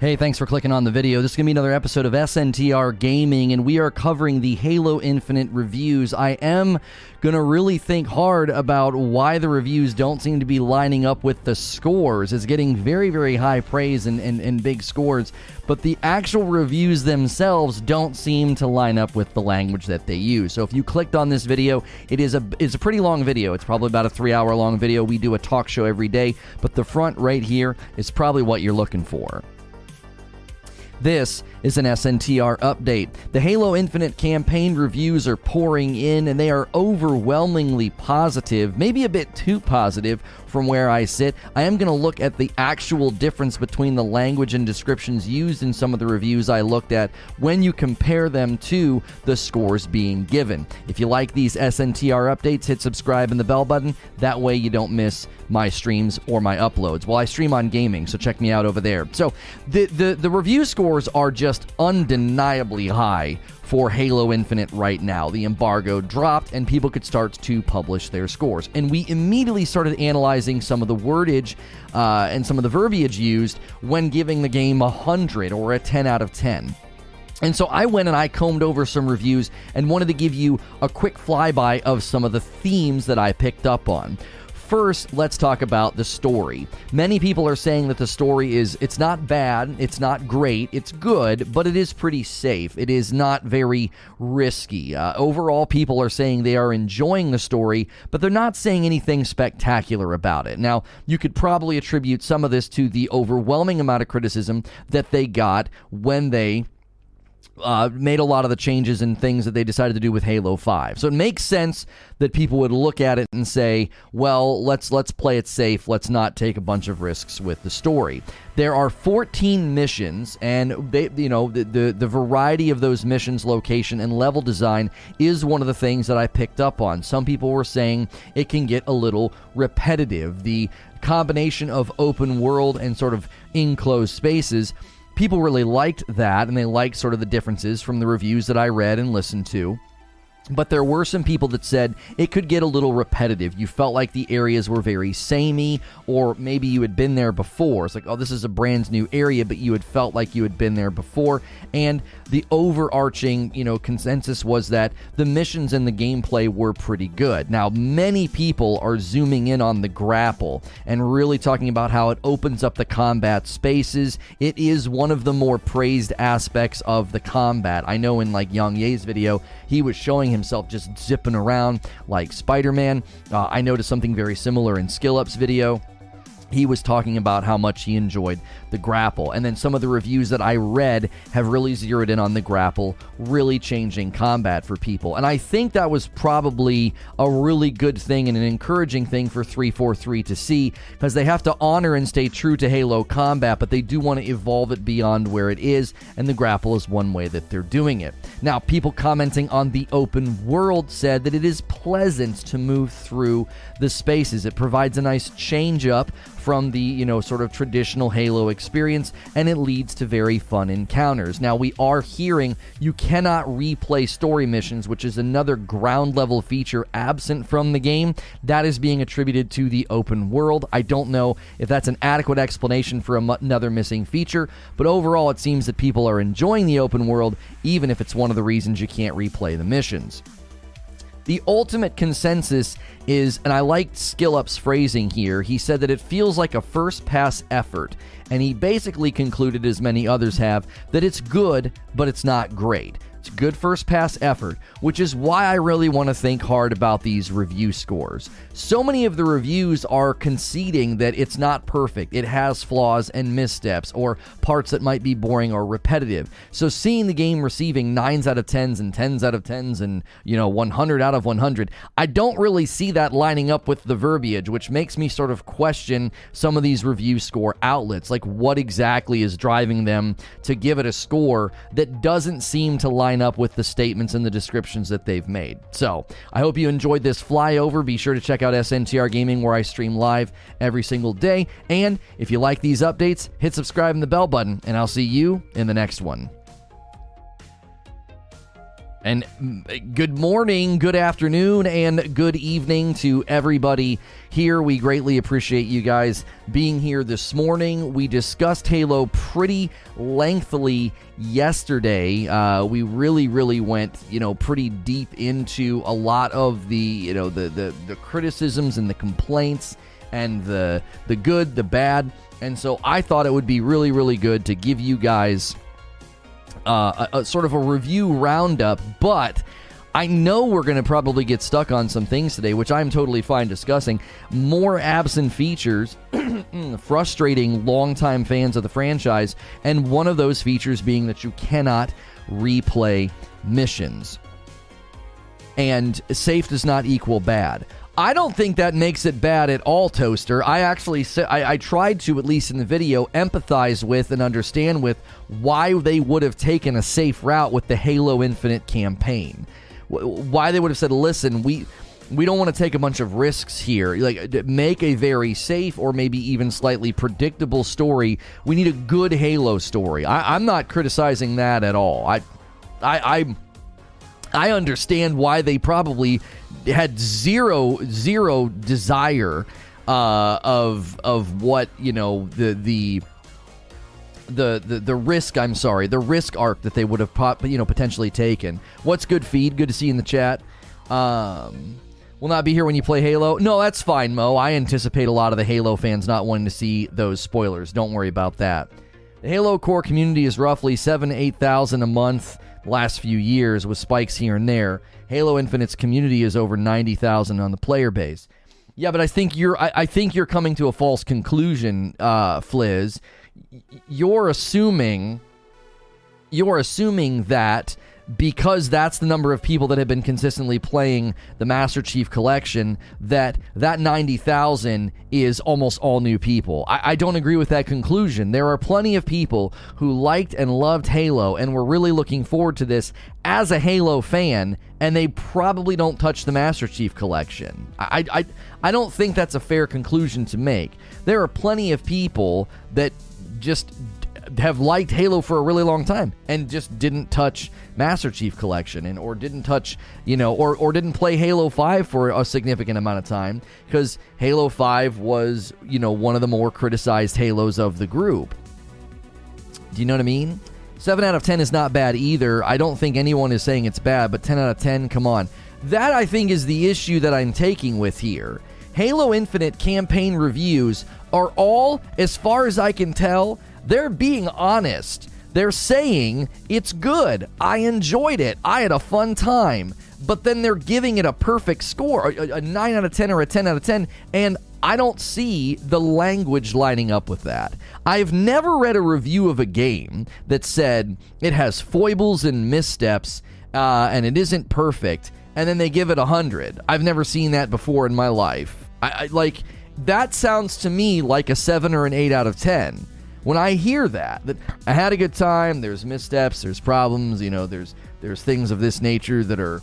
Hey, thanks for clicking on the video. This is going to be another episode of SNTR Gaming, and we are covering the Halo Infinite reviews. I am going to really think hard about why the reviews don't seem to be lining up with the scores. It's getting very, very high praise and, and, and big scores, but the actual reviews themselves don't seem to line up with the language that they use. So if you clicked on this video, it is a it's a pretty long video. It's probably about a three hour long video. We do a talk show every day, but the front right here is probably what you're looking for. This is an SNTR update. The Halo Infinite campaign reviews are pouring in and they are overwhelmingly positive, maybe a bit too positive from where I sit. I am going to look at the actual difference between the language and descriptions used in some of the reviews I looked at when you compare them to the scores being given. If you like these SNTR updates, hit subscribe and the bell button. That way you don't miss my streams or my uploads. Well, I stream on gaming, so check me out over there. So the the, the review scores are just undeniably high for Halo Infinite right now. The embargo dropped and people could start to publish their scores. And we immediately started analyzing some of the wordage uh, and some of the verbiage used when giving the game a 100 or a 10 out of 10. And so I went and I combed over some reviews and wanted to give you a quick flyby of some of the themes that I picked up on. First, let's talk about the story. Many people are saying that the story is it's not bad, it's not great, it's good, but it is pretty safe. It is not very risky. Uh, overall, people are saying they are enjoying the story, but they're not saying anything spectacular about it. Now, you could probably attribute some of this to the overwhelming amount of criticism that they got when they uh, made a lot of the changes and things that they decided to do with Halo 5. So it makes sense that people would look at it and say, "Well, let's let's play it safe. Let's not take a bunch of risks with the story." There are 14 missions and they you know, the, the the variety of those missions, location and level design is one of the things that I picked up on. Some people were saying it can get a little repetitive. The combination of open world and sort of enclosed spaces people really liked that and they liked sort of the differences from the reviews that I read and listened to. But there were some people that said it could get a little repetitive. You felt like the areas were very samey, or maybe you had been there before. It's like, oh, this is a brand new area, but you had felt like you had been there before. And the overarching, you know, consensus was that the missions and the gameplay were pretty good. Now, many people are zooming in on the grapple and really talking about how it opens up the combat spaces. It is one of the more praised aspects of the combat. I know in like YongYea's video, he was showing himself just zipping around like Spider Man. Uh, I noticed something very similar in Skill Up's video he was talking about how much he enjoyed the grapple. And then some of the reviews that I read have really zeroed in on the grapple, really changing combat for people. And I think that was probably a really good thing and an encouraging thing for 343 to see because they have to honor and stay true to Halo combat, but they do want to evolve it beyond where it is. And the grapple is one way that they're doing it. Now, people commenting on the open world said that it is pleasant to move through the spaces. It provides a nice change up from the, you know, sort of traditional Halo experience, and it leads to very fun encounters. Now, we are hearing you cannot replay story missions, which is another ground level feature absent from the game. That is being attributed to the open world. I don't know if that's an adequate explanation for another missing feature, but overall, it seems that people are enjoying the open world, even if it's one of the reasons you can't replay the missions. The ultimate consensus is, and I liked SkillUp's phrasing here, he said that it feels like a first pass effort, and he basically concluded, as many others have, that it's good, but it's not great. Good first pass effort, which is why I really want to think hard about these review scores. So many of the reviews are conceding that it's not perfect, it has flaws and missteps, or parts that might be boring or repetitive. So seeing the game receiving 9s out of 10s and 10s out of 10s and, you know, 100 out of 100, I don't really see that lining up with the verbiage, which makes me sort of question some of these review score outlets. Like, what exactly is driving them to give it a score that doesn't seem to line line up with the statements and the descriptions that they've made. So, I hope you enjoyed this flyover. Be sure to check out SNTR Gaming, where I stream live every single day. And if you like these updates, hit subscribe and the bell button, and I'll see you in the next one. And mm, good morning, good afternoon, and good evening to everybody here. We greatly appreciate you guys being here this morning. We discussed Halo pretty lengthily yesterday. Uh, we really, really went, you know, pretty deep into a lot of the, you know, the the, the criticisms and the complaints and the the good, the bad. And so I thought it would be really, really good to give you guys uh, a, a sort of a review roundup, but. I know we're going to probably get stuck on some things today, which I'm totally fine discussing. More absent features, frustrating longtime fans of the franchise, and one of those features being that you cannot replay missions. And safe does not equal bad. I don't think that makes it bad at all, Toaster. I actually, I, I tried to, at least in the video, empathize with and understand with why they would have taken a safe route with the Halo Infinite campaign. Why they would have said, listen, we we don't want to take a bunch of risks here. Like make a very safe or maybe even slightly predictable story. We need a good Halo story. I, am not criticizing that at all. I I I I understand why they probably had zero zero desire uh, of of what you know the the the, the the risk I'm sorry the risk arc that they would have pop, you know potentially taken. What's good feed? Good to see you in the chat. Um, will not be here when you play Halo. No, that's fine, Mo. I anticipate a lot of the Halo fans not wanting to see those spoilers. Don't worry about that. The Halo core community is roughly seven eight thousand a month last few years with spikes here and there. Halo Infinite's community is over 90,000 on the player base. Yeah, but I think you're I, I think you're coming to a false conclusion, uh, Fliz. You're assuming you're assuming that because that's the number of people that have been consistently playing the Master Chief Collection, that that 90,000 is almost all new people. I, I, don't agree with that conclusion. There are plenty of people who liked and loved Halo and were really looking forward to this as a Halo fan, and they probably don't touch the Master Chief Collection. I, I, I don't think that's a fair conclusion to make. There are plenty of people that just have liked Halo for a really long time and just didn't touch Master Chief Collection and or didn't touch, you know, or or didn't play Halo 5 for a significant amount of time because Halo 5 was, you know, one of the more criticized Halos of the group. Do you know what I mean? 7 out of 10 is not bad either. I don't think anyone is saying it's bad, but 10 out of 10, come on. That I think is the issue that I'm taking with here. Halo Infinite campaign reviews are all, as far as I can tell, they're being honest. They're saying it's good. I enjoyed it. I had a fun time. But then they're giving it a perfect score, a, a 9 out of 10 or a 10 out of 10. And I don't see the language lining up with that. I've never read a review of a game that said it has foibles and missteps uh, and it isn't perfect, and then they give it a 100. I've never seen that before in my life. I, I like that sounds to me like a 7 or an 8 out of 10 when I hear that, that I had a good time, there's missteps, there's problems, you know, there's there's things of this nature that are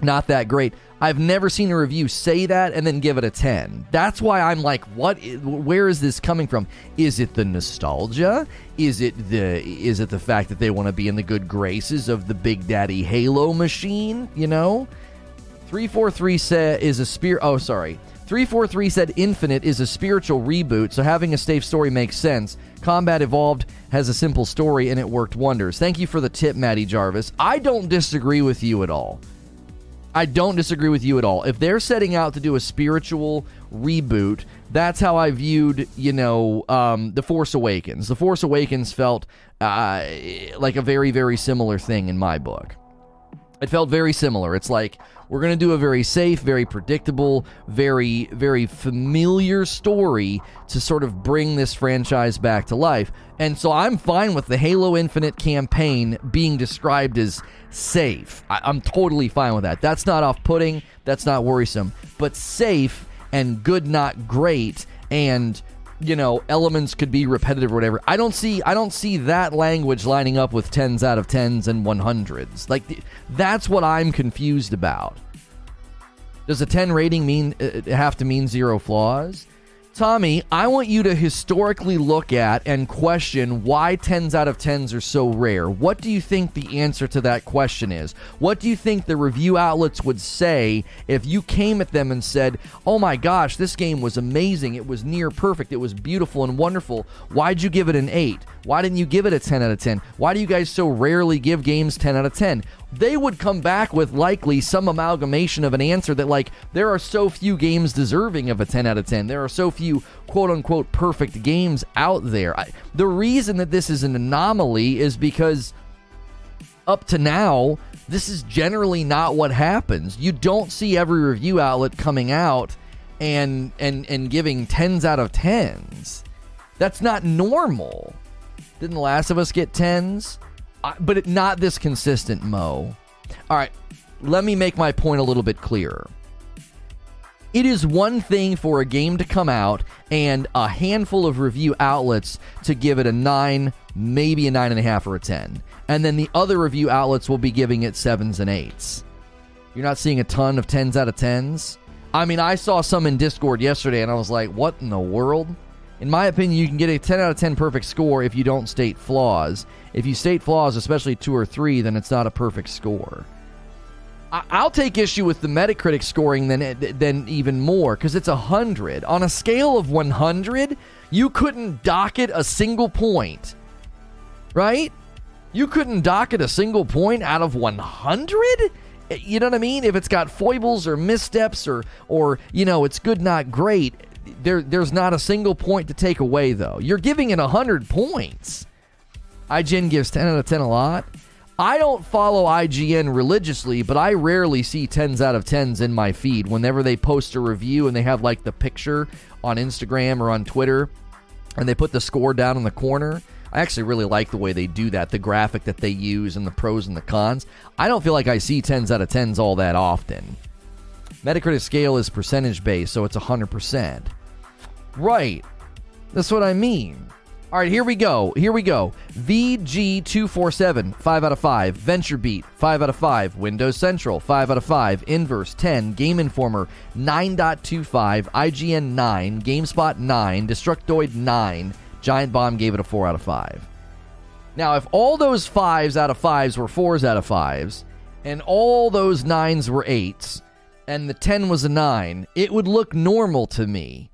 not that great. I've never seen a review say that and then give it a 10. That's why I'm like, what where is this coming from? Is it the nostalgia? Is it the is it the fact that they want to be in the good graces of the Big Daddy Halo machine, you know? 343 say is a spear Oh, sorry. 343 said Infinite is a spiritual reboot, so having a safe story makes sense. Combat Evolved has a simple story and it worked wonders. Thank you for the tip, Maddie Jarvis. I don't disagree with you at all. I don't disagree with you at all. If they're setting out to do a spiritual reboot, that's how I viewed, you know, um, The Force Awakens. The Force Awakens felt uh, like a very, very similar thing in my book. It felt very similar. It's like we're going to do a very safe, very predictable, very, very familiar story to sort of bring this franchise back to life. And so I'm fine with the Halo Infinite campaign being described as safe. I- am totally fine with that. That's not off putting, that's not worrisome. But safe and good, not great, and you know elements could be repetitive or whatever. I don't see i don't see that language lining up with 10s out of 10s and 100s like that's what i'm confused about. Does a 10 rating mean uh, uh, have to mean zero flaws Tommy, I want you to historically look at and question why 10s out of 10s are so rare. What do you think the answer to that question is? What do you think the review outlets would say if you came at them and said, Oh my gosh, this game was amazing. It was near perfect. It was beautiful and wonderful. Why'd you give it an 8? Why didn't you give it a 10 out of 10? Why do you guys so rarely give games 10 out of 10? They would come back with likely some amalgamation of an answer that, like, there are so few games deserving of a 10 out of 10. There are so few quote unquote perfect games out there. I, the reason that this is an anomaly is because up to now, this is generally not what happens. You don't see every review outlet coming out and and and giving 10s out of 10s. That's not normal. Didn't The Last of Us get 10s? But not this consistent, Mo. All right, let me make my point a little bit clearer. It is one thing for a game to come out and a handful of review outlets to give it a 9, maybe a 9.5 or a 10. And then the other review outlets will be giving it 7s and 8s. You're not seeing a ton of 10s out of 10s? I mean, I saw some in Discord yesterday and I was like, what in the world? In my opinion, you can get a 10 out of 10 perfect score if you don't state flaws. If you state flaws, especially two or three, then it's not a perfect score. I- will take issue with the Metacritic scoring than than even more because it's a hundred on a scale of 100. You couldn't dock it a single point, right? You couldn't dock it a single point out of 100. You know what I mean? If it's got foibles or missteps or or you know it's good not great, there there's not a single point to take away though. You're giving it 100 points. IGN gives 10 out of 10 a lot. I don't follow IGN religiously, but I rarely see 10s out of 10s in my feed. Whenever they post a review and they have like the picture on Instagram or on Twitter and they put the score down in the corner, I actually really like the way they do that, the graphic that they use and the pros and the cons. I don't feel like I see 10s out of 10s all that often. Metacritic scale is percentage based, so it's 100%. Right. That's what I mean. All right, here we go. Here we go. VG247, 5 out of 5. VentureBeat, 5 out of 5. Windows Central, 5 out of 5. Inverse, 10. Game Informer, 9.25. IGN, 9. GameSpot, 9. Destructoid, 9. Giant Bomb gave it a 4 out of 5. Now, if all those 5s out of 5s were 4s out of 5s, and all those 9s were 8s, and the 10 was a 9, it would look normal to me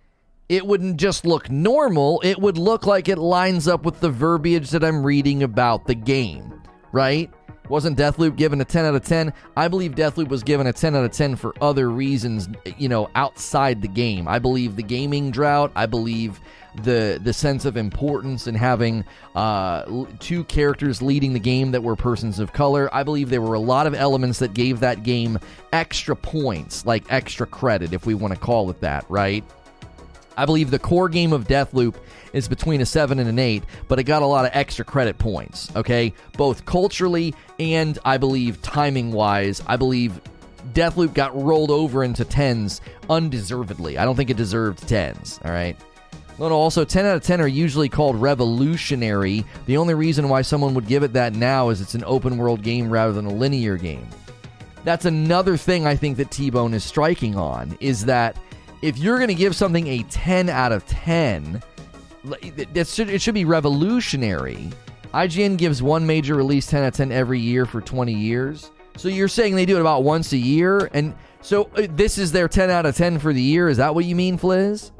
it wouldn't just look normal, it would look like it lines up with the verbiage that I'm reading about the game, right? Wasn't Deathloop given a 10 out of 10? I believe Deathloop was given a 10 out of 10 for other reasons, you know, outside the game. I believe the gaming drought, I believe the the sense of importance in having uh, two characters leading the game that were persons of color. I believe there were a lot of elements that gave that game extra points, like extra credit, if we want to call it that, right? I believe the core game of Deathloop is between a 7 and an 8, but it got a lot of extra credit points, okay? Both culturally and I believe timing wise. I believe Deathloop got rolled over into 10s undeservedly. I don't think it deserved 10s, all right? Also 10 out of 10 are usually called revolutionary. The only reason why someone would give it that now is it's an open world game rather than a linear game. That's another thing I think that T Bone is striking on is that if you're going to give something a 10 out of 10, it should, be revolutionary. IGN gives one major release 10 out of 10 every year for 20 years. So you're saying they do it about once a year? And so uh, this is their 10 out of 10 for the year? Is that what you mean, Fliz?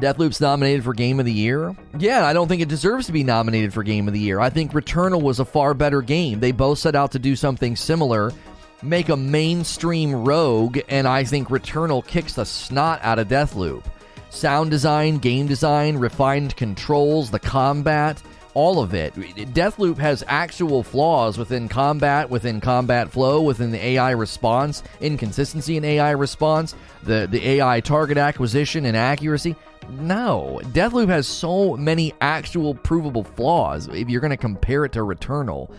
Deathloop's nominated for Game of the Year? Yeah, I don't think it deserves to be nominated for Game of the Year. I think Returnal was a far better game. They both set out to do something similar make a mainstream rogue, and I think Returnal kicks the snot out of Deathloop. Sound design, game design, refined controls, the combat, all of it. Deathloop has actual flaws within combat, within combat flow, within the AI response, inconsistency in AI response, the, the AI target acquisition and accuracy. No, Deathloop has so many actual provable flaws if you're going to compare it to Returnal.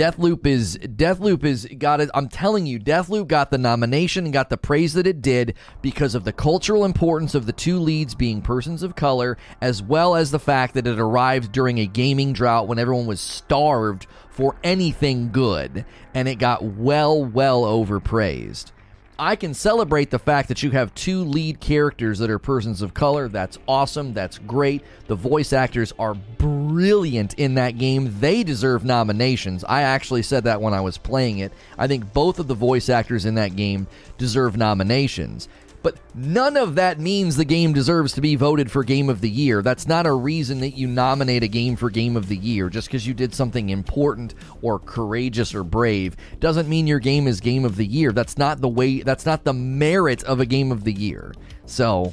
Deathloop is Deathloop is got it. I'm telling you, Deathloop got the nomination and got the praise that it did because of the cultural importance of the two leads being persons of color, as well as the fact that it arrived during a gaming drought when everyone was starved for anything good, and it got well, well overpraised. I can celebrate the fact that you have two lead characters that are persons of color. That's awesome. That's great. The voice actors are brilliant in that game. They deserve nominations. I actually said that when I was playing it. I think both of the voice actors in that game deserve nominations. But none of that means the game deserves to be voted for Game of the Year. That's not a reason that you nominate a game for Game of the Year. Just because you did something important or courageous or brave doesn't mean your game is Game of the Year. That's not the way, that's not the merit of a Game of the Year. So,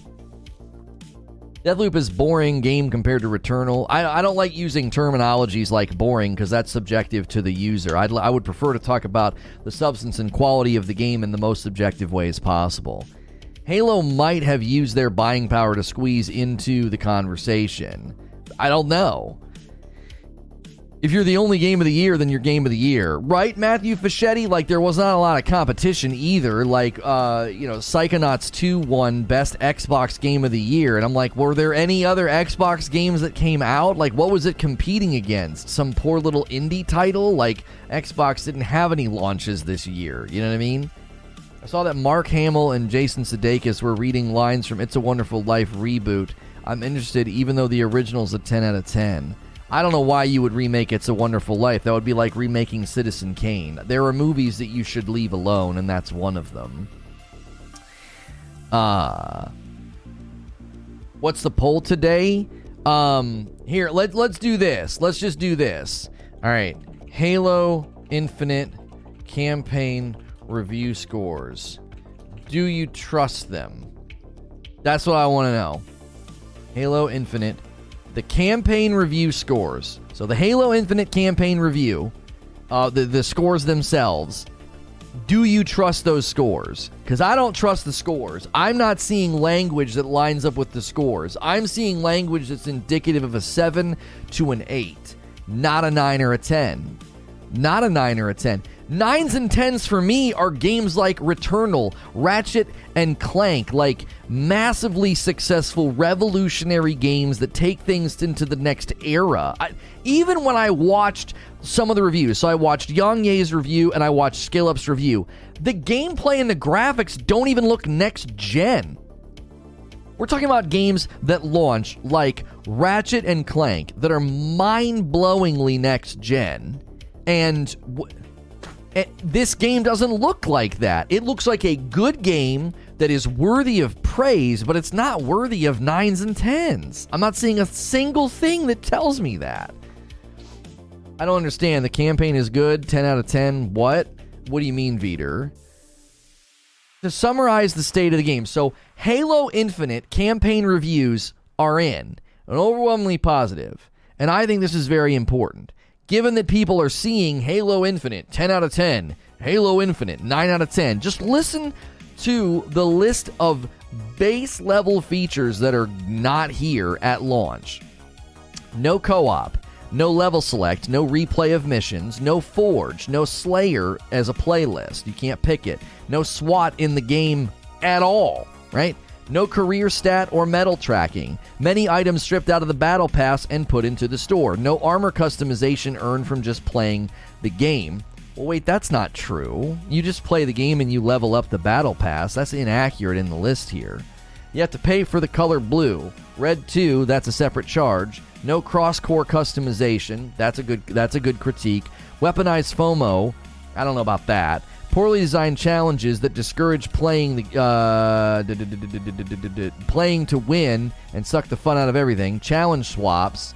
Deathloop is boring game compared to Returnal. I, I don't like using terminologies like boring because that's subjective to the user. I'd, I would prefer to talk about the substance and quality of the game in the most subjective ways possible. Halo might have used their buying power to squeeze into the conversation. I don't know. If you're the only game of the year, then you're game of the year, right, Matthew Fischetti? Like there was not a lot of competition either. Like, uh, you know, Psychonauts 2 won Best Xbox Game of the Year, and I'm like, were there any other Xbox games that came out? Like, what was it competing against? Some poor little indie title? Like, Xbox didn't have any launches this year. You know what I mean? I saw that Mark Hamill and Jason Sudeikis were reading lines from It's a Wonderful Life reboot. I'm interested, even though the original's a 10 out of 10. I don't know why you would remake It's a Wonderful Life. That would be like remaking Citizen Kane. There are movies that you should leave alone, and that's one of them. Uh, what's the poll today? Um, here, let, let's do this. Let's just do this. All right. Halo Infinite campaign review scores. Do you trust them? That's what I want to know. Halo Infinite, the campaign review scores. So the Halo Infinite campaign review, uh, the the scores themselves. Do you trust those scores? Because I don't trust the scores. I'm not seeing language that lines up with the scores. I'm seeing language that's indicative of a 7 to an 8, not a 9 or a 10. Not a 9 or a 10. Nines and tens for me are games like Returnal, Ratchet, and Clank, like massively successful, revolutionary games that take things into the next era. I, even when I watched some of the reviews, so I watched YongYea's review and I watched SkillUp's review, the gameplay and the graphics don't even look next gen. We're talking about games that launch like Ratchet and Clank that are mind blowingly next gen. And. W- Eh, this game doesn't look like that. It looks like a good game that is worthy of praise, but it's not worthy of nines and tens. I'm not seeing a single thing that tells me that. I don't understand. The campaign is good, 10 out of 10. What? What do you mean, Veter? To summarize the state of the game, so Halo Infinite campaign reviews are in, and overwhelmingly positive, and I think this is very important given that people are seeing Halo Infinite 10 out of 10, Halo Infinite 9 out of 10, just listen to the list of base level features that are not here at launch. No co op, no level select, no replay of missions, no Forge, no Slayer as a playlist. You can't pick it. No SWAT in the game at all, right? No career stat or medal tracking. Many items stripped out of the battle pass and put into the store. No armor customization earned from just playing the game. Well, wait, that's not true. You just play the game and you level up the battle pass. That's inaccurate in the list here. You have to pay for the color blue. Red 2, that's a separate charge. No cross-core customization. That's a good that's a good critique. Weaponized FOMO. I don't know about that poorly designed challenges that discourage playing the uh, playing to win and suck the fun out of everything. Challenge swaps.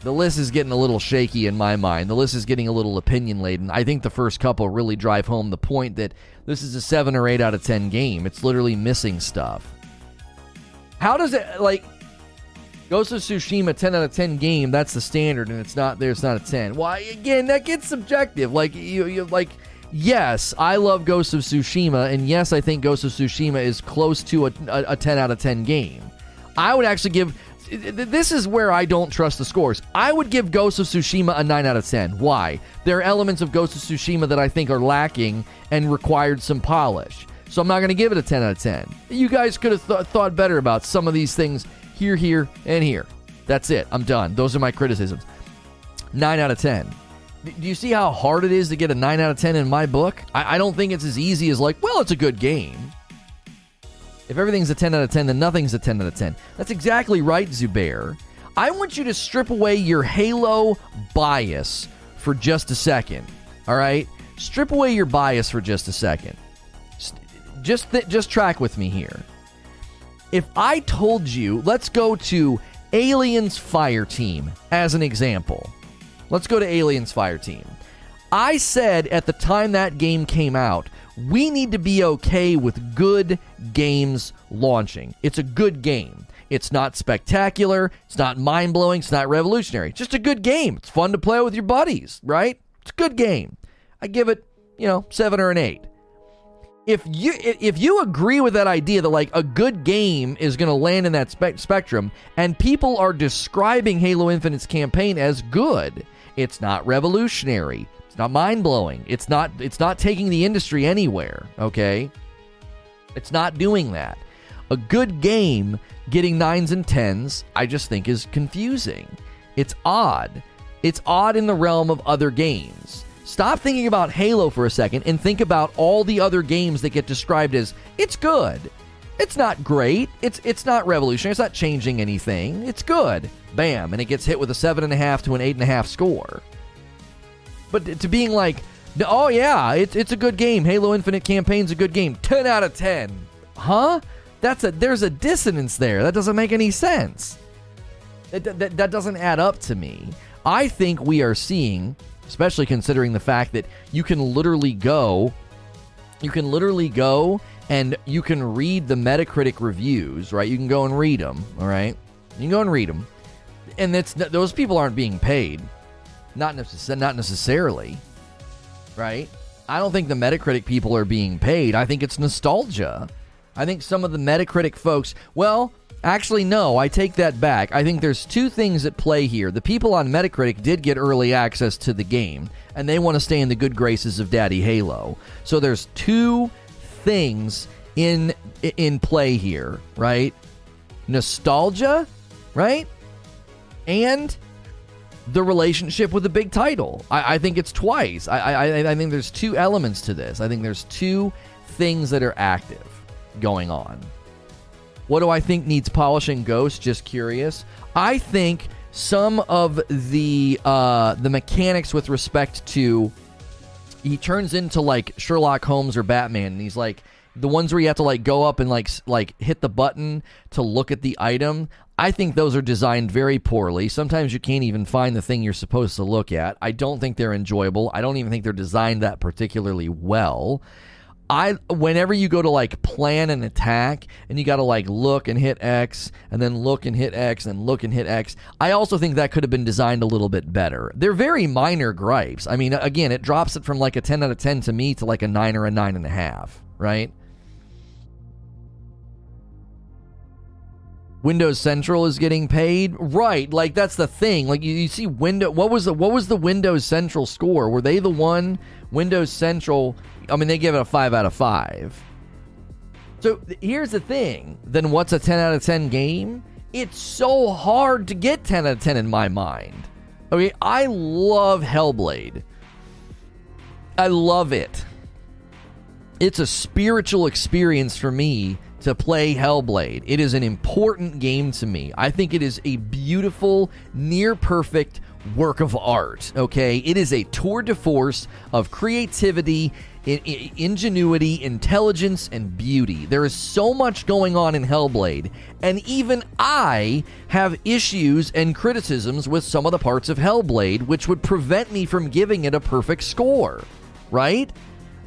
The list is getting a little shaky in my mind. The list is getting a little opinion laden. I think the first couple really drive home the point that this is a 7 or 8 out of 10 game. It's literally missing stuff. How does it like Ghost of Tsushima 10 out of 10 game, that's the standard and it's not there it's not a 10. Why again, that gets subjective. Like you you like yes, I love Ghost of Tsushima, and yes, I think Ghost of Tsushima is close to a, a, a 10 out of 10 game. I would actually give. This is where I don't trust the scores. I would give Ghost of Tsushima a 9 out of 10. Why? There are elements of Ghost of Tsushima that I think are lacking and required some polish. So I'm not going to give it a 10 out of 10. You guys could have th- thought better about some of these things here, here, and here. That's it. I'm done. Those are my criticisms. 9 out of 10. Do you see how hard it is to get a 9 out of 10 in my book? I, I don't think it's as easy as, like, well, it's a good game. If everything's a 10 out of 10, then nothing's a 10 out of 10. That's exactly right, Zubair. I want you to strip away your Halo bias for just a second. All right? Strip away your bias for just a second. Just th- just track with me here. If I told you, let's go to Aliens Fire Team as an example. Let's go to Aliens Fire Team. I said at the time that game came out, we need to be okay with good games launching. It's a good game. It's not spectacular, it's not mind blowing, it's not revolutionary. It's just a good game. It's fun to play with your buddies, right? It's a good game. I give it, you know, seven or an eight. If you if you agree with that idea that like a good game is going to land in that spe- spectrum, and people are describing Halo Infinite's campaign as good, it's not revolutionary. It's not mind blowing. It's not it's not taking the industry anywhere. Okay, it's not doing that. A good game getting nines and tens, I just think is confusing. It's odd. It's odd in the realm of other games. Stop thinking about Halo for a second and think about all the other games that get described as it's good. It's not great. It's it's not revolutionary. It's not changing anything. It's good. Bam, and it gets hit with a seven and a half to an eight and a half score. But to being like, oh yeah, it's it's a good game. Halo Infinite campaign's a good game. Ten out of ten. Huh? That's a there's a dissonance there. That doesn't make any sense. It, that, that doesn't add up to me. I think we are seeing, especially considering the fact that you can literally go, you can literally go and you can read the Metacritic reviews, right? You can go and read them, all right? You can go and read them, and that's those people aren't being paid, not not necessarily, right? I don't think the Metacritic people are being paid. I think it's nostalgia. I think some of the Metacritic folks, well, actually, no, I take that back. I think there's two things at play here. The people on Metacritic did get early access to the game, and they want to stay in the good graces of Daddy Halo. So there's two things in in play here, right? Nostalgia, right? And the relationship with the big title. I, I think it's twice. I, I I think there's two elements to this. I think there's two things that are active going on. What do I think needs polishing Ghost? Just curious. I think some of the uh, the mechanics with respect to he turns into like Sherlock Holmes or Batman, and he's like the ones where you have to like go up and like like hit the button to look at the item. I think those are designed very poorly. Sometimes you can't even find the thing you're supposed to look at. I don't think they're enjoyable. I don't even think they're designed that particularly well. I whenever you go to like plan an attack and you got to like look and hit X and then look and hit X and look and hit X, I also think that could have been designed a little bit better. They're very minor gripes. I mean, again, it drops it from like a ten out of ten to me to like a nine or a nine and a half, right? Windows Central is getting paid, right? Like that's the thing. Like you, you see, window. What was the what was the Windows Central score? Were they the one Windows Central? I mean, they give it a five out of five. So here's the thing. Then what's a ten out of ten game? It's so hard to get ten out of ten in my mind. Okay, I love Hellblade. I love it. It's a spiritual experience for me to play Hellblade. It is an important game to me. I think it is a beautiful, near perfect work of art. Okay, it is a tour de force of creativity, ingenuity, intelligence, and beauty. There is so much going on in Hellblade, and even I have issues and criticisms with some of the parts of Hellblade, which would prevent me from giving it a perfect score. Right?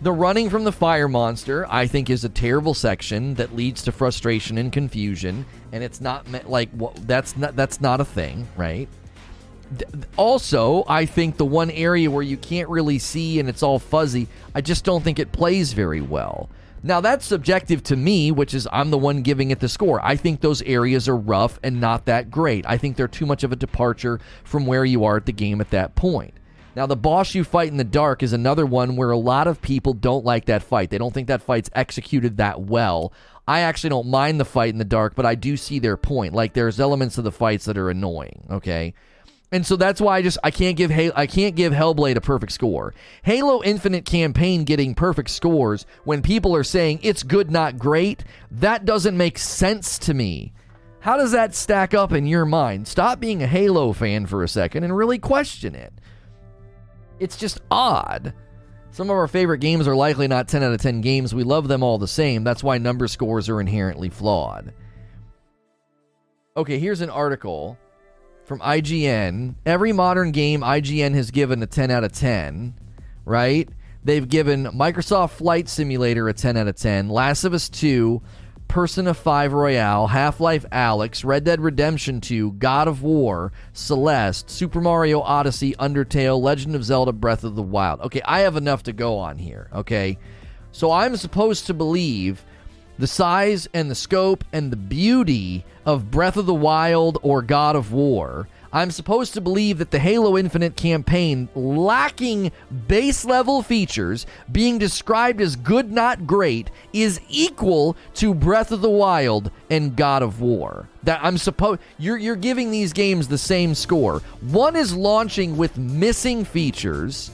The running from the fire monster, I think, is a terrible section that leads to frustration and confusion, and it's not like that's not that's not a thing, right? also, I think the one area where you can't really see and it's all fuzzy, I just don't think it plays very well. Now, that's subjective to me, which is I'm the one giving it the score. I think those areas are rough and not that great. I think they're too much of a departure from where you are at the game at that point. Now, the boss you fight in the dark is another one where a lot of people don't like that fight. They don't think that fight's executed that well. I actually don't mind the fight in the dark, but I do see their point. Like, there's elements of the fights that are annoying, okay? And so that's why I just I can't give Halo, I can't give Hellblade a perfect score. Halo Infinite campaign getting perfect scores when people are saying it's good not great, that doesn't make sense to me. How does that stack up in your mind? Stop being a Halo fan for a second and really question it. It's just odd. Some of our favorite games are likely not 10 out of 10 games. We love them all the same. That's why number scores are inherently flawed. Okay, here's an article from IGN. Every modern game IGN has given a 10 out of 10, right? They've given Microsoft Flight Simulator a 10 out of 10, Last of Us 2, Persona 5 Royal, Half Life Alyx, Red Dead Redemption 2, God of War, Celeste, Super Mario Odyssey, Undertale, Legend of Zelda Breath of the Wild. Okay, I have enough to go on here, okay? So I'm supposed to believe the size and the scope and the beauty of Breath of the Wild or God of War, I'm supposed to believe that the Halo Infinite campaign, lacking base level features, being described as good, not great, is equal to Breath of the Wild and God of War. That I'm supposed you're you're giving these games the same score. One is launching with missing features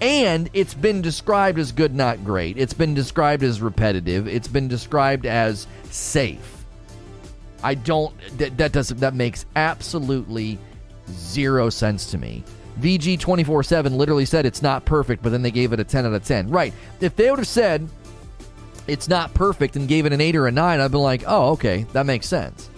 and it's been described as good, not great. It's been described as repetitive. It's been described as safe. I don't. That, that doesn't. That makes absolutely zero sense to me. VG twenty four seven literally said it's not perfect, but then they gave it a ten out of ten. Right? If they would have said it's not perfect and gave it an eight or a nine, I'd be like, oh, okay, that makes sense.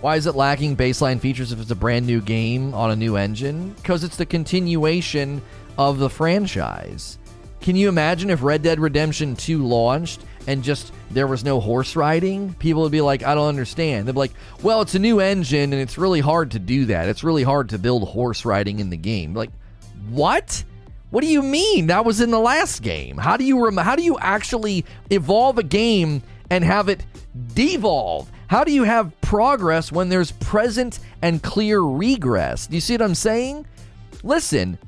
Why is it lacking baseline features if it's a brand new game on a new engine? Because it's the continuation of the franchise. Can you imagine if Red Dead Redemption 2 launched and just there was no horse riding? People would be like, I don't understand. They'd be like, well, it's a new engine and it's really hard to do that. It's really hard to build horse riding in the game. Like, what? What do you mean? That was in the last game. How do you rem- how do you actually evolve a game and have it devolve? How do you have progress when there's present and clear regress? Do you see what I'm saying? Listen,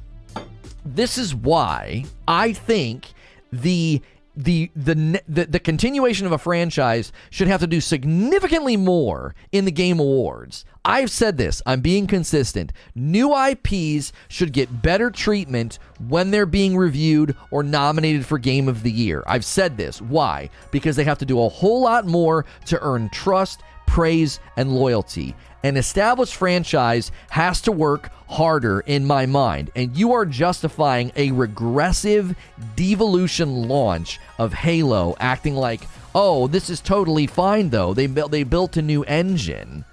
this is why I think the the, the the the continuation of a franchise should have to do significantly more in the game awards. I've said this, I'm being consistent. New IPs should get better treatment when they're being reviewed or nominated for game of the year. I've said this. Why? Because they have to do a whole lot more to earn trust, praise, and loyalty. An established franchise has to work harder in my mind, and you are justifying a regressive devolution launch of Halo, acting like, oh, this is totally fine though. They built they built a new engine.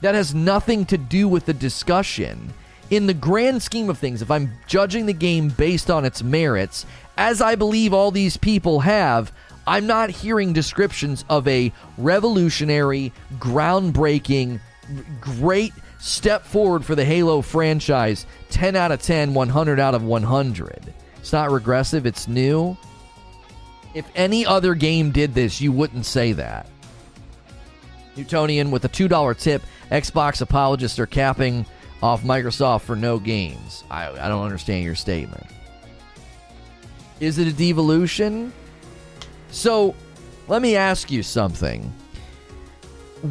That has nothing to do with the discussion. In the grand scheme of things, if I'm judging the game based on its merits, as I believe all these people have, I'm not hearing descriptions of a revolutionary, groundbreaking great step forward for the Halo franchise. 10 out of 10, 100 out of 100. It's not regressive, it's new. If any other game did this, you wouldn't say that. Newtonian with a $2 tip. Xbox apologists are capping off Microsoft for no games. I, I don't understand your statement. Is it a devolution? So, let me ask you something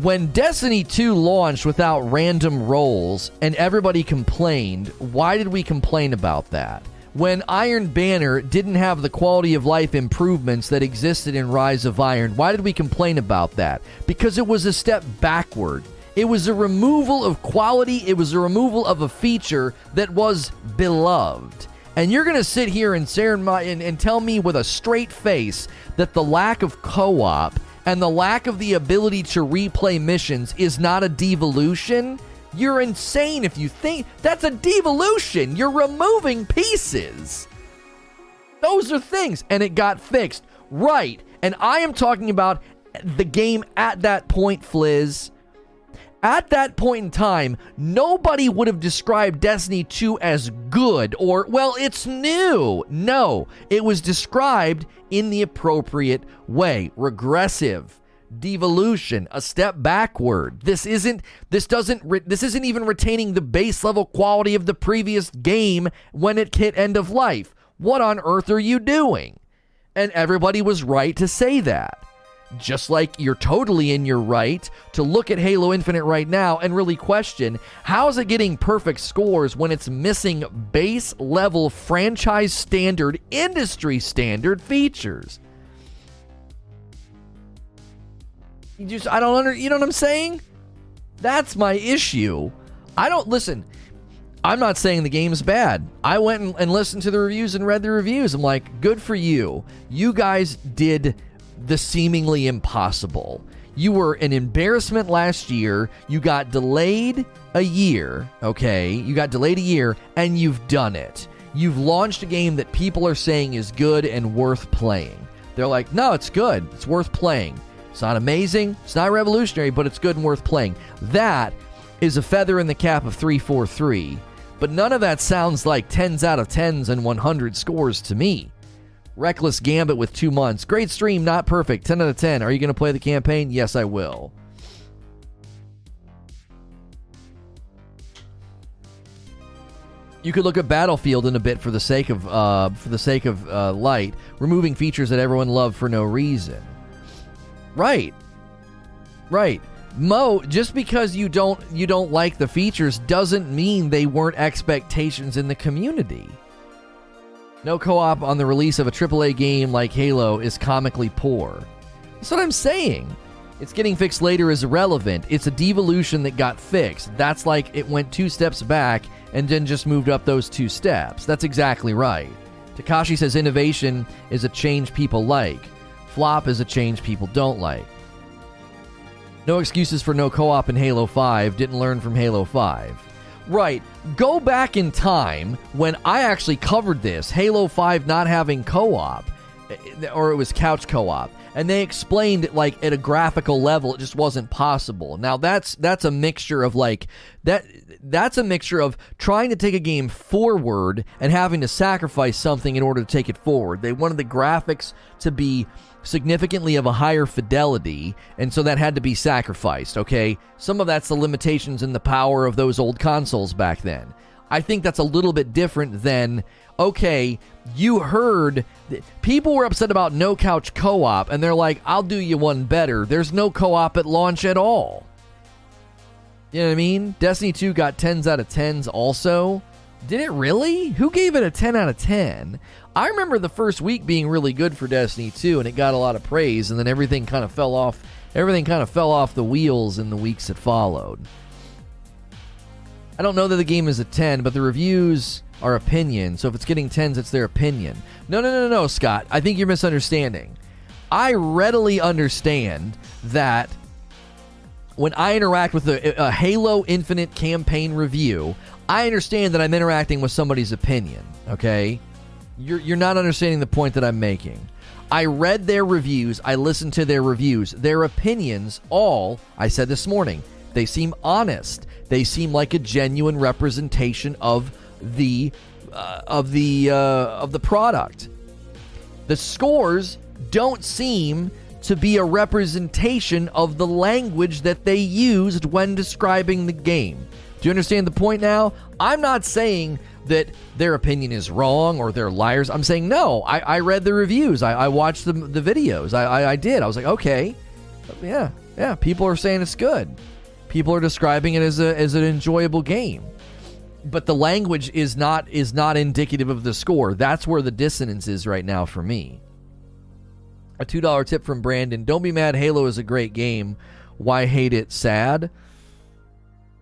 when Destiny 2 launched without random rolls and everybody complained, why did we complain about that? When Iron Banner didn't have the quality of life improvements that existed in Rise of Iron, why did we complain about that? Because it was a step backward. It was a removal of quality, it was a removal of a feature that was beloved. And you're going to sit here and, and, and tell me with a straight face that the lack of co op and the lack of the ability to replay missions is not a devolution, you're insane if you think that's a devolution. You're removing pieces. Those are things, and it got fixed. Right. And I am talking about the game at that point, Fliz. At that point in time, nobody would have described Destiny 2 as good or, well, it's new. No, it was described in the appropriate way. Regressive devolution a step backward. This isn't this doesn't re- this isn't even retaining the base level quality of the previous game when it hit end of life. What on earth are you doing? And everybody was right to say that just like you're totally in your right to look at Halo Infinite right now and really question how is it getting perfect scores when it's missing base level franchise standard industry standard features. You just I don't under you know what I'm saying? That's my issue. I don't listen. I'm not saying the game's bad. I went and, and, listened to the reviews and read the reviews. I'm like, good for you. You guys did the seemingly impossible. You were an embarrassment last year. You got delayed a year, okay? You got delayed a year, and you've done it. You've launched a game that people are saying is good and worth playing. They're like, no, it's good. It's worth playing. It's not amazing. It's not revolutionary, but it's good and worth playing. That is a feather in the cap of 343 but none of that sounds like 10s out of 10s and 100 scores to me. Reckless Gambit with two months. Great stream, not perfect. 10 out of 10. Are you going to play the campaign? Yes, I will. You could look at Battlefield in a bit for the sake of uh, for the sake of uh, light, removing features that everyone loved for no reason. Right, right. Mo, just because you don't you don't like the features doesn't mean they weren't expectations in the community. No co-op on the release of a AAA game like Halo is comically poor. That's what I'm saying. It's getting fixed later is irrelevant. It's a devolution that got fixed. That's like it went two steps back and then just moved up those two steps. That's exactly right. Takashi says innovation is a change people like. Flop is a change people don't like. No excuses for no co op in Halo 5. Didn't learn from Halo 5. Right. Go back in time when I actually covered this Halo 5 not having co op, or it was couch co op. And they explained like at a graphical level, it just wasn't possible. Now that's that's a mixture of like that that's a mixture of trying to take a game forward and having to sacrifice something in order to take it forward. They wanted the graphics to be significantly of a higher fidelity, and so that had to be sacrificed, okay? Some of that's the limitations and the power of those old consoles back then. I think that's a little bit different than, okay, you heard people were upset about no couch co op, and they're like, I'll do you one better. There's no co op at launch at all. You know what I mean? Destiny 2 got 10s out of 10s also. Did it really? Who gave it a 10 out of 10? I remember the first week being really good for Destiny 2 and it got a lot of praise and then everything kind of fell off everything kind of fell off the wheels in the weeks that followed. I don't know that the game is a 10, but the reviews are opinion. So if it's getting 10s, it's their opinion. No, no, no, no, Scott. I think you're misunderstanding. I readily understand that when I interact with a, a Halo Infinite campaign review, I understand that I'm interacting with somebody's opinion, okay? You're, you're not understanding the point that I'm making. I read their reviews, I listened to their reviews, their opinions, all, I said this morning, they seem honest. They seem like a genuine representation of the uh, of the uh, of the product. The scores don't seem to be a representation of the language that they used when describing the game. Do you understand the point now? I'm not saying that their opinion is wrong or they're liars. I'm saying no. I, I read the reviews. I, I watched the, the videos. I, I, I did. I was like, okay, yeah, yeah. People are saying it's good. People are describing it as a as an enjoyable game. But the language is not is not indicative of the score. That's where the dissonance is right now for me. A two dollar tip from Brandon. Don't be mad. Halo is a great game. Why hate it? Sad.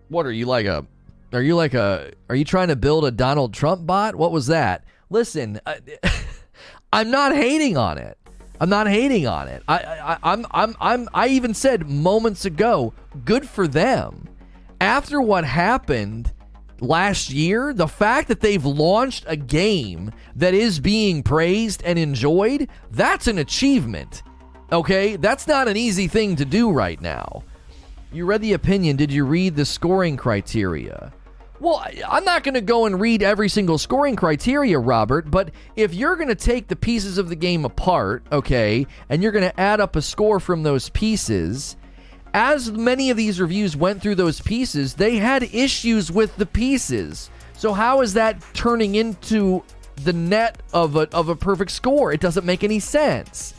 What are you like a are you like a? Are you trying to build a Donald Trump bot? What was that? Listen, I, uh, I'm not hating on it. I'm not hating on it. I, I, I'm, I'm, I'm. I even said moments ago, good for them. After what happened last year, the fact that they've launched a game that is being praised and enjoyed, that's an achievement. Okay, that's not an easy thing to do right now. You read the opinion. Did you read the scoring criteria? Well, I'm not going to go and read every single scoring criteria, Robert, but if you're going to take the pieces of the game apart, okay, and you're going to add up a score from those pieces, as many of these reviews went through those pieces, they had issues with the pieces. So how is that turning into the net of a, of a perfect score? It doesn't make any sense.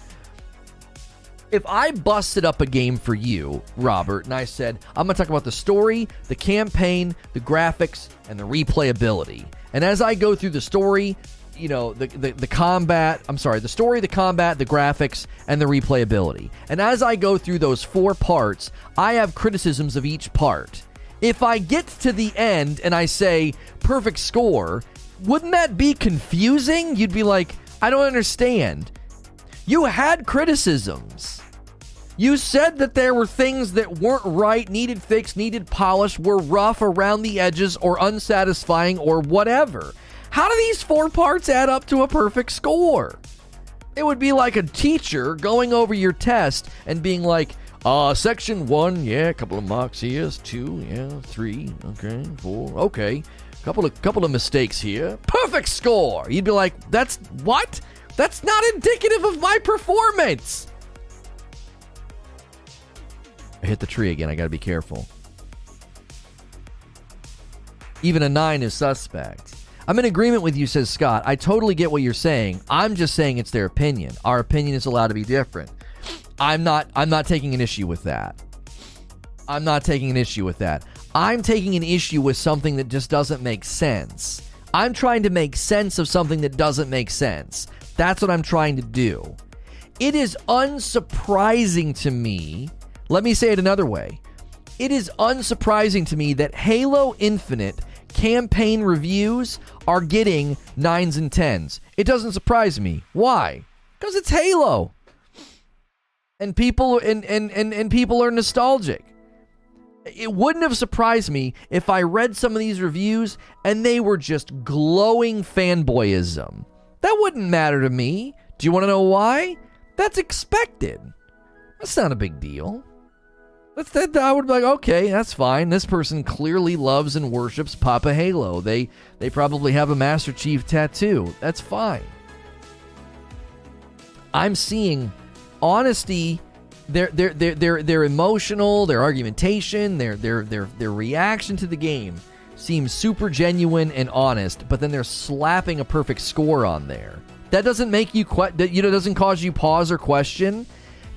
If I busted up a game for you, Robert, and I said, I'm going to talk about the story, the campaign, the graphics, and the replayability. And as I go through the story, you know, the, the, the combat, I'm sorry, the story, the combat, the graphics, and the replayability. And as I go through those four parts, I have criticisms of each part. If I get to the end and I say perfect score, wouldn't that be confusing? You'd be like, I don't understand. You had criticisms. You said that there were things that weren't right, needed fixed, needed polished, were rough around the edges, or unsatisfying, or whatever. How do these four parts add up to a perfect score? It would be like a teacher going over your test and being like, uh, section one, yeah, a couple of marks here, two, yeah, three, okay, four, okay, couple of couple of mistakes here, perfect score. You'd be like, that's what? That's not indicative of my performance. I hit the tree again. I got to be careful. Even a nine is suspect. I'm in agreement with you, says Scott. I totally get what you're saying. I'm just saying it's their opinion. Our opinion is allowed to be different. I'm not. I'm not taking an issue with that. I'm not taking an issue with that. I'm taking an issue with something that just doesn't make sense. I'm trying to make sense of something that doesn't make sense. That's what I'm trying to do. It is unsurprising to me let me say it another way. It is unsurprising to me that Halo Infinite campaign reviews are getting nines and tens. It doesn't surprise me. Why? Because it's Halo. And people and, and, and, and people are nostalgic. It wouldn't have surprised me if I read some of these reviews and they were just glowing fanboyism. That wouldn't matter to me. Do you want to know why? That's expected. That's not a big deal. That's that. I would be like, okay, that's fine. This person clearly loves and worships Papa Halo. They they probably have a Master Chief tattoo. That's fine. I'm seeing honesty. Their their their their their emotional, their argumentation, their their their their reaction to the game seems super genuine and honest. But then they're slapping a perfect score on there. That doesn't make you que- that you know doesn't cause you pause or question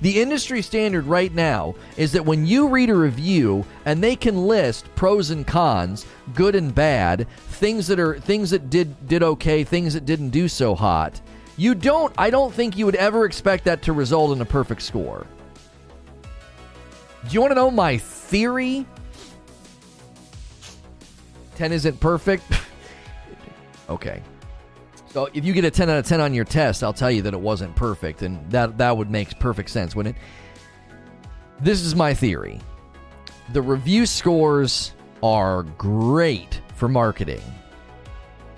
the industry standard right now is that when you read a review and they can list pros and cons, good and bad, things that are things that did did okay, things that didn't do so hot, you don't I don't think you would ever expect that to result in a perfect score. Do you want to know my theory? 10 isn't perfect. okay. So if you get a 10 out of 10 on your test, I'll tell you that it wasn't perfect, and that that would make perfect sense, wouldn't it? This is my theory. The review scores are great for marketing.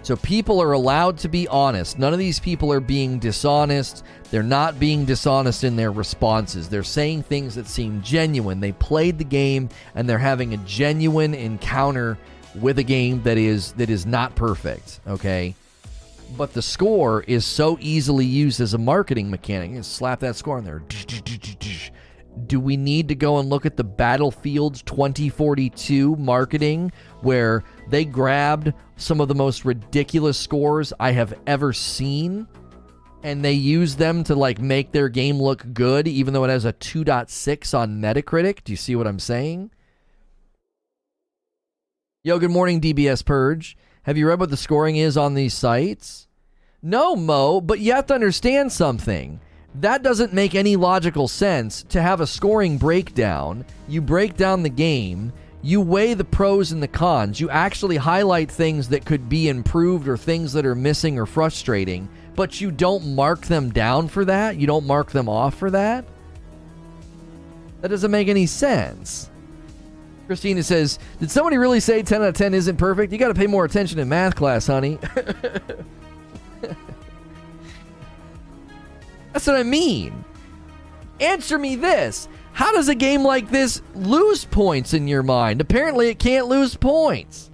So people are allowed to be honest. None of these people are being dishonest. They're not being dishonest in their responses. They're saying things that seem genuine. They played the game and they're having a genuine encounter with a game that is that is not perfect, okay? But the score is so easily used as a marketing mechanic. You slap that score in there. Do we need to go and look at the Battlefield 2042 marketing where they grabbed some of the most ridiculous scores I have ever seen and they use them to like make their game look good even though it has a 2.6 on Metacritic? Do you see what I'm saying? Yo, good morning DBS Purge. Have you read what the scoring is on these sites? No, Mo, but you have to understand something. That doesn't make any logical sense to have a scoring breakdown. You break down the game, you weigh the pros and the cons, you actually highlight things that could be improved or things that are missing or frustrating, but you don't mark them down for that. You don't mark them off for that. That doesn't make any sense. Christina says, Did somebody really say 10 out of 10 isn't perfect? You got to pay more attention in math class, honey. That's what I mean. Answer me this. How does a game like this lose points in your mind? Apparently, it can't lose points.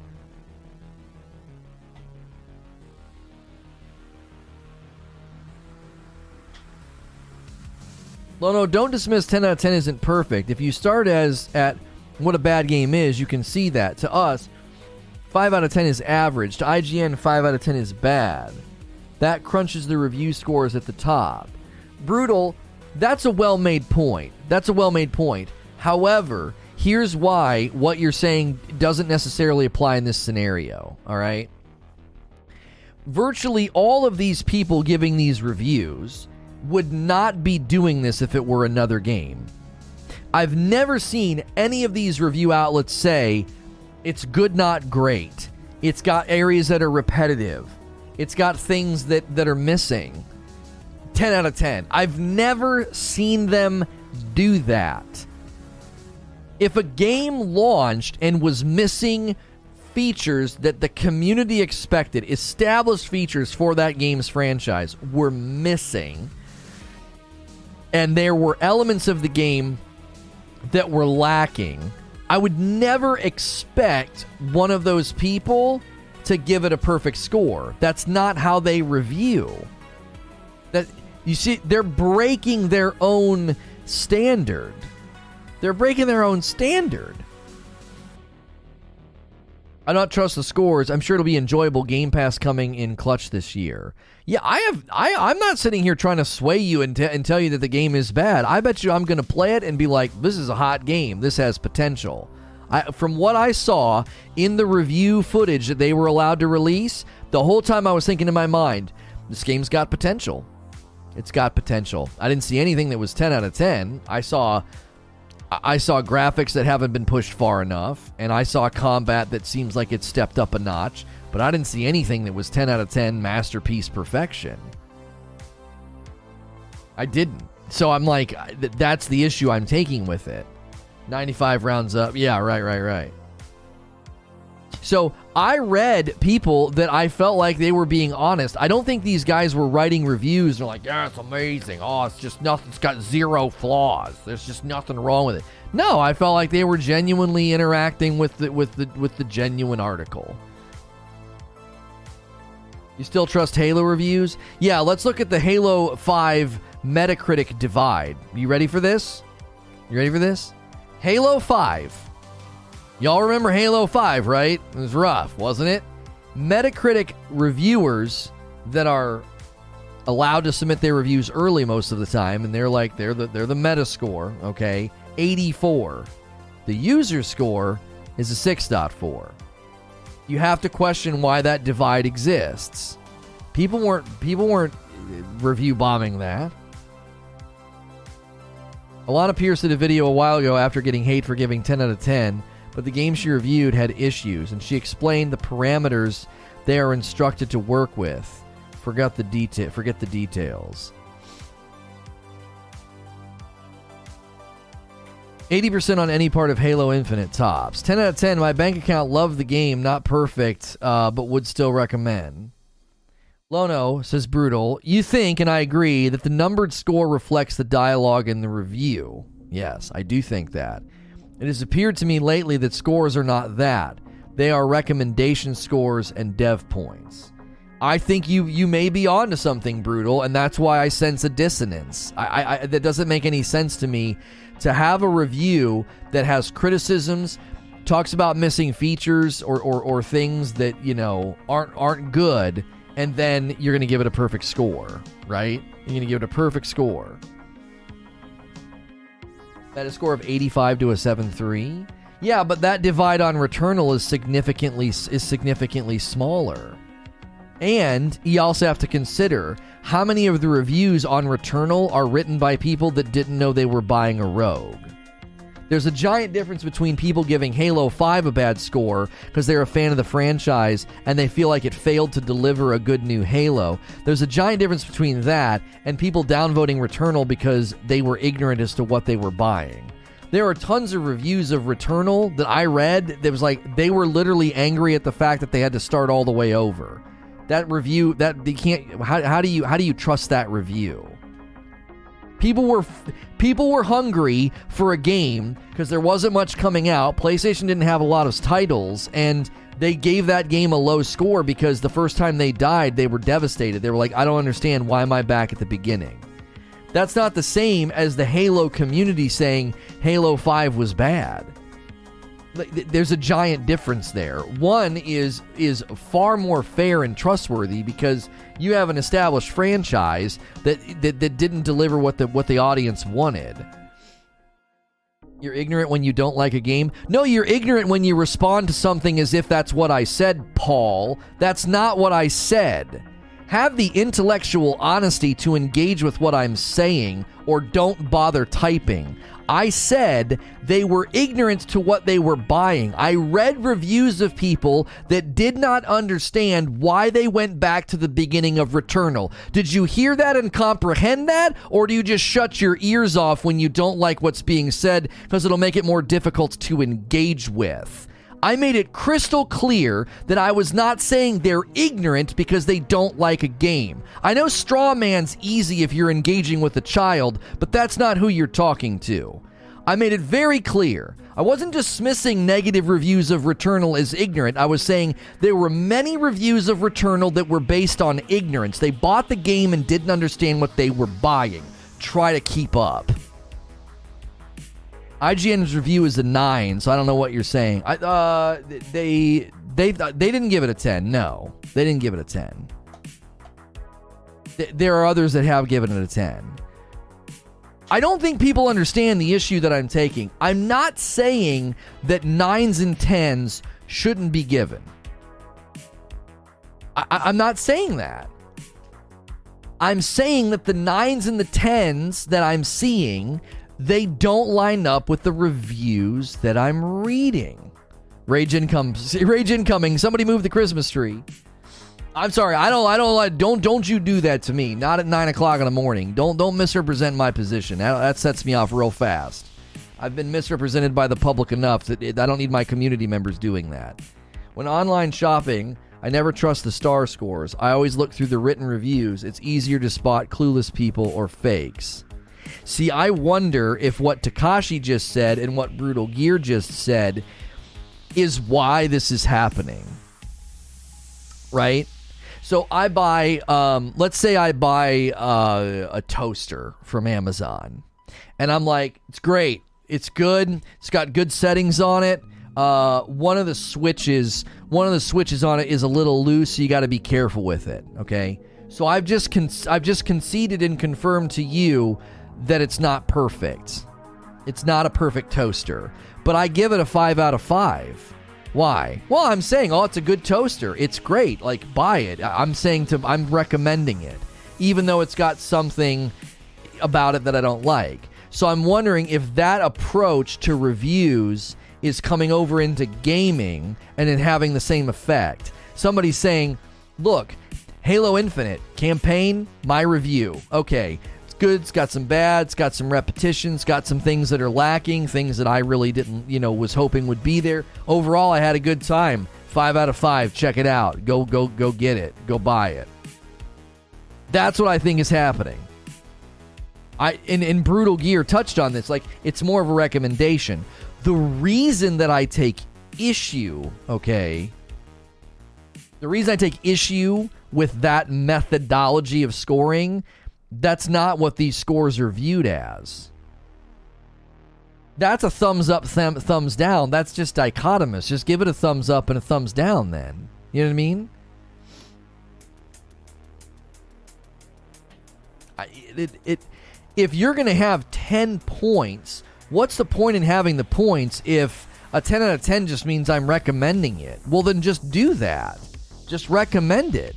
Lono, don't dismiss 10 out of 10 isn't perfect. If you start as at what a bad game is, you can see that. To us, 5 out of 10 is average. To IGN, 5 out of 10 is bad. That crunches the review scores at the top. Brutal, that's a well made point. That's a well made point. However, here's why what you're saying doesn't necessarily apply in this scenario. All right. Virtually all of these people giving these reviews would not be doing this if it were another game. I've never seen any of these review outlets say it's good, not great. It's got areas that are repetitive. It's got things that, that are missing. 10 out of 10. I've never seen them do that. If a game launched and was missing features that the community expected, established features for that game's franchise, were missing, and there were elements of the game that were lacking, I would never expect one of those people to give it a perfect score. That's not how they review. That you see they're breaking their own standard. They're breaking their own standard. I don't trust the scores. I'm sure it'll be enjoyable Game Pass coming in clutch this year. Yeah, I have. I I'm not sitting here trying to sway you and, t- and tell you that the game is bad. I bet you I'm going to play it and be like, this is a hot game. This has potential. I, from what I saw in the review footage that they were allowed to release, the whole time I was thinking in my mind, this game's got potential. It's got potential. I didn't see anything that was 10 out of 10. I saw I saw graphics that haven't been pushed far enough, and I saw combat that seems like it's stepped up a notch, but I didn't see anything that was 10 out of 10 masterpiece perfection. I didn't. So I'm like, that's the issue I'm taking with it. 95 rounds up. Yeah, right, right, right. So I read people that I felt like they were being honest. I don't think these guys were writing reviews. They're like, yeah, it's amazing. Oh, it's just nothing. It's got zero flaws. There's just nothing wrong with it. No, I felt like they were genuinely interacting with the with the with the genuine article. You still trust Halo reviews? Yeah, let's look at the Halo 5 Metacritic divide. You ready for this? You ready for this? Halo 5 Y'all remember Halo 5, right? It was rough, wasn't it? Metacritic reviewers that are allowed to submit their reviews early most of the time, and they're like they're the they're the meta score, okay? 84. The user score is a 6.4. You have to question why that divide exists. People weren't people weren't uh, review bombing that. Alana Pierce did a video a while ago after getting hate for giving 10 out of 10 but the game she reviewed had issues, and she explained the parameters they are instructed to work with. Forgot the detail. Forget the details. 80% on any part of Halo Infinite tops. 10 out of 10. My bank account loved the game. Not perfect, uh, but would still recommend. Lono says brutal. You think, and I agree, that the numbered score reflects the dialogue in the review. Yes, I do think that. It has appeared to me lately that scores are not that. They are recommendation scores and dev points. I think you you may be onto something brutal, and that's why I sense a dissonance. I, I, that doesn't make any sense to me to have a review that has criticisms, talks about missing features or, or, or things that you know aren't aren't good, and then you're going to give it a perfect score, right? You're going to give it a perfect score. Metascore of 85 to a 7.3. Yeah, but that divide on Returnal is significantly is significantly smaller. And you also have to consider how many of the reviews on Returnal are written by people that didn't know they were buying a rogue. There's a giant difference between people giving Halo 5 a bad score because they're a fan of the franchise and they feel like it failed to deliver a good new Halo. There's a giant difference between that and people downvoting Returnal because they were ignorant as to what they were buying. There are tons of reviews of Returnal that I read that was like they were literally angry at the fact that they had to start all the way over. That review that they can't how, how do you how do you trust that review? People were people were hungry for a game because there wasn't much coming out. PlayStation didn't have a lot of titles and they gave that game a low score because the first time they died, they were devastated. They were like, "I don't understand why am I back at the beginning?" That's not the same as the Halo community saying Halo 5 was bad. There's a giant difference there. One is is far more fair and trustworthy because you have an established franchise that that, that didn't deliver what the what the audience wanted. You're ignorant when you don't like a game? No, you're ignorant when you respond to something as if that's what I said, Paul. That's not what I said. Have the intellectual honesty to engage with what I'm saying or don't bother typing. I said they were ignorant to what they were buying. I read reviews of people that did not understand why they went back to the beginning of Returnal. Did you hear that and comprehend that? Or do you just shut your ears off when you don't like what's being said because it'll make it more difficult to engage with? I made it crystal clear that I was not saying they're ignorant because they don't like a game. I know straw man's easy if you're engaging with a child, but that's not who you're talking to. I made it very clear. I wasn't dismissing negative reviews of Returnal as ignorant. I was saying there were many reviews of Returnal that were based on ignorance. They bought the game and didn't understand what they were buying. Try to keep up. IGN's review is a nine, so I don't know what you're saying. I, uh, they they they didn't give it a ten. No, they didn't give it a ten. There are others that have given it a ten. I don't think people understand the issue that I'm taking. I'm not saying that nines and tens shouldn't be given. I, I'm not saying that. I'm saying that the nines and the tens that I'm seeing they don't line up with the reviews that I'm reading. Rage incoming. Rage incoming. Somebody move the Christmas tree. I'm sorry. I don't. I don't like. Don't. Don't you do that to me. Not at nine o'clock in the morning. Don't. Don't misrepresent my position. That, that sets me off real fast. I've been misrepresented by the public enough that it, I don't need my community members doing that. When online shopping, I never trust the star scores. I always look through the written reviews. It's easier to spot clueless people or fakes. See, I wonder if what Takashi just said and what Brutal Gear just said is why this is happening. Right? So I buy, um, let's say I buy uh, a toaster from Amazon, and I'm like, it's great, it's good, it's got good settings on it. Uh, one of the switches, one of the switches on it is a little loose, so you got to be careful with it. Okay, so I've just con- I've just conceded and confirmed to you that it's not perfect. It's not a perfect toaster, but I give it a 5 out of 5. Why? Well, I'm saying, oh, it's a good toaster. It's great. Like, buy it. I'm saying to, I'm recommending it, even though it's got something about it that I don't like. So I'm wondering if that approach to reviews is coming over into gaming and then having the same effect. Somebody's saying, look, Halo Infinite campaign, my review. Okay, good, it's got some bad, it's got some repetitions, got some things that are lacking, things that I really didn't, you know, was hoping would be there. Overall, I had a good time. Five out of five. Check it out. Go, go, go get it. Go buy it. That's what I think is happening. I in, in Brutal Gear touched on this. Like it's more of a recommendation. The reason that I take issue, okay, the reason I take issue with that methodology of scoring that's not what these scores are viewed as. That's a thumbs up, th- thumbs down. That's just dichotomous. Just give it a thumbs up and a thumbs down, then. You know what I mean? I, it, it, if you're going to have 10 points, what's the point in having the points if a 10 out of 10 just means I'm recommending it? Well, then just do that. Just recommend it.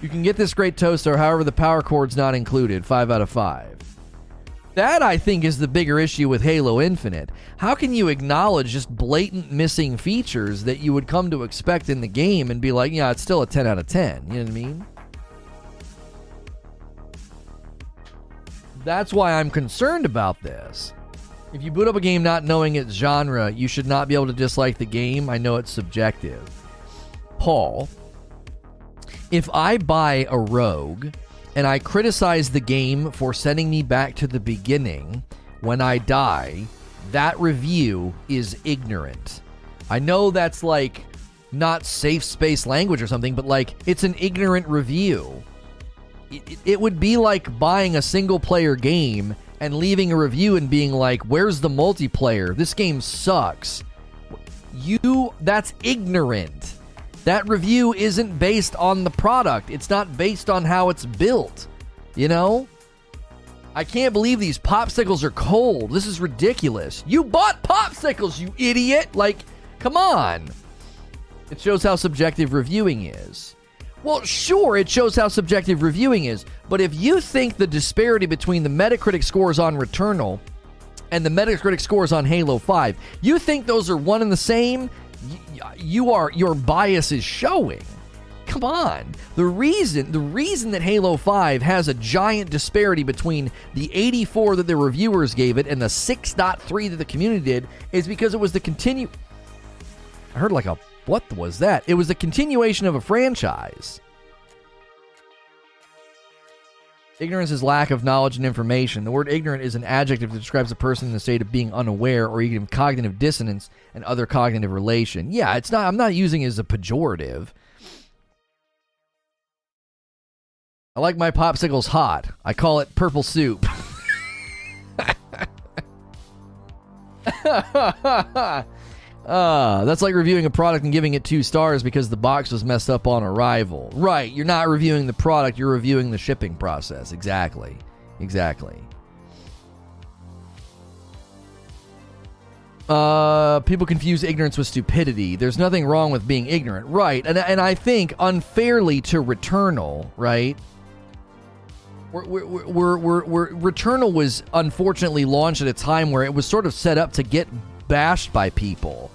You can get this great toaster, however, the power cord's not included. Five out of five. That, I think, is the bigger issue with Halo Infinite. How can you acknowledge just blatant missing features that you would come to expect in the game and be like, yeah, it's still a 10 out of 10? You know what I mean? That's why I'm concerned about this. If you boot up a game not knowing its genre, you should not be able to dislike the game. I know it's subjective. Paul, if I buy a rogue and I criticize the game for sending me back to the beginning when I die, that review is ignorant. I know that's like not safe space language or something, but like it's an ignorant review. It, it would be like buying a single player game and leaving a review and being like, "Where's the multiplayer? This game sucks." You that's ignorant. That review isn't based on the product. It's not based on how it's built. You know? I can't believe these popsicles are cold. This is ridiculous. You bought popsicles, you idiot. Like, come on. It shows how subjective reviewing is. Well, sure, it shows how subjective reviewing is, but if you think the disparity between the Metacritic scores on Returnal and the Metacritic scores on Halo 5, you think those are one and the same, you are your bias is showing. Come on. The reason the reason that Halo 5 has a giant disparity between the 84 that the reviewers gave it and the 6.3 that the community did is because it was the continue I heard like a what was that? It was the continuation of a franchise. Ignorance is lack of knowledge and information. The word ignorant is an adjective that describes a person in the state of being unaware or even cognitive dissonance and other cognitive relation. Yeah, it's not I'm not using it as a pejorative. I like my popsicles hot. I call it purple soup. Uh, that's like reviewing a product and giving it two stars because the box was messed up on arrival. Right, you're not reviewing the product, you're reviewing the shipping process. Exactly. Exactly. Uh, people confuse ignorance with stupidity. There's nothing wrong with being ignorant, right? And and I think unfairly to Returnal, right? We're, we're, we're, we're, Returnal was unfortunately launched at a time where it was sort of set up to get bashed by people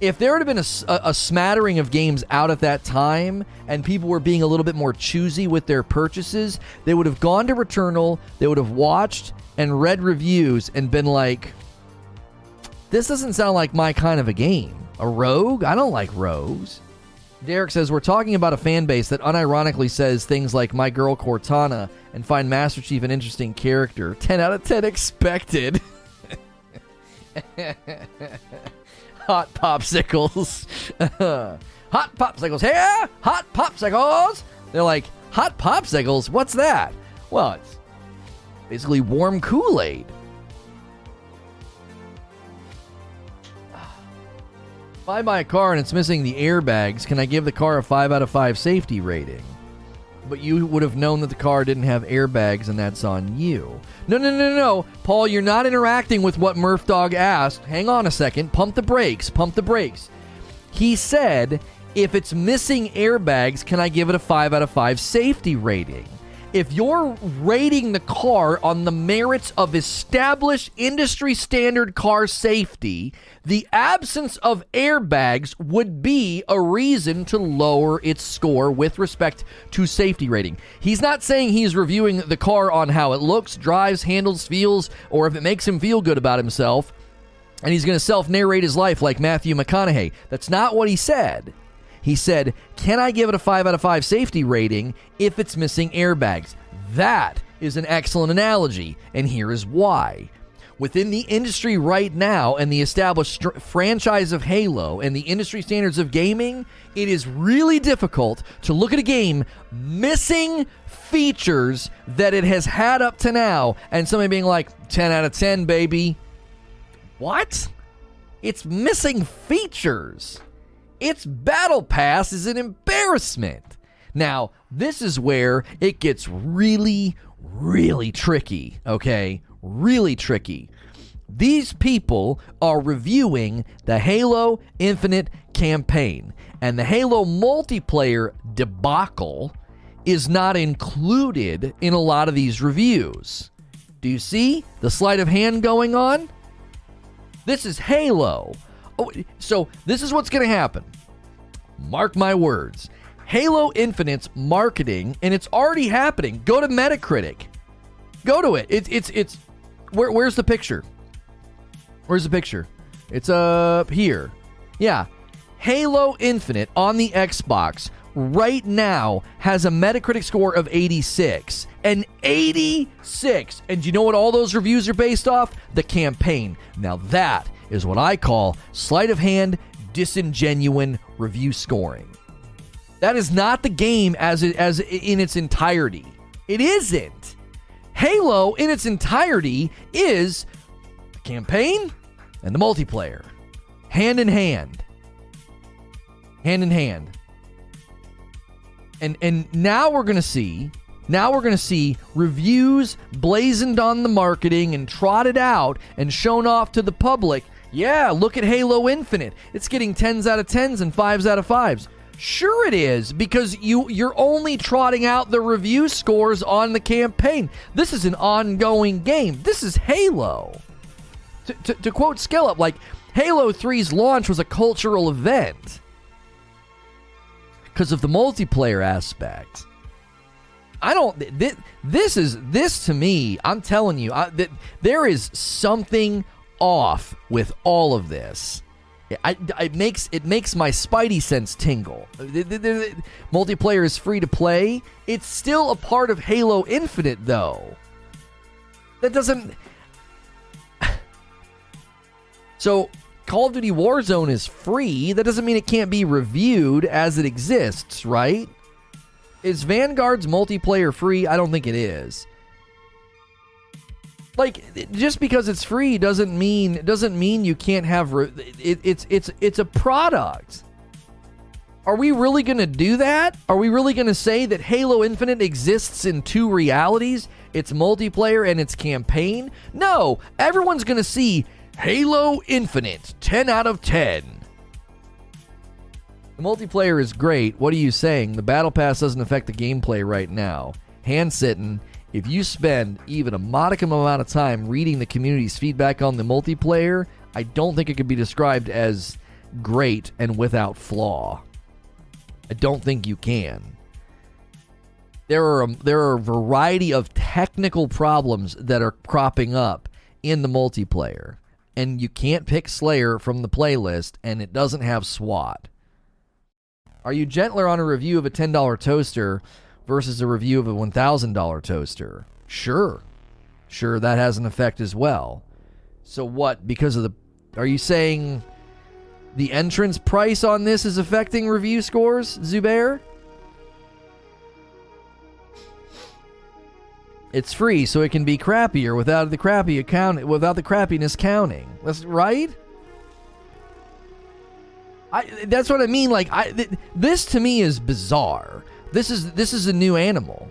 if there would have been a, a, smattering of games out at that time and people were being a little bit more choosy with their purchases, they would have gone to Returnal, they would have watched and read reviews and been like, this doesn't sound like my kind of a game. A rogue? I don't like rogues. Derek says, We're talking about a fan base that unironically says things like My Girl Cortana and find Master Chief an interesting character. 10 out of 10 expected. hot popsicles. hot popsicles here, hot popsicles. They're like, hot popsicles? What's that? Well, it's basically warm Kool Aid. Buy a car and it's missing the airbags, can I give the car a 5 out of 5 safety rating? But you would have known that the car didn't have airbags, and that's on you. No, no, no, no, Paul, you're not interacting with what Murph Dog asked. Hang on a second. Pump the brakes. Pump the brakes. He said, if it's missing airbags, can I give it a 5 out of 5 safety rating? If you're rating the car on the merits of established industry standard car safety, the absence of airbags would be a reason to lower its score with respect to safety rating. He's not saying he's reviewing the car on how it looks, drives, handles, feels, or if it makes him feel good about himself. And he's going to self narrate his life like Matthew McConaughey. That's not what he said. He said, Can I give it a 5 out of 5 safety rating if it's missing airbags? That is an excellent analogy, and here is why. Within the industry right now and the established st- franchise of Halo and the industry standards of gaming, it is really difficult to look at a game missing features that it has had up to now and somebody being like, 10 out of 10, baby. What? It's missing features. Its battle pass is an embarrassment. Now, this is where it gets really, really tricky, okay? Really tricky. These people are reviewing the Halo Infinite campaign, and the Halo multiplayer debacle is not included in a lot of these reviews. Do you see the sleight of hand going on? This is Halo. Oh, so this is what's going to happen. Mark my words. Halo Infinite's marketing, and it's already happening. Go to Metacritic. Go to it. It's it's it's where, where's the picture? Where's the picture? It's up here. Yeah. Halo Infinite on the Xbox right now has a Metacritic score of 86. An 86. And you know what all those reviews are based off? The campaign. Now that is what I call sleight of hand disingenuine review scoring. That is not the game as it, as in its entirety. It isn't. Halo in its entirety is the campaign and the multiplayer, hand in hand, hand in hand. And and now we're gonna see now we're going to see reviews blazoned on the marketing and trotted out and shown off to the public. Yeah, look at Halo Infinite. It's getting 10s out of 10s and 5s out of 5s. Sure it is because you you're only trotting out the review scores on the campaign. This is an ongoing game. This is Halo. To, to, to quote SkillUp, like Halo 3's launch was a cultural event because of the multiplayer aspect. I don't. This, this is this to me. I'm telling you, I, th- there is something off with all of this. I, it makes it makes my spidey sense tingle. The, the, the, multiplayer is free to play. It's still a part of Halo Infinite, though. That doesn't. So, Call of Duty Warzone is free. That doesn't mean it can't be reviewed as it exists, right? Is Vanguard's multiplayer free? I don't think it is. Like just because it's free doesn't mean doesn't mean you can't have re- it, it's it's it's a product. Are we really going to do that? Are we really going to say that Halo Infinite exists in two realities? It's multiplayer and it's campaign? No, everyone's going to see Halo Infinite 10 out of 10. The multiplayer is great. What are you saying? The battle pass doesn't affect the gameplay right now. Hand sitting. If you spend even a modicum amount of time reading the community's feedback on the multiplayer, I don't think it could be described as great and without flaw. I don't think you can. There are a, there are a variety of technical problems that are cropping up in the multiplayer, and you can't pick Slayer from the playlist, and it doesn't have SWAT. Are you gentler on a review of a $10 toaster versus a review of a $1,000 toaster? Sure. Sure, that has an effect as well. So, what? Because of the. Are you saying the entrance price on this is affecting review scores, Zubair? It's free, so it can be crappier without the crappy account without the crappiness counting. That's right. I, that's what I mean. Like, I, th- this to me is bizarre. This is this is a new animal.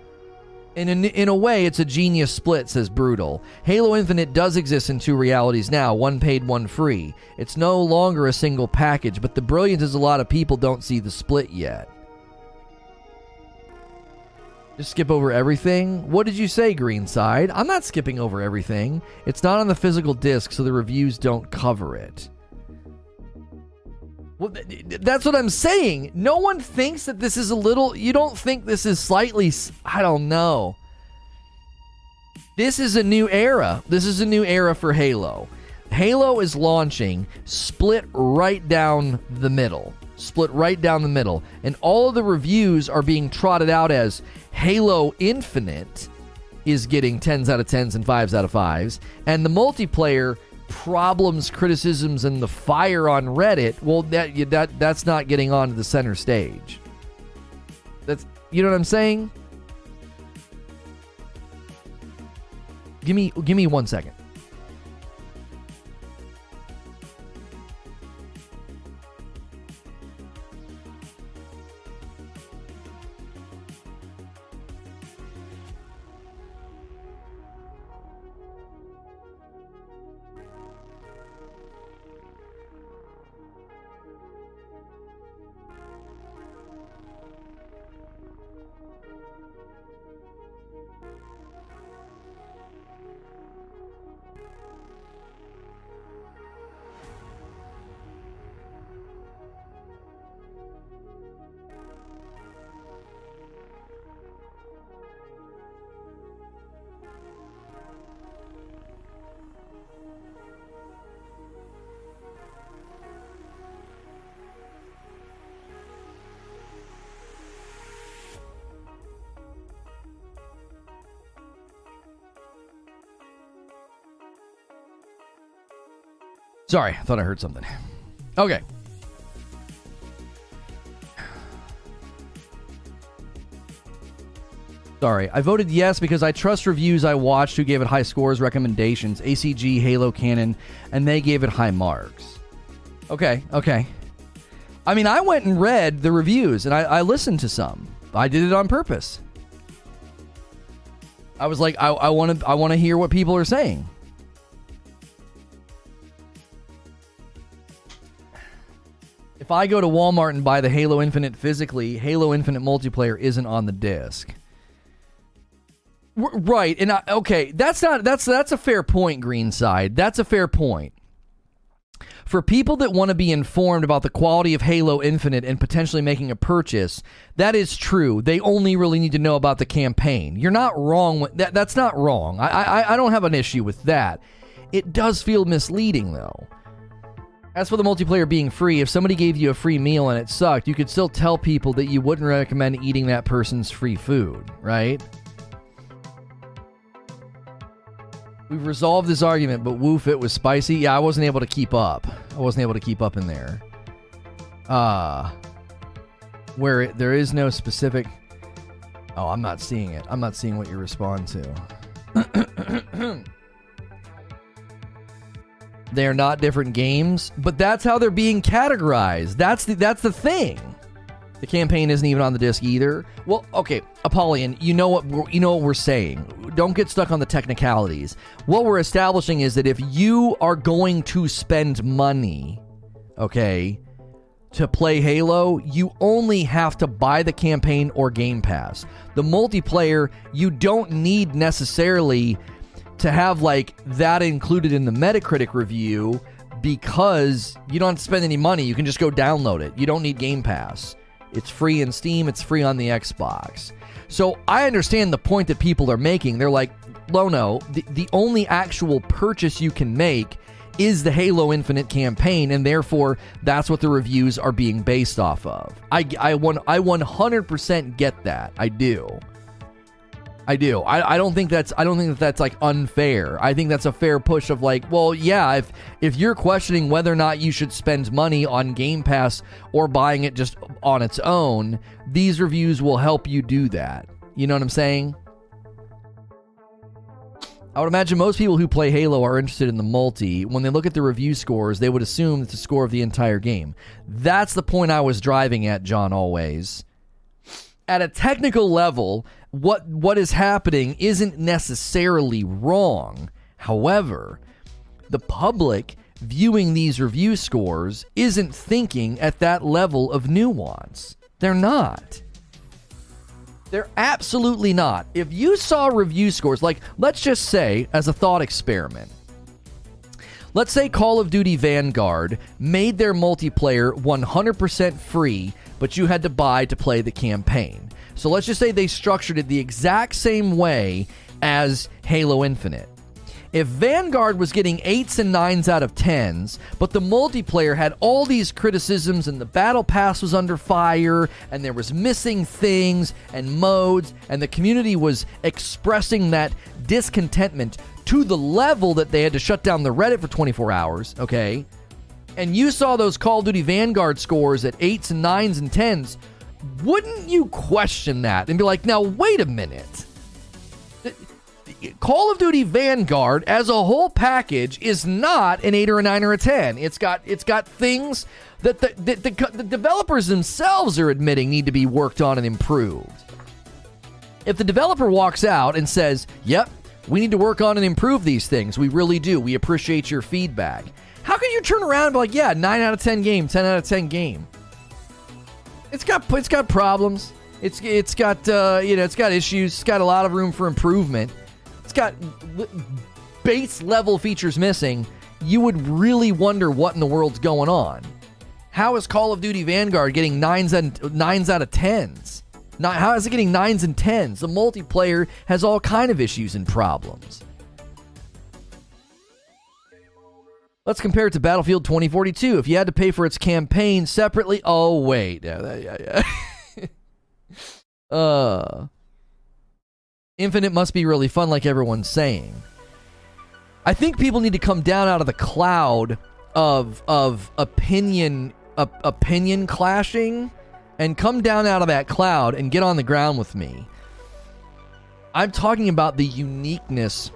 In a, in a way, it's a genius split, says Brutal. Halo Infinite does exist in two realities now, one paid, one free. It's no longer a single package, but the brilliance is a lot of people don't see the split yet. Just skip over everything? What did you say, Greenside? I'm not skipping over everything. It's not on the physical disc, so the reviews don't cover it. Well, that's what I'm saying. No one thinks that this is a little. You don't think this is slightly. I don't know. This is a new era. This is a new era for Halo. Halo is launching split right down the middle. Split right down the middle. And all of the reviews are being trotted out as Halo Infinite is getting 10s out of 10s and 5s out of 5s. And the multiplayer problems, criticisms, and the fire on Reddit, well, that that that's not getting onto the center stage. That's you know what I'm saying. Give me give me one second. Sorry, I thought I heard something. Okay. Sorry, I voted yes because I trust reviews I watched who gave it high scores, recommendations, ACG, Halo Canon, and they gave it high marks. Okay, okay. I mean, I went and read the reviews and I, I listened to some. I did it on purpose. I was like, I want to, I want to hear what people are saying. If I go to Walmart and buy the Halo Infinite physically, Halo Infinite multiplayer isn't on the disc. Right, and I, okay, that's not that's that's a fair point, Greenside. That's a fair point. For people that want to be informed about the quality of Halo Infinite and potentially making a purchase, that is true. They only really need to know about the campaign. You're not wrong. That that's not wrong. I, I I don't have an issue with that. It does feel misleading though. As for the multiplayer being free, if somebody gave you a free meal and it sucked, you could still tell people that you wouldn't recommend eating that person's free food, right? We've resolved this argument, but woof, it was spicy. Yeah, I wasn't able to keep up. I wasn't able to keep up in there. Uh where it, there is no specific Oh, I'm not seeing it. I'm not seeing what you respond to. they're not different games, but that's how they're being categorized. That's the that's the thing. The campaign isn't even on the disc either. Well, okay, Apollyon, you know what you know what we're saying. Don't get stuck on the technicalities. What we're establishing is that if you are going to spend money, okay, to play Halo, you only have to buy the campaign or Game Pass. The multiplayer, you don't need necessarily to have like that included in the Metacritic review because you don't spend any money. You can just go download it. You don't need Game Pass. It's free in Steam, it's free on the Xbox. So I understand the point that people are making. They're like, Lono, the, the only actual purchase you can make is the Halo Infinite campaign, and therefore that's what the reviews are being based off of. I, I, one, I 100% get that. I do. I do. I, I don't think that's I don't think that that's like unfair. I think that's a fair push of like, well, yeah, if if you're questioning whether or not you should spend money on Game Pass or buying it just on its own, these reviews will help you do that. You know what I'm saying? I would imagine most people who play Halo are interested in the multi. When they look at the review scores, they would assume it's the score of the entire game. That's the point I was driving at, John, always. At a technical level, what what is happening isn't necessarily wrong. However, the public viewing these review scores isn't thinking at that level of nuance. They're not. They're absolutely not. If you saw review scores, like let's just say, as a thought experiment, let's say Call of Duty Vanguard made their multiplayer 100% free, but you had to buy to play the campaign. So let's just say they structured it the exact same way as Halo Infinite. If Vanguard was getting 8s and 9s out of 10s, but the multiplayer had all these criticisms and the battle pass was under fire and there was missing things and modes and the community was expressing that discontentment to the level that they had to shut down the Reddit for 24 hours, okay? And you saw those Call of Duty Vanguard scores at 8s and 9s and 10s, wouldn't you question that and be like, now, wait a minute? Call of Duty Vanguard as a whole package is not an 8 or a 9 or a 10. It's got it's got things that the, the, the, the developers themselves are admitting need to be worked on and improved. If the developer walks out and says, "Yep, we need to work on and improve these things. We really do. We appreciate your feedback." How can you turn around and be like, "Yeah, 9 out of 10 game, 10 out of 10 game." It's got it's got problems. It's it's got uh, you know it's got issues. It's got a lot of room for improvement. It's got base level features missing. You would really wonder what in the world's going on. How is Call of Duty Vanguard getting nines and nines out of tens? Not, how is it getting nines and tens? The multiplayer has all kind of issues and problems. Let's compare it to Battlefield 2042. If you had to pay for its campaign separately, oh wait, uh, Infinite must be really fun, like everyone's saying. I think people need to come down out of the cloud of of opinion uh, opinion clashing and come down out of that cloud and get on the ground with me. I'm talking about the uniqueness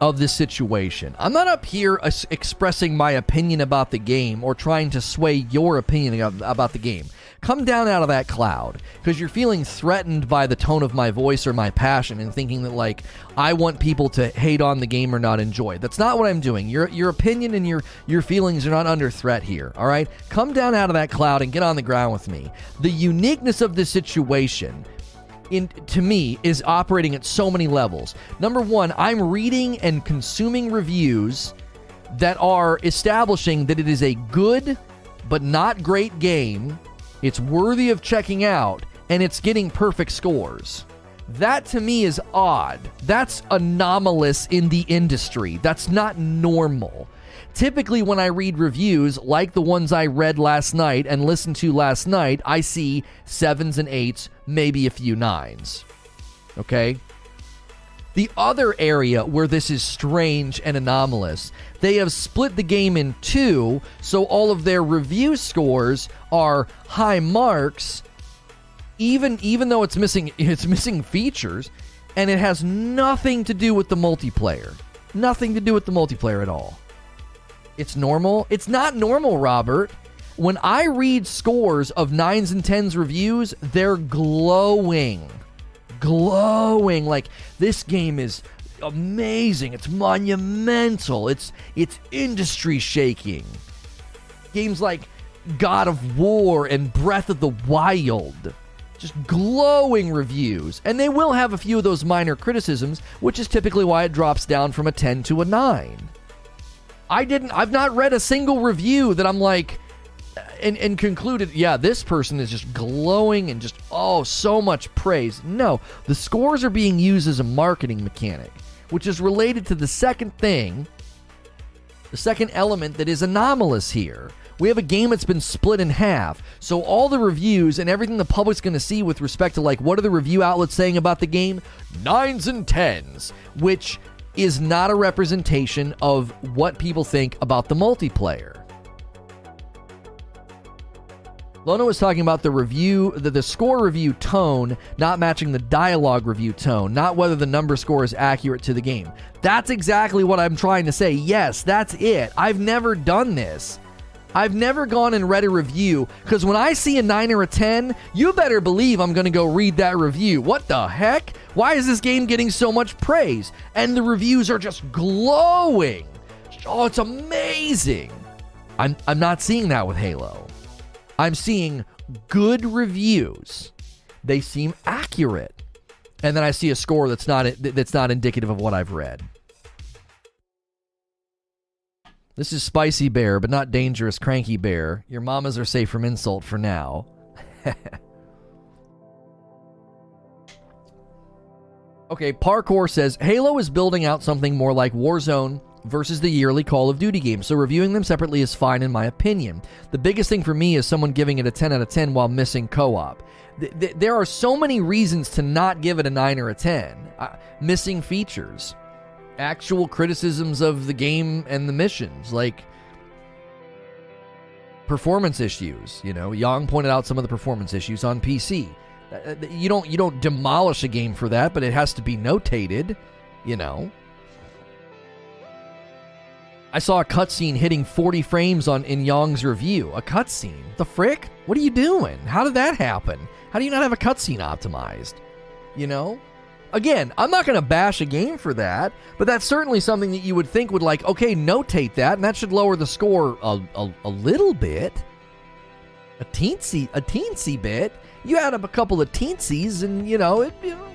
of this situation. I'm not up here expressing my opinion about the game or trying to sway your opinion about the game. Come down out of that cloud because you're feeling threatened by the tone of my voice or my passion and thinking that like I want people to hate on the game or not enjoy. That's not what I'm doing. Your your opinion and your your feelings are not under threat here, all right? Come down out of that cloud and get on the ground with me. The uniqueness of this situation in to me is operating at so many levels. Number 1, I'm reading and consuming reviews that are establishing that it is a good but not great game. It's worthy of checking out and it's getting perfect scores. That to me is odd. That's anomalous in the industry. That's not normal. Typically, when I read reviews like the ones I read last night and listened to last night, I see sevens and eights, maybe a few nines. Okay? The other area where this is strange and anomalous, they have split the game in two, so all of their review scores are high marks, even even though it's missing it's missing features, and it has nothing to do with the multiplayer. Nothing to do with the multiplayer at all. It's normal. It's not normal, Robert. When I read scores of nines and tens reviews, they're glowing. Glowing. Like this game is amazing. It's monumental. It's it's industry shaking. Games like God of War and Breath of the Wild. Just glowing reviews. And they will have a few of those minor criticisms, which is typically why it drops down from a 10 to a 9. I didn't. I've not read a single review that I'm like, and and concluded. Yeah, this person is just glowing and just oh, so much praise. No, the scores are being used as a marketing mechanic, which is related to the second thing, the second element that is anomalous here. We have a game that's been split in half. So all the reviews and everything the public's going to see with respect to like what are the review outlets saying about the game? Nines and tens, which is not a representation of what people think about the multiplayer. Lono was talking about the review, the, the score review tone not matching the dialogue review tone, not whether the number score is accurate to the game. That's exactly what I'm trying to say. Yes, that's it. I've never done this. I've never gone and read a review because when I see a 9 or a 10, you better believe I'm going to go read that review. What the heck? Why is this game getting so much praise? And the reviews are just glowing. Oh, it's amazing. I'm, I'm not seeing that with Halo. I'm seeing good reviews. They seem accurate. And then I see a score that's not that's not indicative of what I've read. This is Spicy Bear, but not Dangerous Cranky Bear. Your mamas are safe from insult for now. okay, Parkour says Halo is building out something more like Warzone versus the yearly Call of Duty game, so reviewing them separately is fine in my opinion. The biggest thing for me is someone giving it a 10 out of 10 while missing co op. Th- th- there are so many reasons to not give it a 9 or a 10. Uh, missing features actual criticisms of the game and the missions, like performance issues. You know, Yong pointed out some of the performance issues on PC. Uh, you don't you don't demolish a game for that, but it has to be notated. You know. I saw a cutscene hitting 40 frames on in Yong's review. A cutscene? The frick? What are you doing? How did that happen? How do you not have a cutscene optimized? You know? Again, I'm not going to bash a game for that, but that's certainly something that you would think would like, okay, notate that, and that should lower the score a, a, a little bit. A teensy, a teensy bit. You add up a couple of teensies, and you know, it, you know,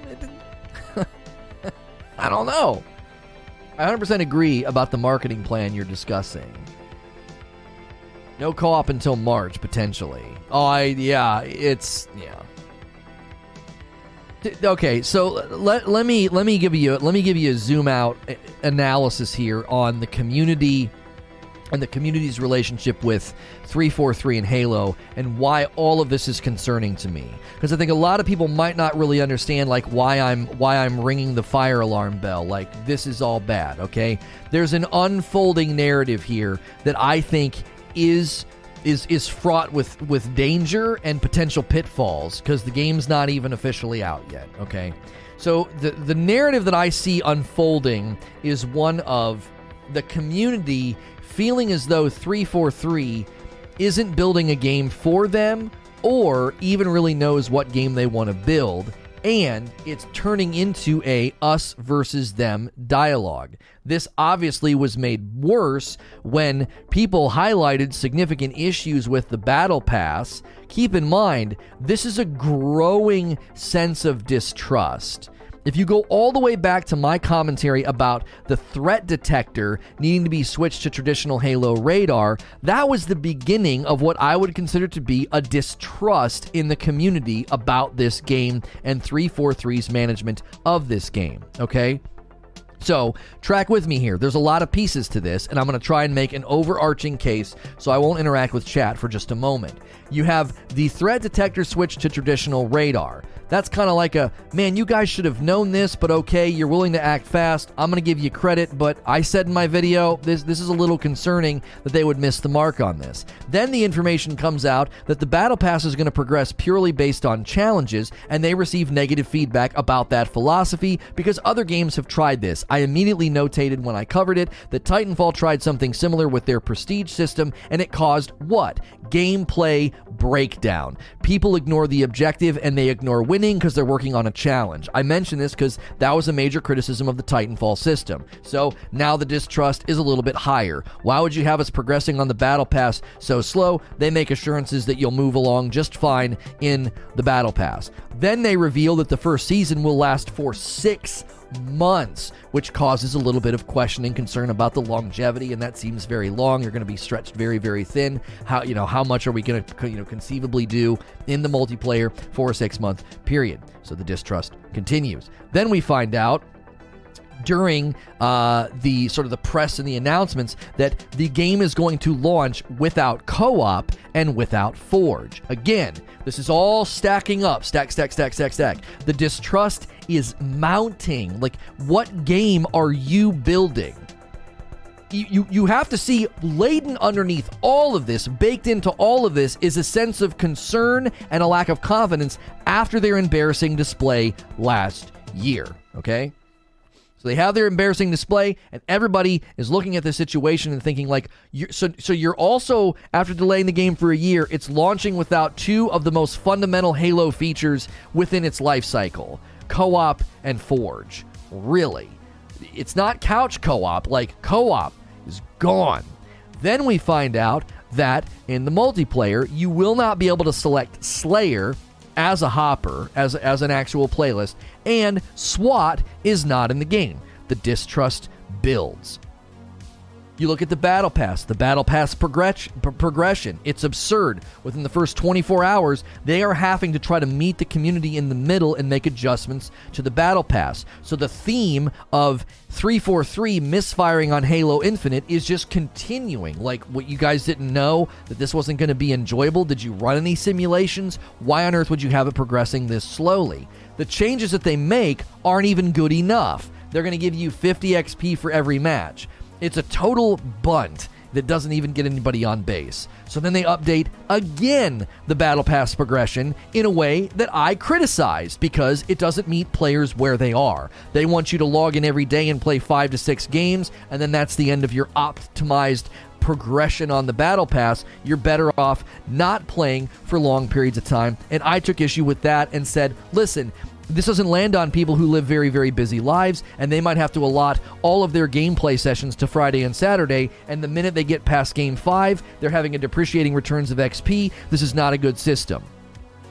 it, I don't know. I 100% agree about the marketing plan you're discussing. No co-op until March potentially. Oh, I yeah, it's yeah okay so let, let me let me give you let me give you a zoom out analysis here on the community and the community's relationship with 343 and Halo and why all of this is concerning to me. Because I think a lot of people might not really understand like why I'm why I'm ringing the fire alarm bell. Like this is all bad okay? There's an unfolding narrative here that I think is is is fraught with with danger and potential pitfalls because the game's not even officially out yet. Okay, So the the narrative that I see unfolding is one of the community feeling as though 343 isn't building a game for them or even really knows what game they want to build and it's turning into a us versus them dialogue. This obviously was made worse when people highlighted significant issues with the battle pass. Keep in mind, this is a growing sense of distrust. If you go all the way back to my commentary about the threat detector needing to be switched to traditional Halo radar, that was the beginning of what I would consider to be a distrust in the community about this game and 343's management of this game. Okay? So, track with me here. There's a lot of pieces to this, and I'm going to try and make an overarching case so I won't interact with chat for just a moment. You have the threat detector switch to traditional radar. That's kind of like a man, you guys should have known this, but okay, you're willing to act fast. I'm going to give you credit, but I said in my video, this this is a little concerning that they would miss the mark on this. Then the information comes out that the battle pass is going to progress purely based on challenges, and they receive negative feedback about that philosophy because other games have tried this. I immediately notated when I covered it that Titanfall tried something similar with their prestige system, and it caused what? Gameplay breakdown. People ignore the objective and they ignore winning because they're working on a challenge. I mention this because that was a major criticism of the Titanfall system. So now the distrust is a little bit higher. Why would you have us progressing on the battle pass so slow? They make assurances that you'll move along just fine in the battle pass. Then they reveal that the first season will last for six months, which causes a little bit of questioning concern about the longevity, and that seems very long. You're going to be stretched very, very thin. How you know how much are we going to you know conceivably do in the multiplayer for a six month period? So the distrust continues. Then we find out during uh, the sort of the press and the announcements that the game is going to launch without co-op and without Forge. Again, this is all stacking up, stack, stack, stack, stack, stack. The distrust is mounting. Like, what game are you building? You, you, you have to see laden underneath all of this, baked into all of this, is a sense of concern and a lack of confidence after their embarrassing display last year. Okay? They have their embarrassing display, and everybody is looking at the situation and thinking like, you're, so so you're also after delaying the game for a year, it's launching without two of the most fundamental Halo features within its life cycle: co-op and Forge. Really, it's not couch co-op. Like co-op is gone. Then we find out that in the multiplayer, you will not be able to select Slayer as a hopper, as, as an actual playlist, and SWAT is not in the game. The distrust builds. You look at the battle pass, the battle pass progress- progression. It's absurd. Within the first 24 hours, they are having to try to meet the community in the middle and make adjustments to the battle pass. So the theme of 343 misfiring on Halo Infinite is just continuing. Like what you guys didn't know that this wasn't going to be enjoyable. Did you run any simulations? Why on earth would you have it progressing this slowly? The changes that they make aren't even good enough. They're going to give you 50 XP for every match. It's a total bunt that doesn't even get anybody on base. So then they update again the Battle Pass progression in a way that I criticized because it doesn't meet players where they are. They want you to log in every day and play five to six games, and then that's the end of your optimized progression on the battle pass, you're better off not playing for long periods of time. And I took issue with that and said, listen, this doesn't land on people who live very, very busy lives, and they might have to allot all of their gameplay sessions to Friday and Saturday. And the minute they get past game five, they're having a depreciating returns of XP. This is not a good system.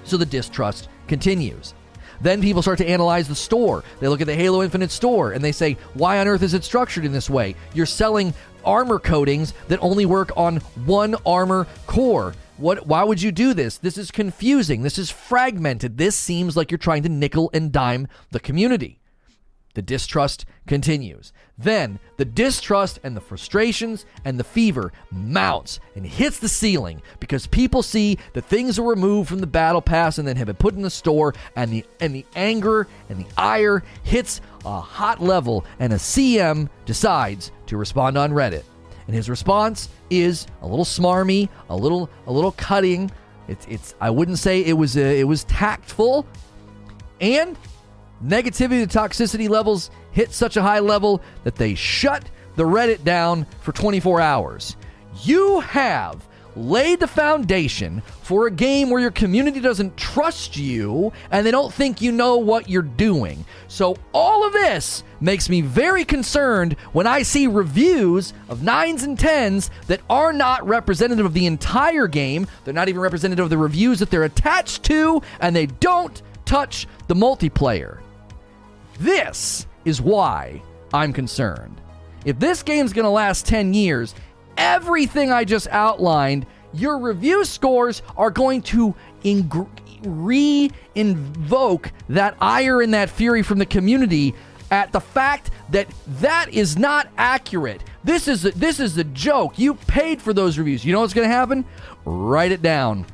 So the distrust continues. Then people start to analyze the store. They look at the Halo Infinite store and they say, why on earth is it structured in this way? You're selling armor coatings that only work on one armor core. What why would you do this? This is confusing. This is fragmented. This seems like you're trying to nickel and dime the community. The distrust continues. Then the distrust and the frustrations and the fever mounts and hits the ceiling because people see that things are removed from the battle pass and then have been put in the store and the and the anger and the ire hits a hot level and a CM decides to respond on Reddit. And his response is a little smarmy, a little a little cutting. It's it's I wouldn't say it was uh, it was tactful, and Negativity to toxicity levels hit such a high level that they shut the Reddit down for 24 hours. You have laid the foundation for a game where your community doesn't trust you and they don't think you know what you're doing. So, all of this makes me very concerned when I see reviews of nines and tens that are not representative of the entire game. They're not even representative of the reviews that they're attached to, and they don't touch the multiplayer. This is why I'm concerned. If this game's going to last 10 years, everything I just outlined, your review scores are going to ing- re invoke that ire and that fury from the community at the fact that that is not accurate. This is a, this is a joke. You paid for those reviews. You know what's going to happen? Write it down.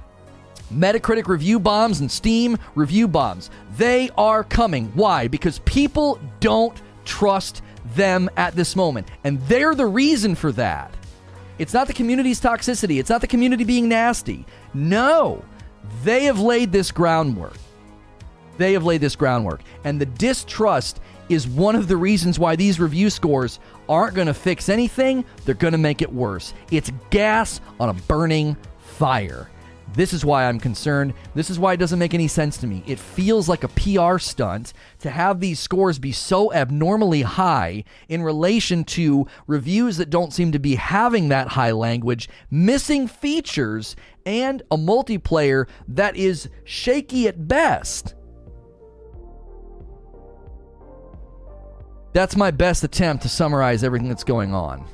Metacritic review bombs and Steam review bombs. They are coming. Why? Because people don't trust them at this moment. And they're the reason for that. It's not the community's toxicity, it's not the community being nasty. No, they have laid this groundwork. They have laid this groundwork. And the distrust is one of the reasons why these review scores aren't going to fix anything. They're going to make it worse. It's gas on a burning fire. This is why I'm concerned. This is why it doesn't make any sense to me. It feels like a PR stunt to have these scores be so abnormally high in relation to reviews that don't seem to be having that high language, missing features, and a multiplayer that is shaky at best. That's my best attempt to summarize everything that's going on.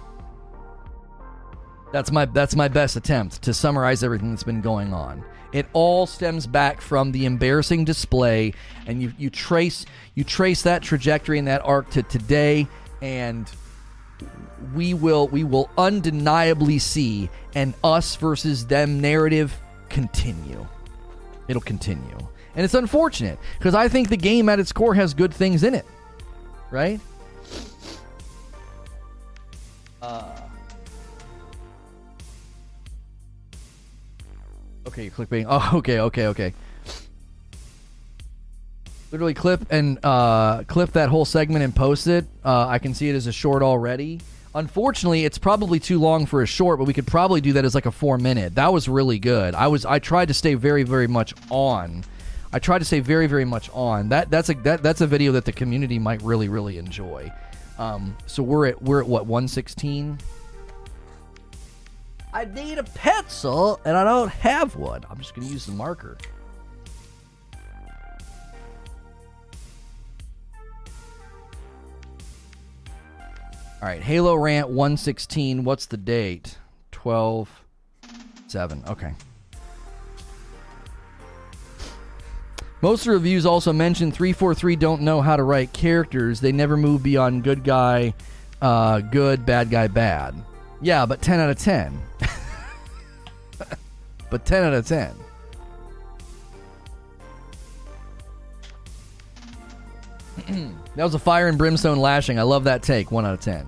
That's my that's my best attempt to summarize everything that's been going on. It all stems back from the embarrassing display, and you you trace you trace that trajectory and that arc to today, and we will we will undeniably see an us versus them narrative continue. It'll continue, and it's unfortunate because I think the game at its core has good things in it, right? Uh, Okay, you're clickbaiting. Oh, okay, okay, okay. Literally clip and uh, clip that whole segment and post it. Uh, I can see it as a short already. Unfortunately, it's probably too long for a short, but we could probably do that as like a four minute. That was really good. I was I tried to stay very very much on. I tried to stay very very much on. That that's a that that's a video that the community might really really enjoy. Um, so we're at we're at what 116. I need a pencil and I don't have one. I'm just going to use the marker. All right, Halo Rant 116. What's the date? 12 7. Okay. Most reviews also mention 343 don't know how to write characters. They never move beyond good guy, uh, good, bad guy, bad. Yeah, but 10 out of 10. But 10 out of 10. that was a fire and brimstone lashing. I love that take. 1 out of 10.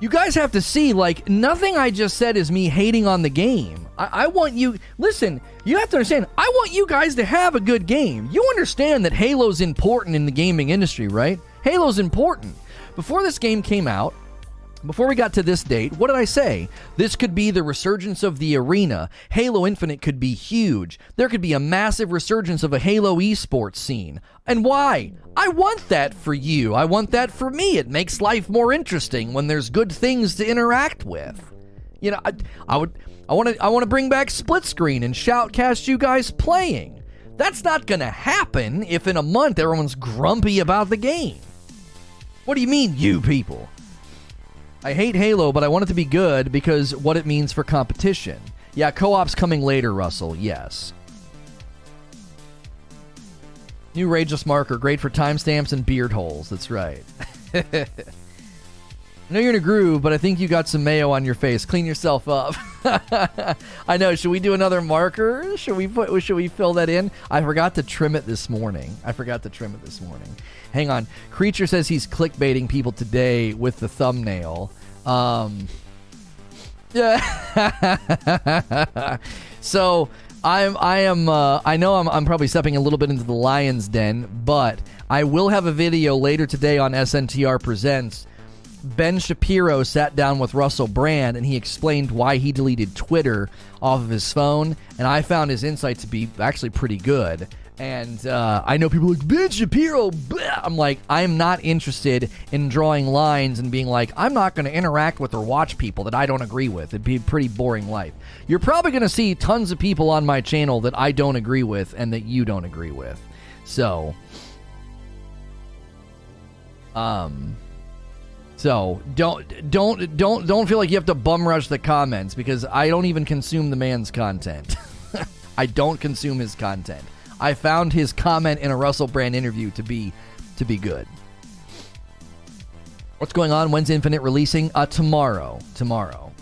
You guys have to see, like, nothing I just said is me hating on the game. I, I, want you, listen, you have to understand, I want you guys to have a good game. You understand that Halo's important in the gaming industry, right? Halo's important. Before this game came out, before we got to this date, what did I say? This could be the resurgence of the arena. Halo Infinite could be huge. There could be a massive resurgence of a Halo esports scene. And why? I want that for you. I want that for me. It makes life more interesting when there's good things to interact with. You know, I, I would I want to I want to bring back split screen and shoutcast you guys playing. That's not going to happen if in a month everyone's grumpy about the game. What do you mean, you people? I hate Halo, but I want it to be good because what it means for competition. Yeah, co op's coming later, Russell. Yes. New Rageless marker, great for timestamps and beard holes. That's right. I know you're in a groove, but I think you got some mayo on your face. Clean yourself up. I know. Should we do another marker? Should we put? Should we fill that in? I forgot to trim it this morning. I forgot to trim it this morning. Hang on. Creature says he's clickbaiting people today with the thumbnail. Um, yeah. so I'm I am uh, I know I'm I'm probably stepping a little bit into the lion's den, but I will have a video later today on SNTR Presents. Ben Shapiro sat down with Russell Brand and he explained why he deleted Twitter off of his phone, and I found his insight to be actually pretty good. And uh, I know people like Ben Shapiro. Blah. I'm like, I'm not interested in drawing lines and being like, I'm not going to interact with or watch people that I don't agree with. It'd be a pretty boring life. You're probably going to see tons of people on my channel that I don't agree with and that you don't agree with. So, um, so don't don't don't don't feel like you have to bum rush the comments because I don't even consume the man's content. I don't consume his content. I found his comment in a Russell Brand interview to be to be good. What's going on? When's Infinite releasing? Uh, tomorrow. Tomorrow.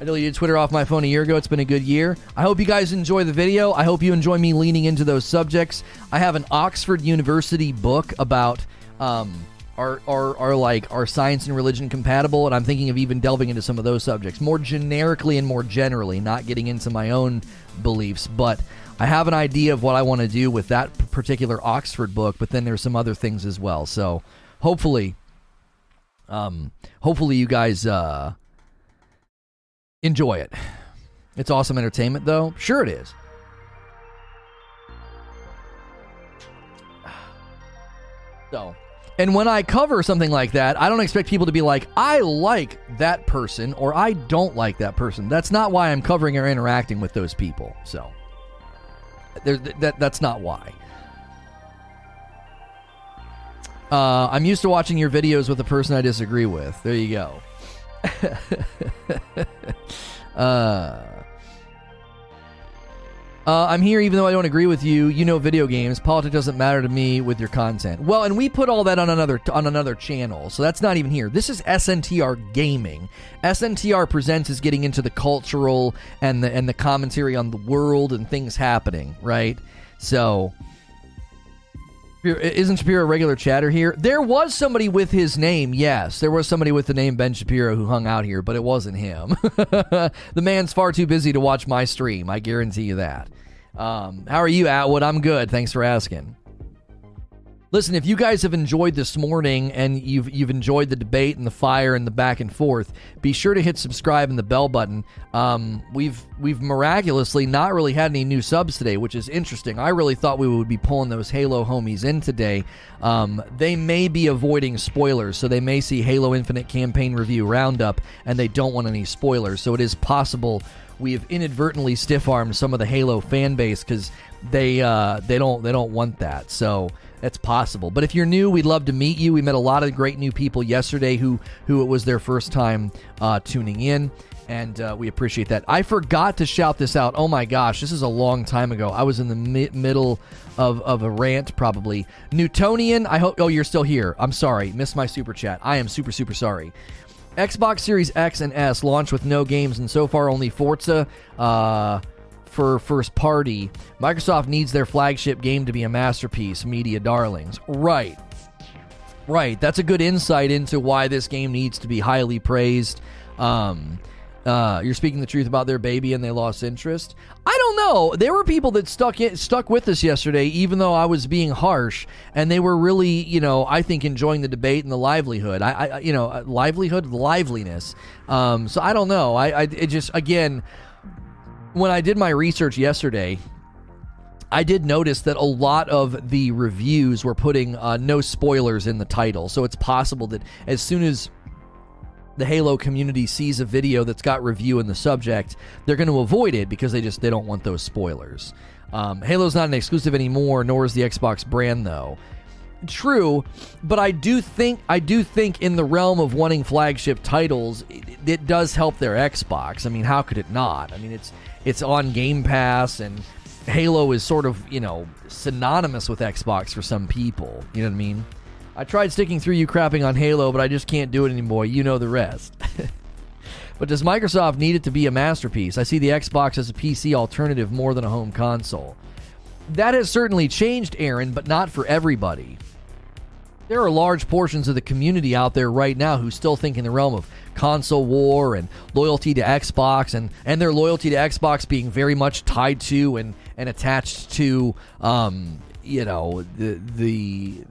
I deleted Twitter off my phone a year ago. It's been a good year. I hope you guys enjoy the video. I hope you enjoy me leaning into those subjects. I have an Oxford University book about um, are, are, are like are science and religion compatible and i'm thinking of even delving into some of those subjects more generically and more generally not getting into my own beliefs but I have an idea of what I want to do with that particular Oxford book, but then there's some other things as well. So hopefully, um, hopefully you guys uh, enjoy it. It's awesome entertainment, though. Sure, it is. So, and when I cover something like that, I don't expect people to be like, I like that person or I don't like that person. That's not why I'm covering or interacting with those people. So. There, that that's not why. Uh, I'm used to watching your videos with a person I disagree with. There you go. uh, uh, I'm here even though I don't agree with you. You know video games. Politics doesn't matter to me with your content. Well, and we put all that on another on another channel, so that's not even here. This is SNTR Gaming. SNTR Presents is getting into the cultural and the and the commentary on the world and things happening, right? So isn't Shapiro a regular chatter here? There was somebody with his name, yes. There was somebody with the name Ben Shapiro who hung out here, but it wasn't him. the man's far too busy to watch my stream. I guarantee you that. Um, how are you, Atwood? I'm good. Thanks for asking. Listen, if you guys have enjoyed this morning and you've you've enjoyed the debate and the fire and the back and forth, be sure to hit subscribe and the bell button. Um, we've we've miraculously not really had any new subs today, which is interesting. I really thought we would be pulling those Halo homies in today. Um, they may be avoiding spoilers, so they may see Halo Infinite campaign review roundup, and they don't want any spoilers. So it is possible we have inadvertently stiff armed some of the Halo fan base because they uh, they don't they don't want that. So that's possible. But if you're new, we'd love to meet you. We met a lot of great new people yesterday who who it was their first time uh, tuning in. And uh, we appreciate that. I forgot to shout this out. Oh my gosh, this is a long time ago. I was in the mi- middle of, of a rant, probably. Newtonian, I hope. Oh, you're still here. I'm sorry. Missed my super chat. I am super, super sorry. Xbox Series X and S launched with no games, and so far only Forza. Uh, for first party. Microsoft needs their flagship game to be a masterpiece, Media Darlings. Right. Right. That's a good insight into why this game needs to be highly praised. Um, uh, you're speaking the truth about their baby and they lost interest. I don't know. There were people that stuck it, stuck with us yesterday, even though I was being harsh, and they were really, you know, I think enjoying the debate and the livelihood. I, I you know, livelihood, liveliness. Um, so I don't know. I, I, it just again, when I did my research yesterday, I did notice that a lot of the reviews were putting uh, no spoilers in the title. So it's possible that as soon as the Halo community sees a video that's got review in the subject, they're going to avoid it because they just they don't want those spoilers. Um, Halo's not an exclusive anymore, nor is the Xbox brand though. True, but I do think I do think in the realm of wanting flagship titles, it, it does help their Xbox. I mean, how could it not? I mean, it's it's on Game Pass, and Halo is sort of, you know, synonymous with Xbox for some people. You know what I mean? I tried sticking through you crapping on Halo, but I just can't do it anymore. You know the rest. but does Microsoft need it to be a masterpiece? I see the Xbox as a PC alternative more than a home console. That has certainly changed, Aaron, but not for everybody. There are large portions of the community out there right now who still think in the realm of console war and loyalty to Xbox and, and their loyalty to Xbox being very much tied to and, and attached to um, you know the the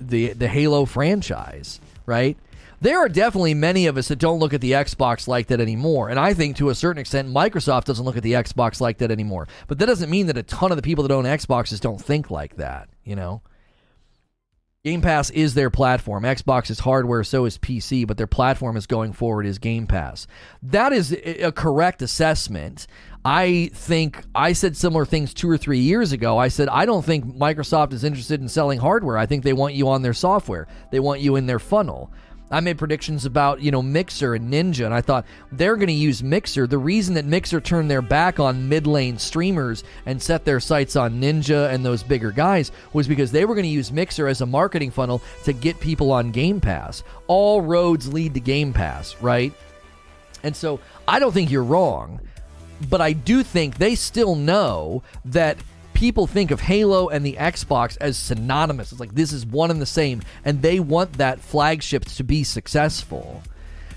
the the Halo franchise, right? There are definitely many of us that don't look at the Xbox like that anymore. And I think to a certain extent, Microsoft doesn't look at the Xbox like that anymore. But that doesn't mean that a ton of the people that own Xboxes don't think like that, you know? Game Pass is their platform. Xbox is hardware, so is PC, but their platform is going forward is Game Pass. That is a correct assessment. I think I said similar things two or three years ago. I said, I don't think Microsoft is interested in selling hardware. I think they want you on their software, they want you in their funnel. I made predictions about, you know, Mixer and Ninja, and I thought they're going to use Mixer. The reason that Mixer turned their back on mid lane streamers and set their sights on Ninja and those bigger guys was because they were going to use Mixer as a marketing funnel to get people on Game Pass. All roads lead to Game Pass, right? And so I don't think you're wrong, but I do think they still know that people think of Halo and the Xbox as synonymous. It's like this is one and the same, and they want that flagship to be successful.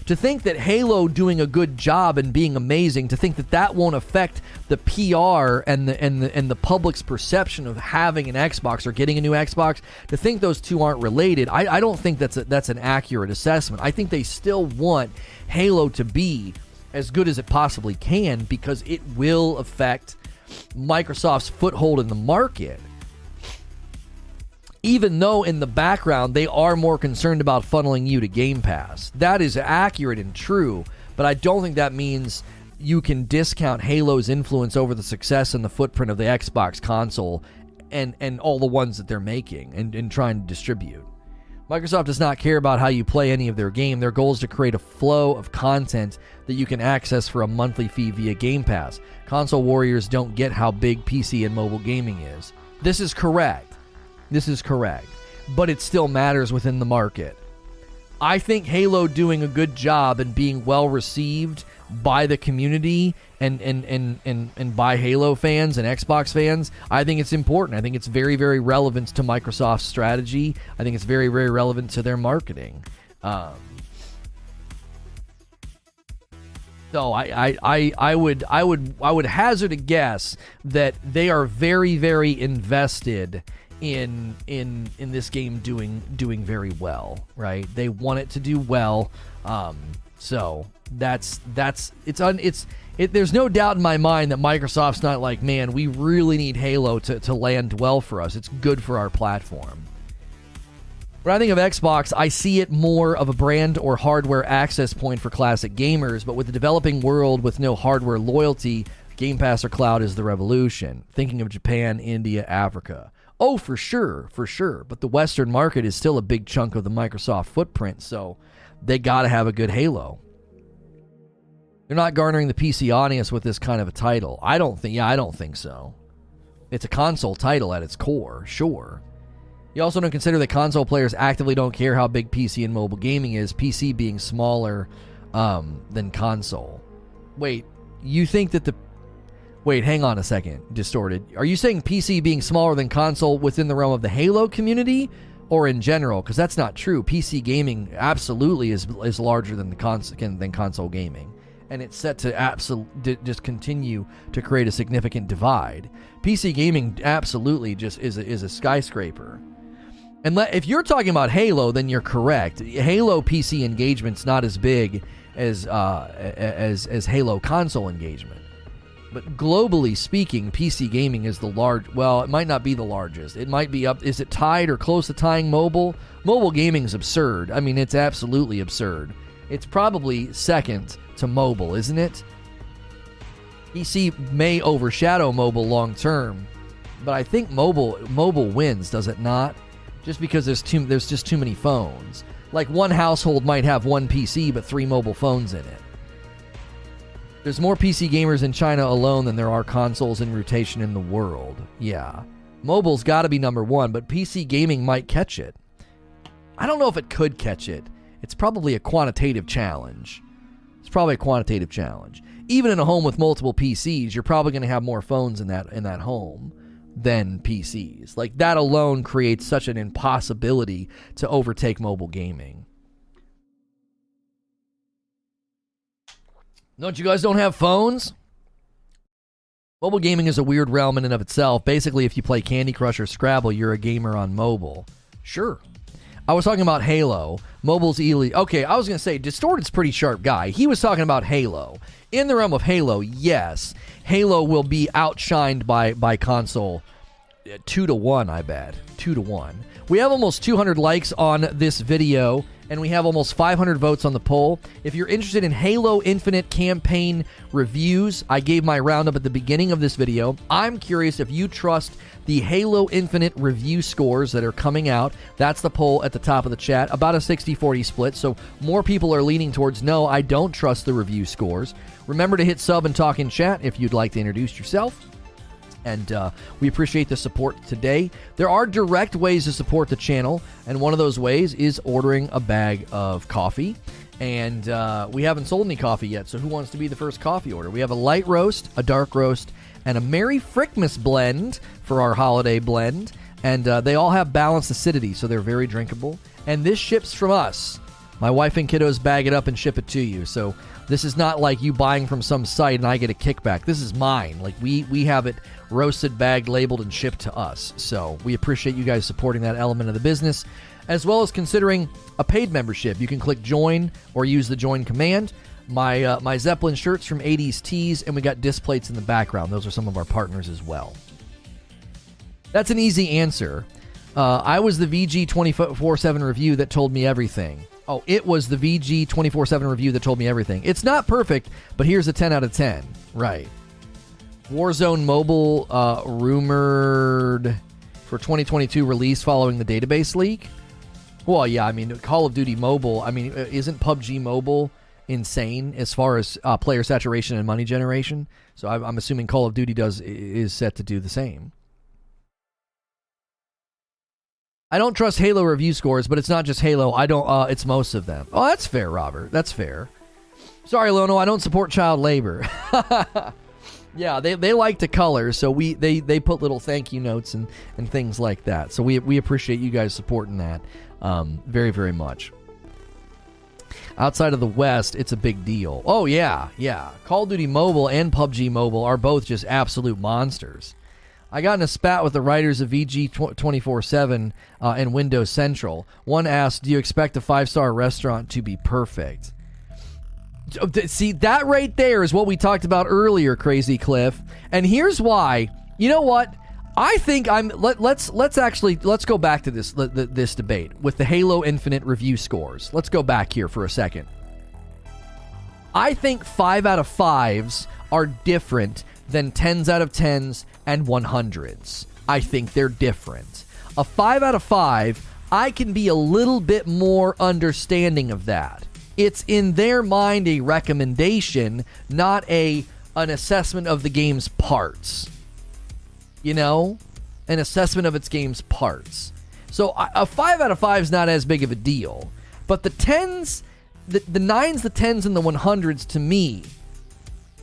To think that Halo doing a good job and being amazing, to think that that won't affect the PR and the and the and the public's perception of having an Xbox or getting a new Xbox, to think those two aren't related, I, I don't think that's a, that's an accurate assessment. I think they still want Halo to be as good as it possibly can because it will affect Microsoft's foothold in the market. Even though in the background they are more concerned about funneling you to Game Pass. That is accurate and true, but I don't think that means you can discount Halo's influence over the success and the footprint of the Xbox console and, and all the ones that they're making and, and trying to distribute. Microsoft does not care about how you play any of their game. Their goal is to create a flow of content that you can access for a monthly fee via Game Pass. Console warriors don't get how big PC and mobile gaming is. This is correct. This is correct. But it still matters within the market. I think Halo doing a good job and being well received by the community and, and, and, and, and by Halo fans and Xbox fans, I think it's important. I think it's very, very relevant to Microsoft's strategy. I think it's very, very relevant to their marketing. Um, so I, I, I, I would I would I would hazard a guess that they are very, very invested in in in this game doing doing very well, right? They want it to do well. Um, so that's that's it's un it's it, there's no doubt in my mind that Microsoft's not like, man, we really need Halo to, to land well for us. It's good for our platform. When I think of Xbox, I see it more of a brand or hardware access point for classic gamers, but with the developing world with no hardware loyalty, Game Pass or cloud is the revolution. Thinking of Japan, India, Africa. Oh, for sure, for sure. But the Western market is still a big chunk of the Microsoft footprint, so they got to have a good Halo. They're not garnering the PC audience with this kind of a title. I don't think. Yeah, I don't think so. It's a console title at its core, sure. You also don't consider that console players actively don't care how big PC and mobile gaming is. PC being smaller um, than console. Wait, you think that the Wait, hang on a second. Distorted. Are you saying PC being smaller than console within the realm of the Halo community or in general? Because that's not true. PC gaming absolutely is is larger than the cons- than console gaming and it's set to absolutely just continue to create a significant divide. PC gaming absolutely just is a, is a skyscraper. And le- if you're talking about Halo, then you're correct. Halo PC engagement's not as big as uh, as as Halo console engagement. But globally speaking, PC gaming is the large. Well, it might not be the largest. It might be up. Is it tied or close to tying mobile? Mobile gaming is absurd. I mean, it's absolutely absurd. It's probably second to mobile, isn't it? PC may overshadow mobile long term, but I think mobile mobile wins, does it not? Just because there's too there's just too many phones. Like one household might have one PC but three mobile phones in it. There's more PC gamers in China alone than there are consoles in rotation in the world. Yeah. Mobile's got to be number 1, but PC gaming might catch it. I don't know if it could catch it. It's probably a quantitative challenge. It's probably a quantitative challenge. Even in a home with multiple PCs, you're probably going to have more phones in that in that home than PCs. Like that alone creates such an impossibility to overtake mobile gaming. Don't you guys don't have phones? Mobile gaming is a weird realm in and of itself. Basically, if you play Candy Crush or Scrabble, you're a gamer on mobile. Sure. I was talking about Halo. Mobile's elite. Okay, I was going to say, Distorted's pretty sharp guy. He was talking about Halo. In the realm of Halo, yes, Halo will be outshined by, by console uh, two to one, I bet. Two to one. We have almost 200 likes on this video and we have almost 500 votes on the poll. If you're interested in Halo Infinite campaign reviews, I gave my roundup at the beginning of this video. I'm curious if you trust the Halo Infinite review scores that are coming out. That's the poll at the top of the chat. About a 60 40 split. So more people are leaning towards no, I don't trust the review scores. Remember to hit sub and talk in chat if you'd like to introduce yourself and uh, we appreciate the support today. There are direct ways to support the channel, and one of those ways is ordering a bag of coffee. And uh, we haven't sold any coffee yet, so who wants to be the first coffee order? We have a light roast, a dark roast, and a Merry Frickmas blend for our holiday blend. And uh, they all have balanced acidity, so they're very drinkable. And this ships from us. My wife and kiddos bag it up and ship it to you. So this is not like you buying from some site and I get a kickback. This is mine. Like we we have it roasted, bagged, labeled, and shipped to us. So we appreciate you guys supporting that element of the business, as well as considering a paid membership. You can click join or use the join command. My uh, my Zeppelin shirts from 80s Tees, and we got displays in the background. Those are some of our partners as well. That's an easy answer. Uh, I was the VG 24 7 review that told me everything. Oh, it was the VG 24 7 review that told me everything. It's not perfect, but here's a 10 out of 10. Right. Warzone Mobile uh, rumored for 2022 release following the database leak. Well, yeah, I mean, Call of Duty Mobile, I mean, uh, isn't PUBG Mobile insane as far as uh, player saturation and money generation? So I'm assuming Call of Duty does is set to do the same. I don't trust Halo review scores, but it's not just Halo. I don't. Uh, it's most of them. Oh, that's fair, Robert. That's fair. Sorry, Lono. I don't support child labor. yeah, they, they like to color, so we they, they put little thank you notes and, and things like that. So we we appreciate you guys supporting that um, very very much. Outside of the West, it's a big deal. Oh yeah, yeah. Call of Duty Mobile and PUBG Mobile are both just absolute monsters. I got in a spat with the writers of VG 24 7 uh, and Windows Central. One asked, Do you expect a five star restaurant to be perfect? See, that right there is what we talked about earlier, Crazy Cliff. And here's why. You know what? I think I'm. Let, let's let's actually let's go back to this this debate with the Halo Infinite review scores. Let's go back here for a second. I think five out of fives are different than tens out of tens and 100s. I think they're different. A 5 out of 5, I can be a little bit more understanding of that. It's in their mind a recommendation, not a an assessment of the game's parts. You know, an assessment of its game's parts. So a 5 out of 5 is not as big of a deal. But the 10s, the, the 9s, the 10s, and the 100s to me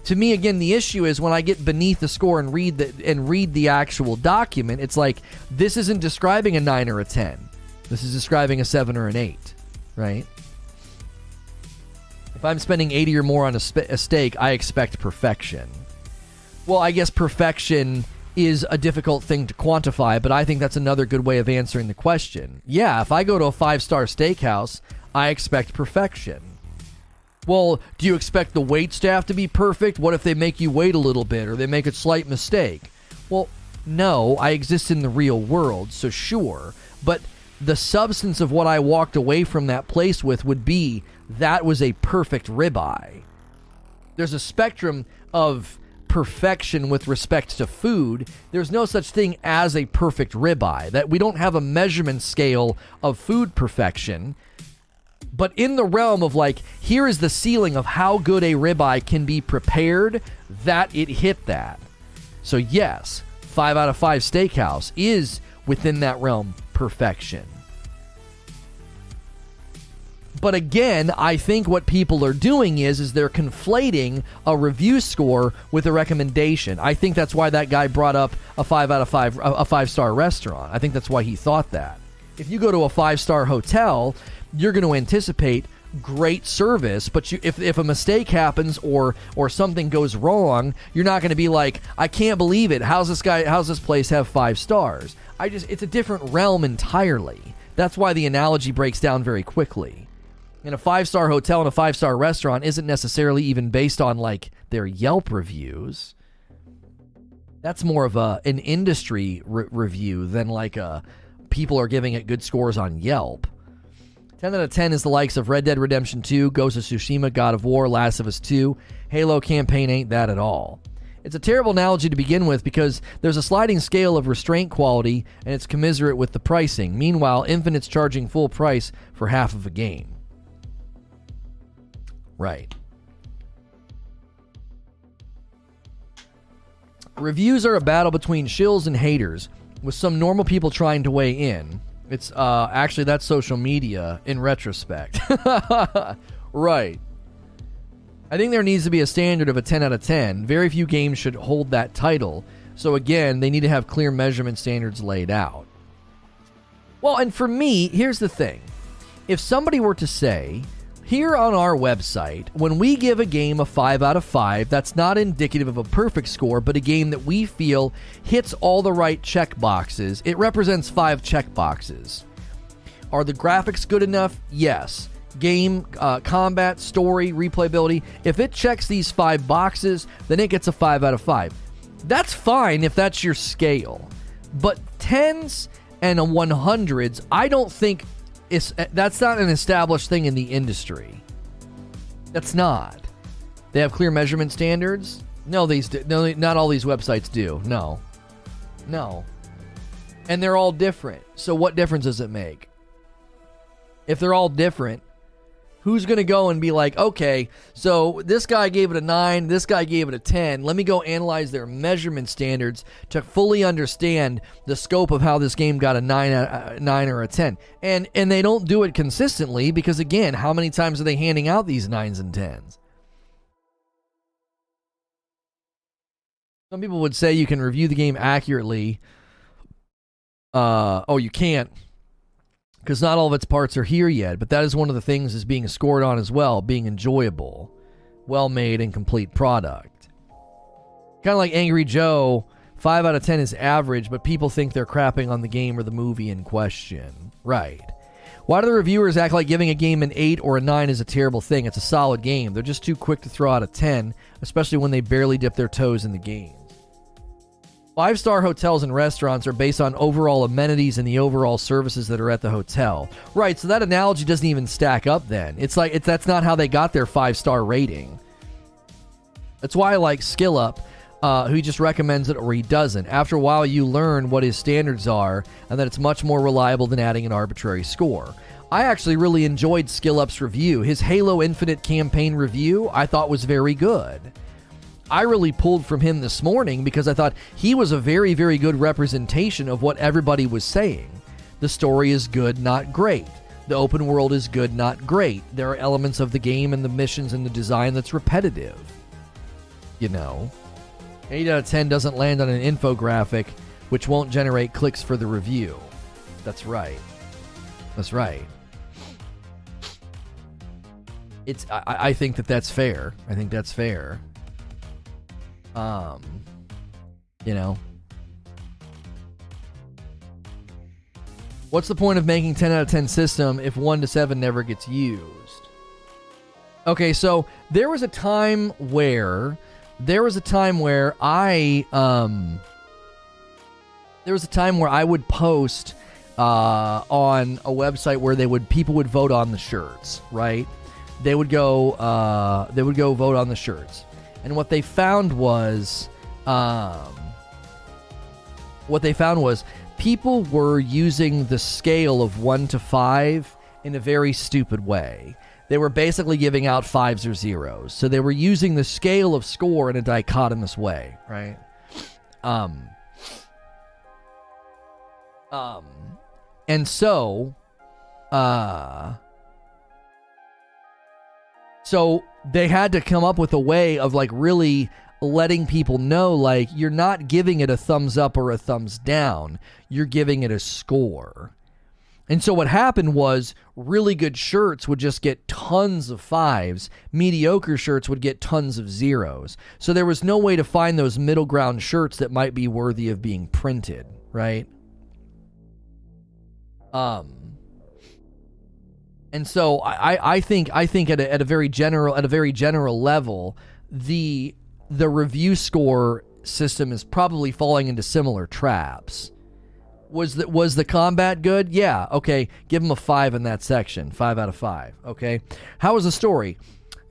to me again the issue is when i get beneath the score and read the and read the actual document it's like this isn't describing a 9 or a 10 this is describing a 7 or an 8 right? If i'm spending 80 or more on a, a steak i expect perfection. Well i guess perfection is a difficult thing to quantify but i think that's another good way of answering the question. Yeah if i go to a five star steakhouse i expect perfection well, do you expect the wait staff to be perfect? What if they make you wait a little bit or they make a slight mistake? Well, no, I exist in the real world, so sure. But the substance of what I walked away from that place with would be that was a perfect ribeye. There's a spectrum of perfection with respect to food. There's no such thing as a perfect ribeye. That we don't have a measurement scale of food perfection but in the realm of like, here is the ceiling of how good a ribeye can be prepared, that it hit that. So, yes, five out of five steakhouse is within that realm perfection. But again, I think what people are doing is is they're conflating a review score with a recommendation. I think that's why that guy brought up a 5 out of 5 a 5-star restaurant. I think that's why he thought that. If you go to a 5-star hotel, you're going to anticipate great service, but you, if, if a mistake happens or or something goes wrong, you're not going to be like, I can't believe it. How's this guy? How's this place have five stars? I just it's a different realm entirely. That's why the analogy breaks down very quickly. And a five star hotel and a five star restaurant isn't necessarily even based on like their Yelp reviews. That's more of a an industry re- review than like a people are giving it good scores on Yelp. 10 out of 10 is the likes of Red Dead Redemption 2, Ghost of Tsushima, God of War, Last of Us 2. Halo campaign ain't that at all. It's a terrible analogy to begin with because there's a sliding scale of restraint quality and it's commiserate with the pricing. Meanwhile, Infinite's charging full price for half of a game. Right. Reviews are a battle between shills and haters, with some normal people trying to weigh in. It's uh actually that's social media in retrospect. right. I think there needs to be a standard of a 10 out of 10. Very few games should hold that title. So again, they need to have clear measurement standards laid out. Well, and for me, here's the thing. If somebody were to say, here on our website, when we give a game a 5 out of 5, that's not indicative of a perfect score, but a game that we feel hits all the right check boxes. It represents 5 check boxes. Are the graphics good enough? Yes game, uh, combat, story, replayability, if it checks these five boxes, then it gets a five out of five. That's fine if that's your scale. But tens and 100s, I don't think it's, eh, that's not an established thing in the industry. That's not. They have clear measurement standards. No, these no, not all these websites do. No, no, and they're all different. So what difference does it make? If they're all different, who's going to go and be like, okay, so this guy gave it a 9, this guy gave it a 10. Let me go analyze their measurement standards to fully understand the scope of how this game got a 9, a 9 or a 10. And and they don't do it consistently because again, how many times are they handing out these 9s and 10s? Some people would say you can review the game accurately. Uh, oh, you can't because not all of its parts are here yet, but that is one of the things is being scored on as well, being enjoyable, well made, and complete product. Kind of like Angry Joe, 5 out of 10 is average, but people think they're crapping on the game or the movie in question. Right. Why do the reviewers act like giving a game an 8 or a 9 is a terrible thing? It's a solid game. They're just too quick to throw out a 10, especially when they barely dip their toes in the game. Five star hotels and restaurants are based on overall amenities and the overall services that are at the hotel. Right, so that analogy doesn't even stack up then. It's like it's, that's not how they got their five star rating. That's why I like SkillUp, uh, who just recommends it or he doesn't. After a while, you learn what his standards are and that it's much more reliable than adding an arbitrary score. I actually really enjoyed SkillUp's review. His Halo Infinite campaign review I thought was very good. I really pulled from him this morning because I thought he was a very, very good representation of what everybody was saying. The story is good, not great. The open world is good, not great. There are elements of the game and the missions and the design that's repetitive. You know, 8 out of 10 doesn't land on an infographic, which won't generate clicks for the review. That's right. That's right. It's. I, I think that that's fair. I think that's fair. Um, you know, what's the point of making 10 out of 10 system if 1 to 7 never gets used? Okay, so there was a time where there was a time where I um there was a time where I would post uh, on a website where they would people would vote on the shirts, right? They would go uh, they would go vote on the shirts. And what they found was, um, what they found was people were using the scale of one to five in a very stupid way. They were basically giving out fives or zeros. So they were using the scale of score in a dichotomous way, right? Um, um, and so, uh, So they had to come up with a way of like really letting people know like you're not giving it a thumbs up or a thumbs down. You're giving it a score. And so what happened was really good shirts would just get tons of fives, mediocre shirts would get tons of zeros. So there was no way to find those middle ground shirts that might be worthy of being printed, right? Um and so I, I think I think at a, at a very general at a very general level, the the review score system is probably falling into similar traps. Was was the combat good? Yeah. Okay. Give him a five in that section. Five out of five. Okay. How was the story?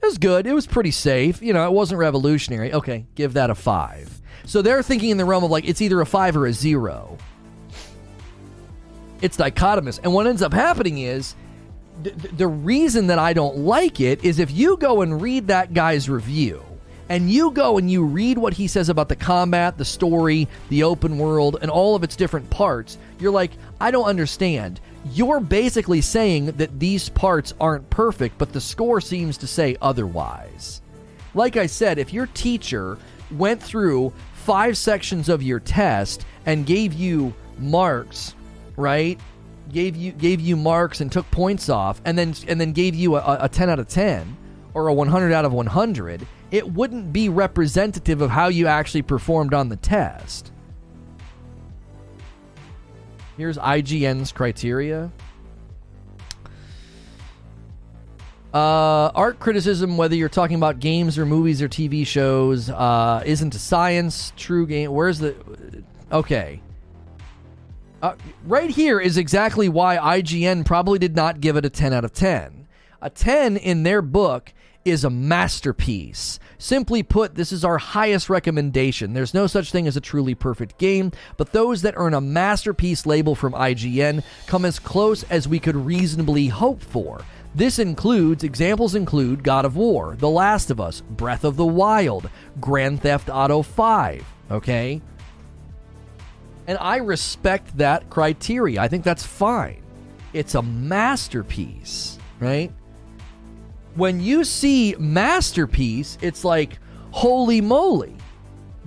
It was good. It was pretty safe. You know, it wasn't revolutionary. Okay. Give that a five. So they're thinking in the realm of like it's either a five or a zero. It's dichotomous. And what ends up happening is the, reason that I don't like it is if you go and read that guy's review and you go and you read what he says about the combat, the story, the open world, and all of its different parts, you're like, I don't understand. You're basically saying that these parts aren't perfect, but the score seems to say otherwise. Like I said, if your teacher went through five sections of your test and gave you marks, right? Gave you gave you marks and took points off, and then and then gave you a, a 10 out of 10 or a 100 out of 100 it wouldn't be representative of how you actually performed on the test. Here's IGN's criteria. Uh, art criticism, whether you're talking about games or movies or TV shows, uh, isn't a science. True game. Where's the. Okay. Uh, right here is exactly why IGN probably did not give it a 10 out of 10. A 10 in their book is a masterpiece. Simply put, this is our highest recommendation. There's no such thing as a truly perfect game, but those that earn a masterpiece label from IGN come as close as we could reasonably hope for. This includes examples include God of War, The Last of Us, Breath of the Wild, Grand Theft Auto 5, okay? And I respect that criteria. I think that's fine. It's a masterpiece, right? when you see masterpiece, it's like holy moly.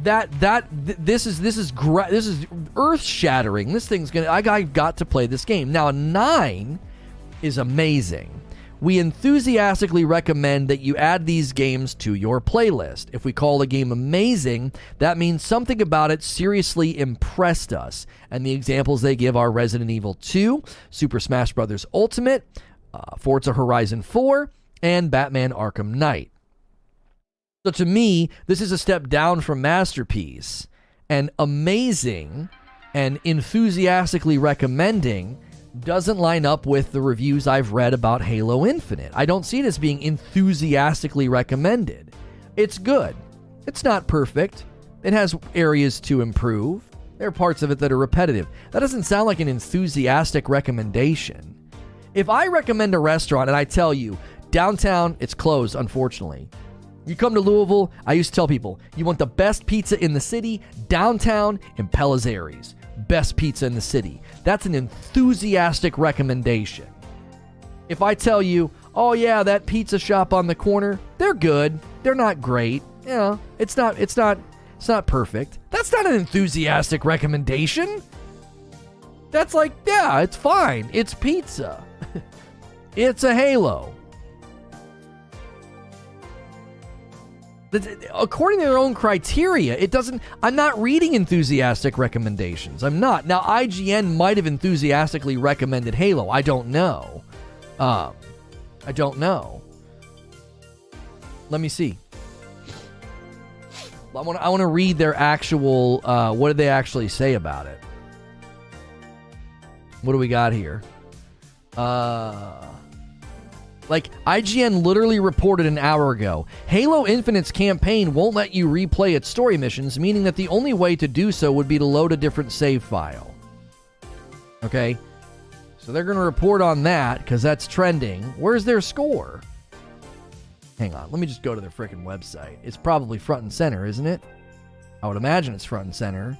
That that th- this is this is gra- this is earth shattering. This thing's gonna. I got, got to play this game now. Nine is amazing. We enthusiastically recommend that you add these games to your playlist. If we call a game amazing, that means something about it seriously impressed us. And the examples they give are Resident Evil 2, Super Smash Bros. Ultimate, uh, Forza Horizon 4, and Batman Arkham Knight. So to me, this is a step down from Masterpiece and amazing and enthusiastically recommending doesn't line up with the reviews I've read about Halo Infinite. I don't see it as being enthusiastically recommended. It's good. It's not perfect. It has areas to improve. There are parts of it that are repetitive. That doesn't sound like an enthusiastic recommendation. If I recommend a restaurant and I tell you, Downtown, it's closed, unfortunately. You come to Louisville, I used to tell people, you want the best pizza in the city, downtown in Pelizari's. Best pizza in the city. That's an enthusiastic recommendation. If I tell you, oh yeah, that pizza shop on the corner, they're good. They're not great. You know, it's not it's not it's not perfect. That's not an enthusiastic recommendation. That's like, yeah, it's fine. It's pizza. it's a halo. According to their own criteria, it doesn't. I'm not reading enthusiastic recommendations. I'm not. Now, IGN might have enthusiastically recommended Halo. I don't know. Um, I don't know. Let me see. I want. I want to read their actual. Uh, what did they actually say about it? What do we got here? Uh. Like, IGN literally reported an hour ago Halo Infinite's campaign won't let you replay its story missions, meaning that the only way to do so would be to load a different save file. Okay? So they're going to report on that because that's trending. Where's their score? Hang on, let me just go to their freaking website. It's probably front and center, isn't it? I would imagine it's front and center.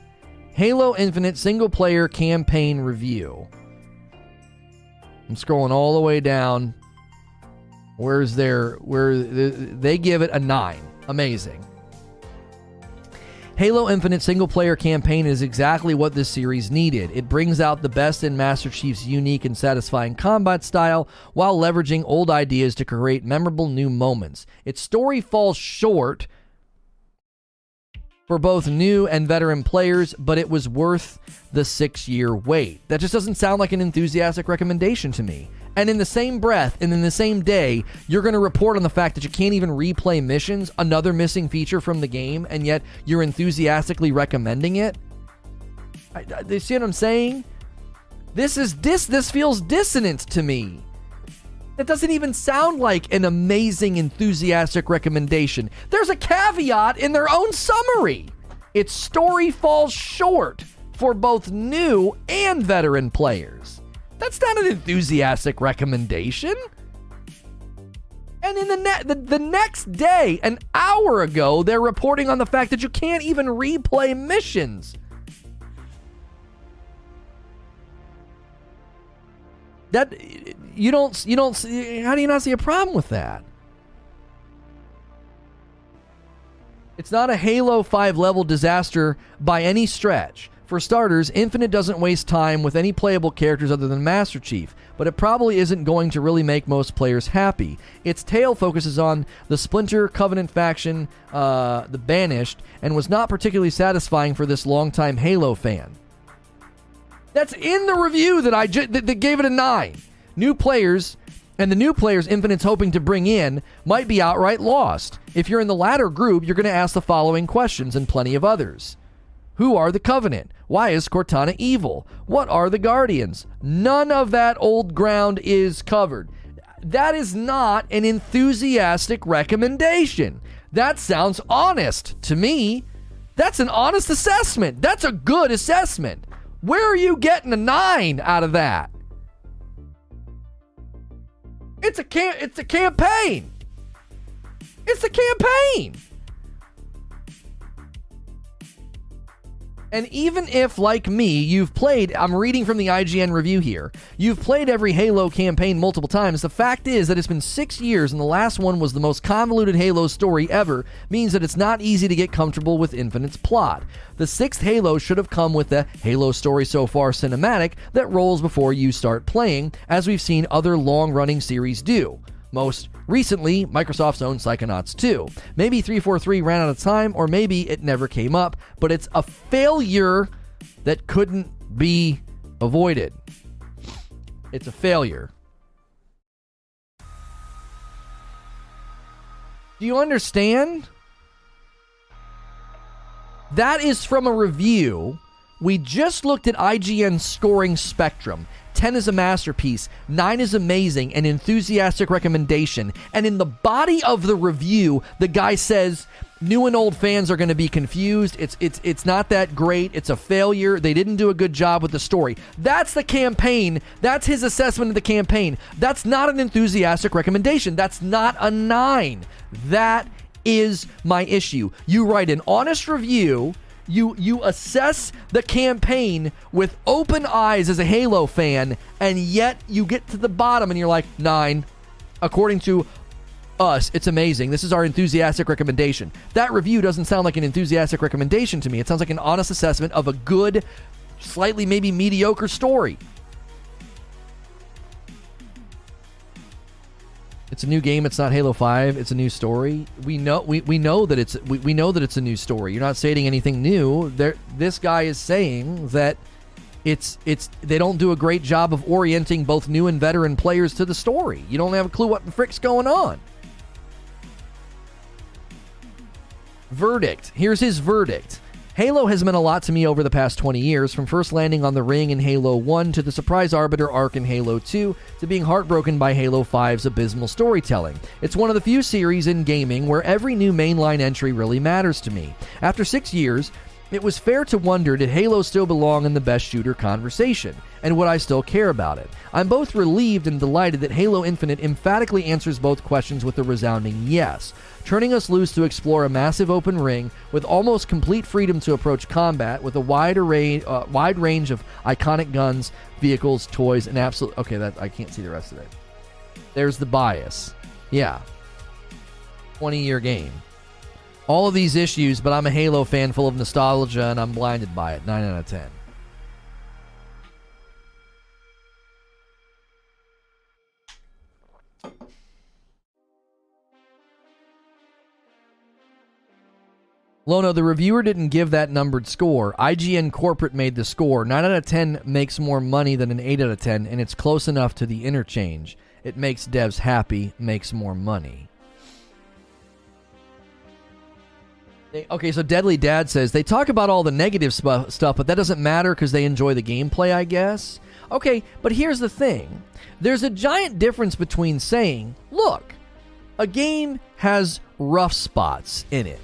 Halo Infinite single player campaign review. I'm scrolling all the way down Where's their where they give it a 9. Amazing. Halo Infinite single player campaign is exactly what this series needed. It brings out the best in Master Chief's unique and satisfying combat style while leveraging old ideas to create memorable new moments. Its story falls short for both new and veteran players, but it was worth the six year wait. That just doesn't sound like an enthusiastic recommendation to me. And in the same breath and in the same day, you're going to report on the fact that you can't even replay missions, another missing feature from the game, and yet you're enthusiastically recommending it. I, I, you see what I'm saying? This is dis. This feels dissonant to me. That doesn't even sound like an amazing, enthusiastic recommendation. There's a caveat in their own summary. Its story falls short for both new and veteran players. That's not an enthusiastic recommendation. And in the, ne- the, the next day, an hour ago, they're reporting on the fact that you can't even replay missions. That you don't you don't see, how do you not see a problem with that? It's not a Halo 5 level disaster by any stretch. For starters, Infinite doesn't waste time with any playable characters other than Master Chief, but it probably isn't going to really make most players happy. Its tale focuses on the Splinter Covenant faction, uh, the Banished, and was not particularly satisfying for this longtime Halo fan. That's in the review that I that, that gave it a 9. New players and the new players Infinite's hoping to bring in might be outright lost. If you're in the latter group, you're going to ask the following questions and plenty of others. Who are the Covenant? Why is Cortana evil? What are the Guardians? None of that old ground is covered. That is not an enthusiastic recommendation. That sounds honest to me. That's an honest assessment. That's a good assessment. Where are you getting a nine out of that? It's a cam- it's a campaign. It's a campaign. And even if, like me, you've played, I'm reading from the IGN review here, you've played every Halo campaign multiple times, the fact is that it's been six years and the last one was the most convoluted Halo story ever, means that it's not easy to get comfortable with Infinite's plot. The sixth Halo should have come with the Halo story so far cinematic that rolls before you start playing, as we've seen other long running series do. Most recently, Microsoft's own Psychonauts 2. Maybe 343 ran out of time, or maybe it never came up, but it's a failure that couldn't be avoided. It's a failure. Do you understand? That is from a review. We just looked at IGN's scoring spectrum. 10 is a masterpiece, 9 is amazing, an enthusiastic recommendation. And in the body of the review, the guy says, new and old fans are going to be confused. It's it's it's not that great. It's a failure. They didn't do a good job with the story. That's the campaign. That's his assessment of the campaign. That's not an enthusiastic recommendation. That's not a 9. That is my issue. You write an honest review you you assess the campaign with open eyes as a Halo fan, and yet you get to the bottom and you're like nine. According to us, it's amazing. This is our enthusiastic recommendation. That review doesn't sound like an enthusiastic recommendation to me. It sounds like an honest assessment of a good, slightly maybe mediocre story. It's a new game. It's not Halo Five. It's a new story. We know we, we know that it's we, we know that it's a new story. You're not stating anything new. There, this guy is saying that it's it's they don't do a great job of orienting both new and veteran players to the story. You don't have a clue what the frick's going on. Verdict. Here's his verdict. Halo has meant a lot to me over the past 20 years, from first landing on the ring in Halo 1 to the Surprise Arbiter arc in Halo 2 to being heartbroken by Halo 5's abysmal storytelling. It's one of the few series in gaming where every new mainline entry really matters to me. After six years, it was fair to wonder did Halo still belong in the best shooter conversation? And would I still care about it? I'm both relieved and delighted that Halo Infinite emphatically answers both questions with a resounding yes turning us loose to explore a massive open ring with almost complete freedom to approach combat with a wide array, uh, wide range of iconic guns, vehicles, toys, and absolute. Okay, that I can't see the rest of it. There's the bias. Yeah. 20 year game. All of these issues, but I'm a Halo fan full of nostalgia and I'm blinded by it. 9 out of 10. Lono, the reviewer didn't give that numbered score. IGN Corporate made the score. 9 out of 10 makes more money than an 8 out of 10, and it's close enough to the interchange. It makes devs happy, makes more money. They, okay, so Deadly Dad says they talk about all the negative sp- stuff, but that doesn't matter because they enjoy the gameplay, I guess. Okay, but here's the thing there's a giant difference between saying, look, a game has rough spots in it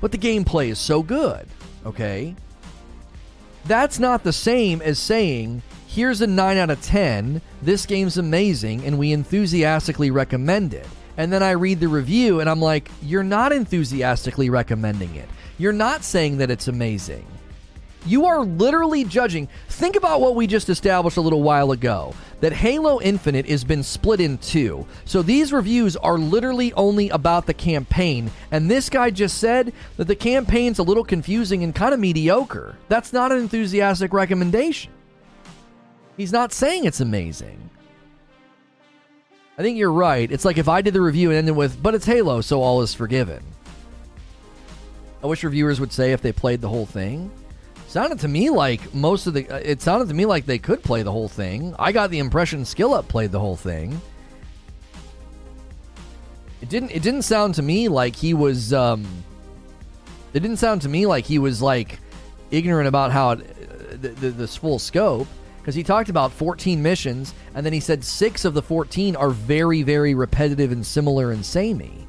but the gameplay is so good, okay? That's not the same as saying, here's a 9 out of 10, this game's amazing, and we enthusiastically recommend it. And then I read the review and I'm like, you're not enthusiastically recommending it. You're not saying that it's amazing. You are literally judging. Think about what we just established a little while ago that Halo Infinite has been split in two. So these reviews are literally only about the campaign. And this guy just said that the campaign's a little confusing and kind of mediocre. That's not an enthusiastic recommendation. He's not saying it's amazing. I think you're right. It's like if I did the review and ended with, but it's Halo, so all is forgiven. I wish reviewers would say if they played the whole thing sounded to me like most of the uh, it sounded to me like they could play the whole thing. I got the impression SkillUp played the whole thing. It didn't it didn't sound to me like he was um it didn't sound to me like he was like ignorant about how it, uh, the, the, this full scope because he talked about 14 missions and then he said six of the 14 are very very repetitive and similar and samey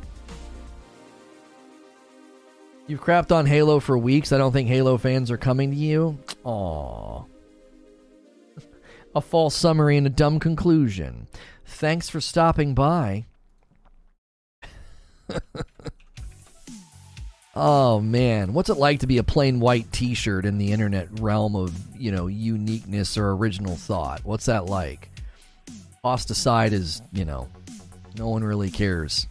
You've crapped on Halo for weeks. I don't think Halo fans are coming to you. Aww. a false summary and a dumb conclusion. Thanks for stopping by. oh man, what's it like to be a plain white T-shirt in the internet realm of you know uniqueness or original thought? What's that like? Tossed aside is you know, no one really cares.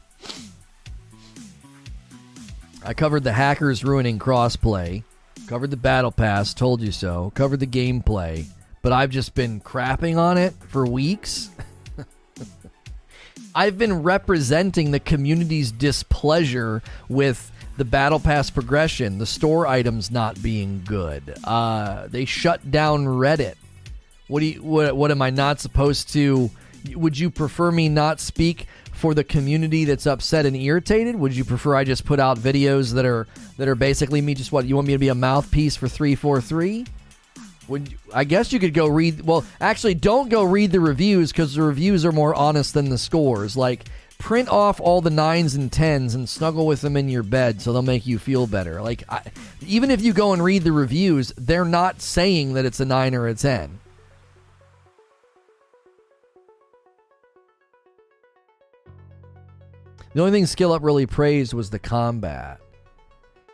I covered the hackers ruining crossplay, covered the battle pass, told you so, covered the gameplay, but I've just been crapping on it for weeks. I've been representing the community's displeasure with the battle pass progression, the store items not being good. Uh, they shut down Reddit. What do you? What, what am I not supposed to? Would you prefer me not speak for the community that's upset and irritated? Would you prefer I just put out videos that are that are basically me just what you want me to be a mouthpiece for 343? Would you, I guess you could go read well, actually don't go read the reviews cuz the reviews are more honest than the scores. Like print off all the 9s and 10s and snuggle with them in your bed so they'll make you feel better. Like I, even if you go and read the reviews, they're not saying that it's a 9 or a 10. The only thing SkillUp really praised was the combat.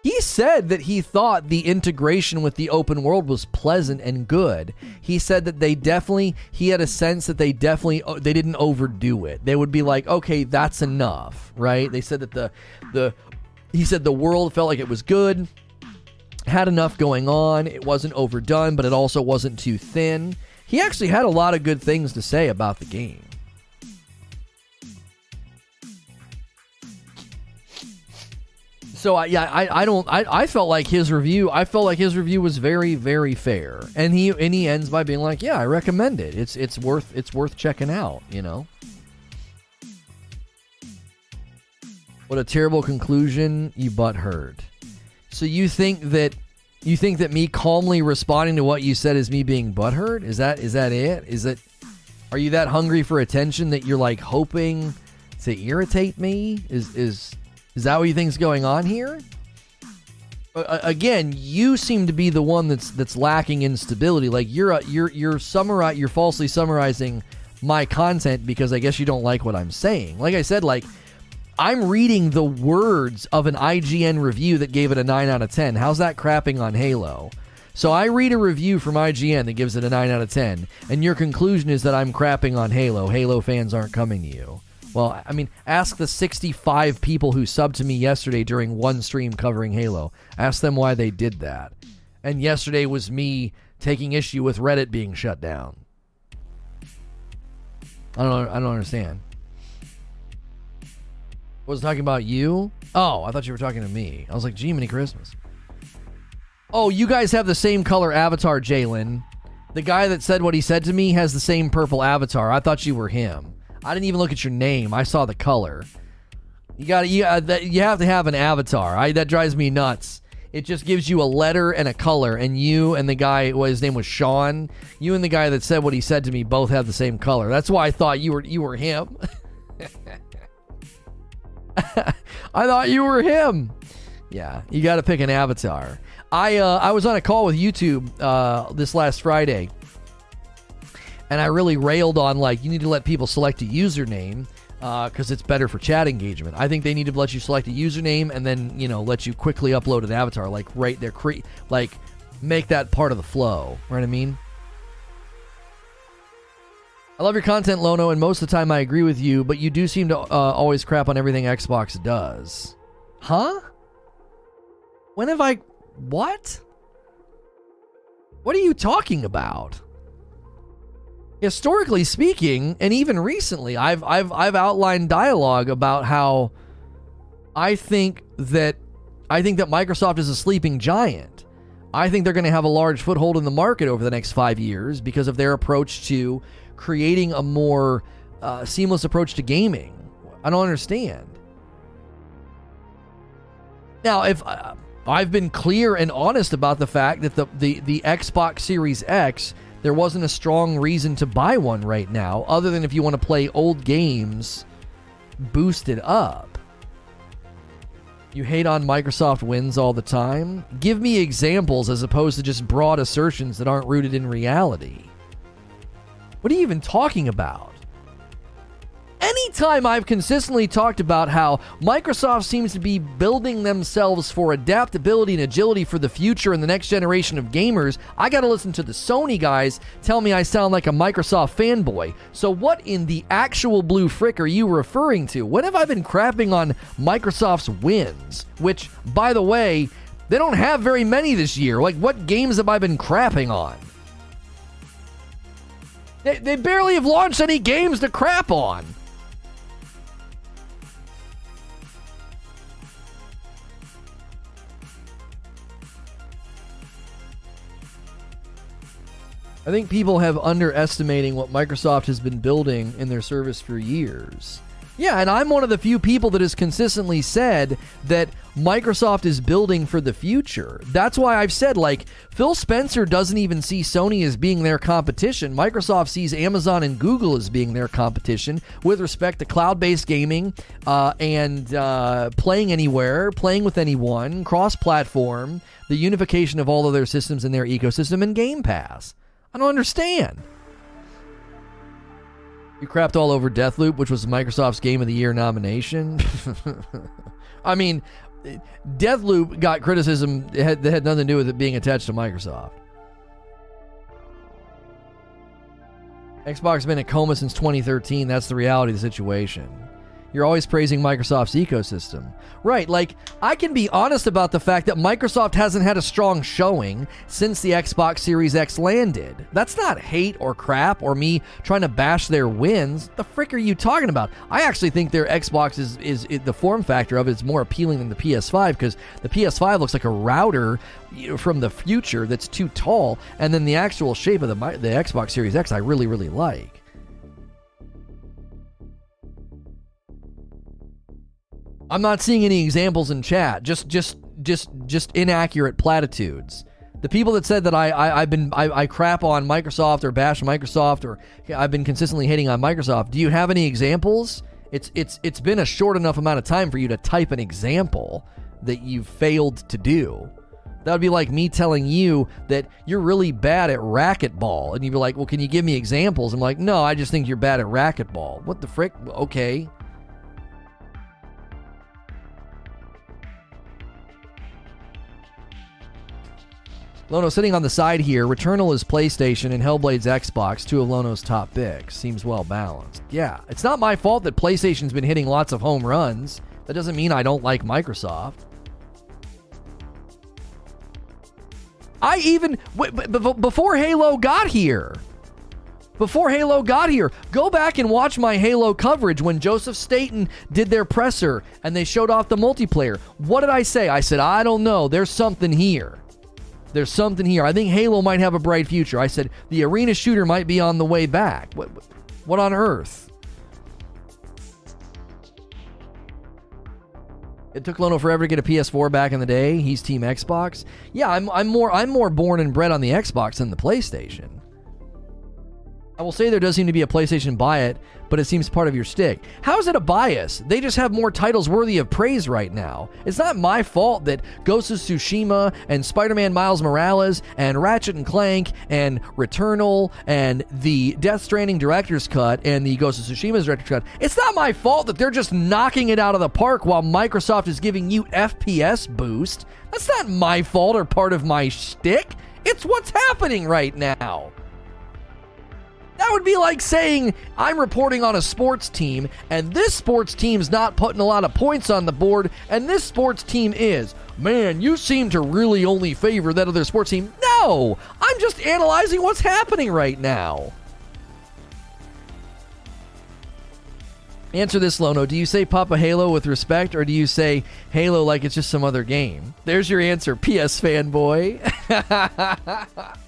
He said that he thought the integration with the open world was pleasant and good. He said that they definitely he had a sense that they definitely uh, they didn't overdo it. They would be like, "Okay, that's enough." Right? They said that the the he said the world felt like it was good, had enough going on, it wasn't overdone, but it also wasn't too thin. He actually had a lot of good things to say about the game. So I, yeah, I, I don't I, I felt like his review I felt like his review was very very fair, and he and he ends by being like, yeah, I recommend it. It's it's worth it's worth checking out. You know. What a terrible conclusion! You butt heard. So you think that you think that me calmly responding to what you said is me being butthurt? Is that is that it? Is that Are you that hungry for attention that you're like hoping to irritate me? Is is is that what you think's going on here? Uh, again, you seem to be the one that's that's lacking in stability. Like you're a, you're you're summarize you're falsely summarizing my content because I guess you don't like what I'm saying. Like I said, like I'm reading the words of an IGN review that gave it a 9 out of 10. How's that crapping on Halo? So I read a review from IGN that gives it a 9 out of 10, and your conclusion is that I'm crapping on Halo. Halo fans aren't coming to you. Well, I mean, ask the 65 people who subbed to me yesterday during one stream covering Halo. Ask them why they did that. And yesterday was me taking issue with Reddit being shut down. I don't I don't understand. Was talking about you? Oh, I thought you were talking to me. I was like, gee, many Christmas. Oh, you guys have the same color avatar, Jalen. The guy that said what he said to me has the same purple avatar. I thought you were him. I didn't even look at your name. I saw the color. You got you, uh, you have to have an avatar. I, that drives me nuts. It just gives you a letter and a color, and you and the guy, well, his name was Sean. You and the guy that said what he said to me both have the same color. That's why I thought you were you were him. I thought you were him. Yeah, you got to pick an avatar. I uh, I was on a call with YouTube uh, this last Friday, and I really railed on like you need to let people select a username because uh, it's better for chat engagement. I think they need to let you select a username and then you know let you quickly upload an avatar like right there, cre- like make that part of the flow. Right? I mean. I love your content, Lono, and most of the time I agree with you, but you do seem to uh, always crap on everything Xbox does. Huh? When have I what? What are you talking about? Historically speaking, and even recently, I've I've I've outlined dialogue about how I think that I think that Microsoft is a sleeping giant. I think they're going to have a large foothold in the market over the next five years because of their approach to creating a more uh, seamless approach to gaming. I don't understand. Now, if uh, I've been clear and honest about the fact that the, the, the Xbox Series X, there wasn't a strong reason to buy one right now, other than if you want to play old games boosted up. You hate on Microsoft wins all the time? Give me examples as opposed to just broad assertions that aren't rooted in reality. What are you even talking about? Anytime I've consistently talked about how Microsoft seems to be building themselves for adaptability and agility for the future and the next generation of gamers, I got to listen to the Sony guys tell me I sound like a Microsoft fanboy. So, what in the actual blue frick are you referring to? When have I been crapping on Microsoft's wins? Which, by the way, they don't have very many this year. Like, what games have I been crapping on? They, they barely have launched any games to crap on. I think people have underestimating what Microsoft has been building in their service for years. Yeah, and I'm one of the few people that has consistently said that Microsoft is building for the future. That's why I've said, like, Phil Spencer doesn't even see Sony as being their competition. Microsoft sees Amazon and Google as being their competition with respect to cloud based gaming uh, and uh, playing anywhere, playing with anyone, cross platform, the unification of all of their systems in their ecosystem, and Game Pass. I don't understand. You crapped all over Deathloop, which was Microsoft's Game of the Year nomination. I mean, Deathloop got criticism that had, that had nothing to do with it being attached to Microsoft. Xbox has been in coma since 2013. That's the reality of the situation. You're always praising Microsoft's ecosystem. Right, like, I can be honest about the fact that Microsoft hasn't had a strong showing since the Xbox Series X landed. That's not hate or crap or me trying to bash their wins. The frick are you talking about? I actually think their Xbox is, is, is the form factor of it is more appealing than the PS5 because the PS5 looks like a router from the future that's too tall, and then the actual shape of the, the Xbox Series X I really, really like. I'm not seeing any examples in chat. Just just just just inaccurate platitudes. The people that said that I, I have been I, I crap on Microsoft or bash Microsoft or I've been consistently hating on Microsoft. Do you have any examples? It's it's it's been a short enough amount of time for you to type an example that you've failed to do. That would be like me telling you that you're really bad at racquetball. And you'd be like, well, can you give me examples? I'm like, no, I just think you're bad at racquetball. What the frick? Okay. Lono sitting on the side here. Returnal is PlayStation and Hellblade's Xbox, two of Lono's top picks. Seems well balanced. Yeah, it's not my fault that PlayStation's been hitting lots of home runs. That doesn't mean I don't like Microsoft. I even before Halo got here. Before Halo got here, go back and watch my Halo coverage when Joseph Staten did their presser and they showed off the multiplayer. What did I say? I said, I don't know. There's something here. There's something here. I think Halo might have a bright future. I said the arena shooter might be on the way back. What, what on earth? It took Lono forever to get a PS4 back in the day. He's Team Xbox. Yeah, I'm, I'm more I'm more born and bred on the Xbox than the PlayStation. I will say there does seem to be a PlayStation it, but it seems part of your stick. How is it a bias? They just have more titles worthy of praise right now. It's not my fault that Ghost of Tsushima and Spider Man Miles Morales and Ratchet and Clank and Returnal and the Death Stranding Director's Cut and the Ghost of Tsushima's Director's Cut. It's not my fault that they're just knocking it out of the park while Microsoft is giving you FPS boost. That's not my fault or part of my shtick. It's what's happening right now. That would be like saying I'm reporting on a sports team, and this sports team's not putting a lot of points on the board, and this sports team is. Man, you seem to really only favor that other sports team. No! I'm just analyzing what's happening right now. Answer this, Lono. Do you say Papa Halo with respect, or do you say Halo like it's just some other game? There's your answer, PS fanboy.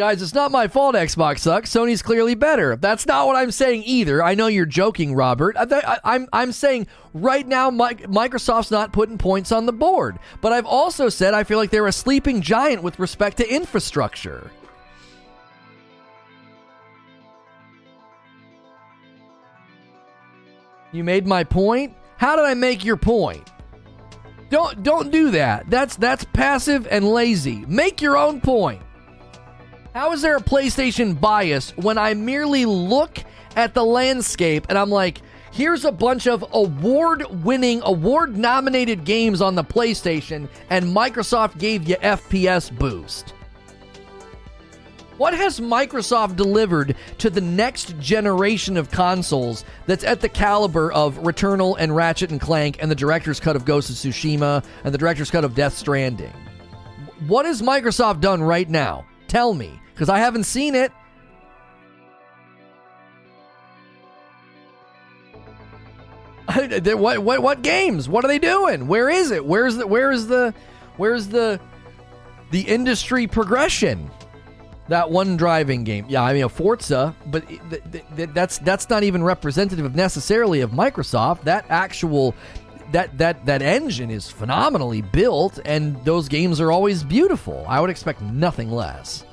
Guys, it's not my fault Xbox sucks. Sony's clearly better. That's not what I'm saying either. I know you're joking, Robert. I, am I'm, I'm saying right now Microsoft's not putting points on the board. But I've also said I feel like they're a sleeping giant with respect to infrastructure. You made my point? How did I make your point? Don't don't do that. That's that's passive and lazy. Make your own point. How is there a PlayStation bias when I merely look at the landscape and I'm like, here's a bunch of award winning, award nominated games on the PlayStation, and Microsoft gave you FPS boost? What has Microsoft delivered to the next generation of consoles that's at the caliber of Returnal and Ratchet and Clank and the director's cut of Ghost of Tsushima and the director's cut of Death Stranding? What has Microsoft done right now? Tell me because I haven't seen it. what what what games? What are they doing? Where is it? Where's the where is the where's the the industry progression? That one driving game. Yeah, I mean a Forza, but th- th- th- that's that's not even representative of necessarily of Microsoft. That actual that that that engine is phenomenally built and those games are always beautiful. I would expect nothing less.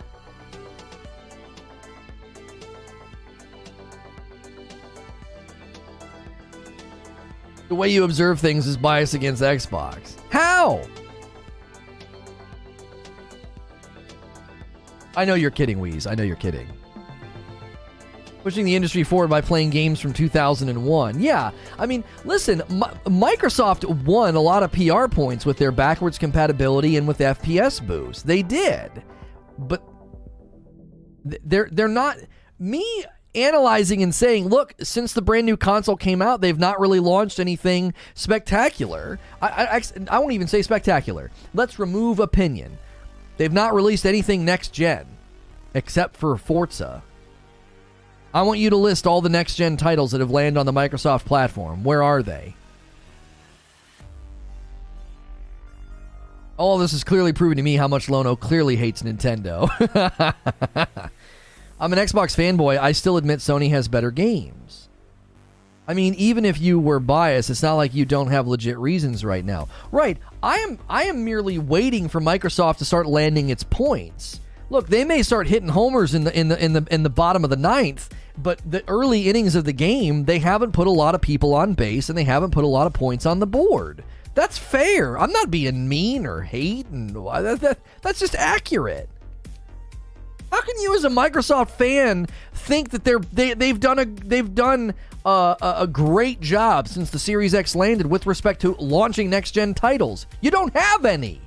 the way you observe things is biased against Xbox. How? I know you're kidding, Wheeze. I know you're kidding. Pushing the industry forward by playing games from 2001. Yeah, I mean, listen, M- Microsoft won a lot of PR points with their backwards compatibility and with FPS boost. They did, but they're they're not. Me analyzing and saying, look, since the brand new console came out, they've not really launched anything spectacular. I, I, I won't even say spectacular. Let's remove opinion. They've not released anything next gen except for Forza. I want you to list all the next gen titles that have landed on the Microsoft platform. Where are they? All this is clearly proving to me how much Lono clearly hates Nintendo. I'm an Xbox fanboy. I still admit Sony has better games. I mean, even if you were biased, it's not like you don't have legit reasons right now. Right. I am I am merely waiting for Microsoft to start landing its points. Look, they may start hitting homers in the in the in the in the bottom of the ninth, but the early innings of the game, they haven't put a lot of people on base and they haven't put a lot of points on the board. That's fair. I'm not being mean or hate, and that, that, that's just accurate. How can you, as a Microsoft fan, think that they're they, they've done a they've done a, a great job since the Series X landed with respect to launching next gen titles? You don't have any.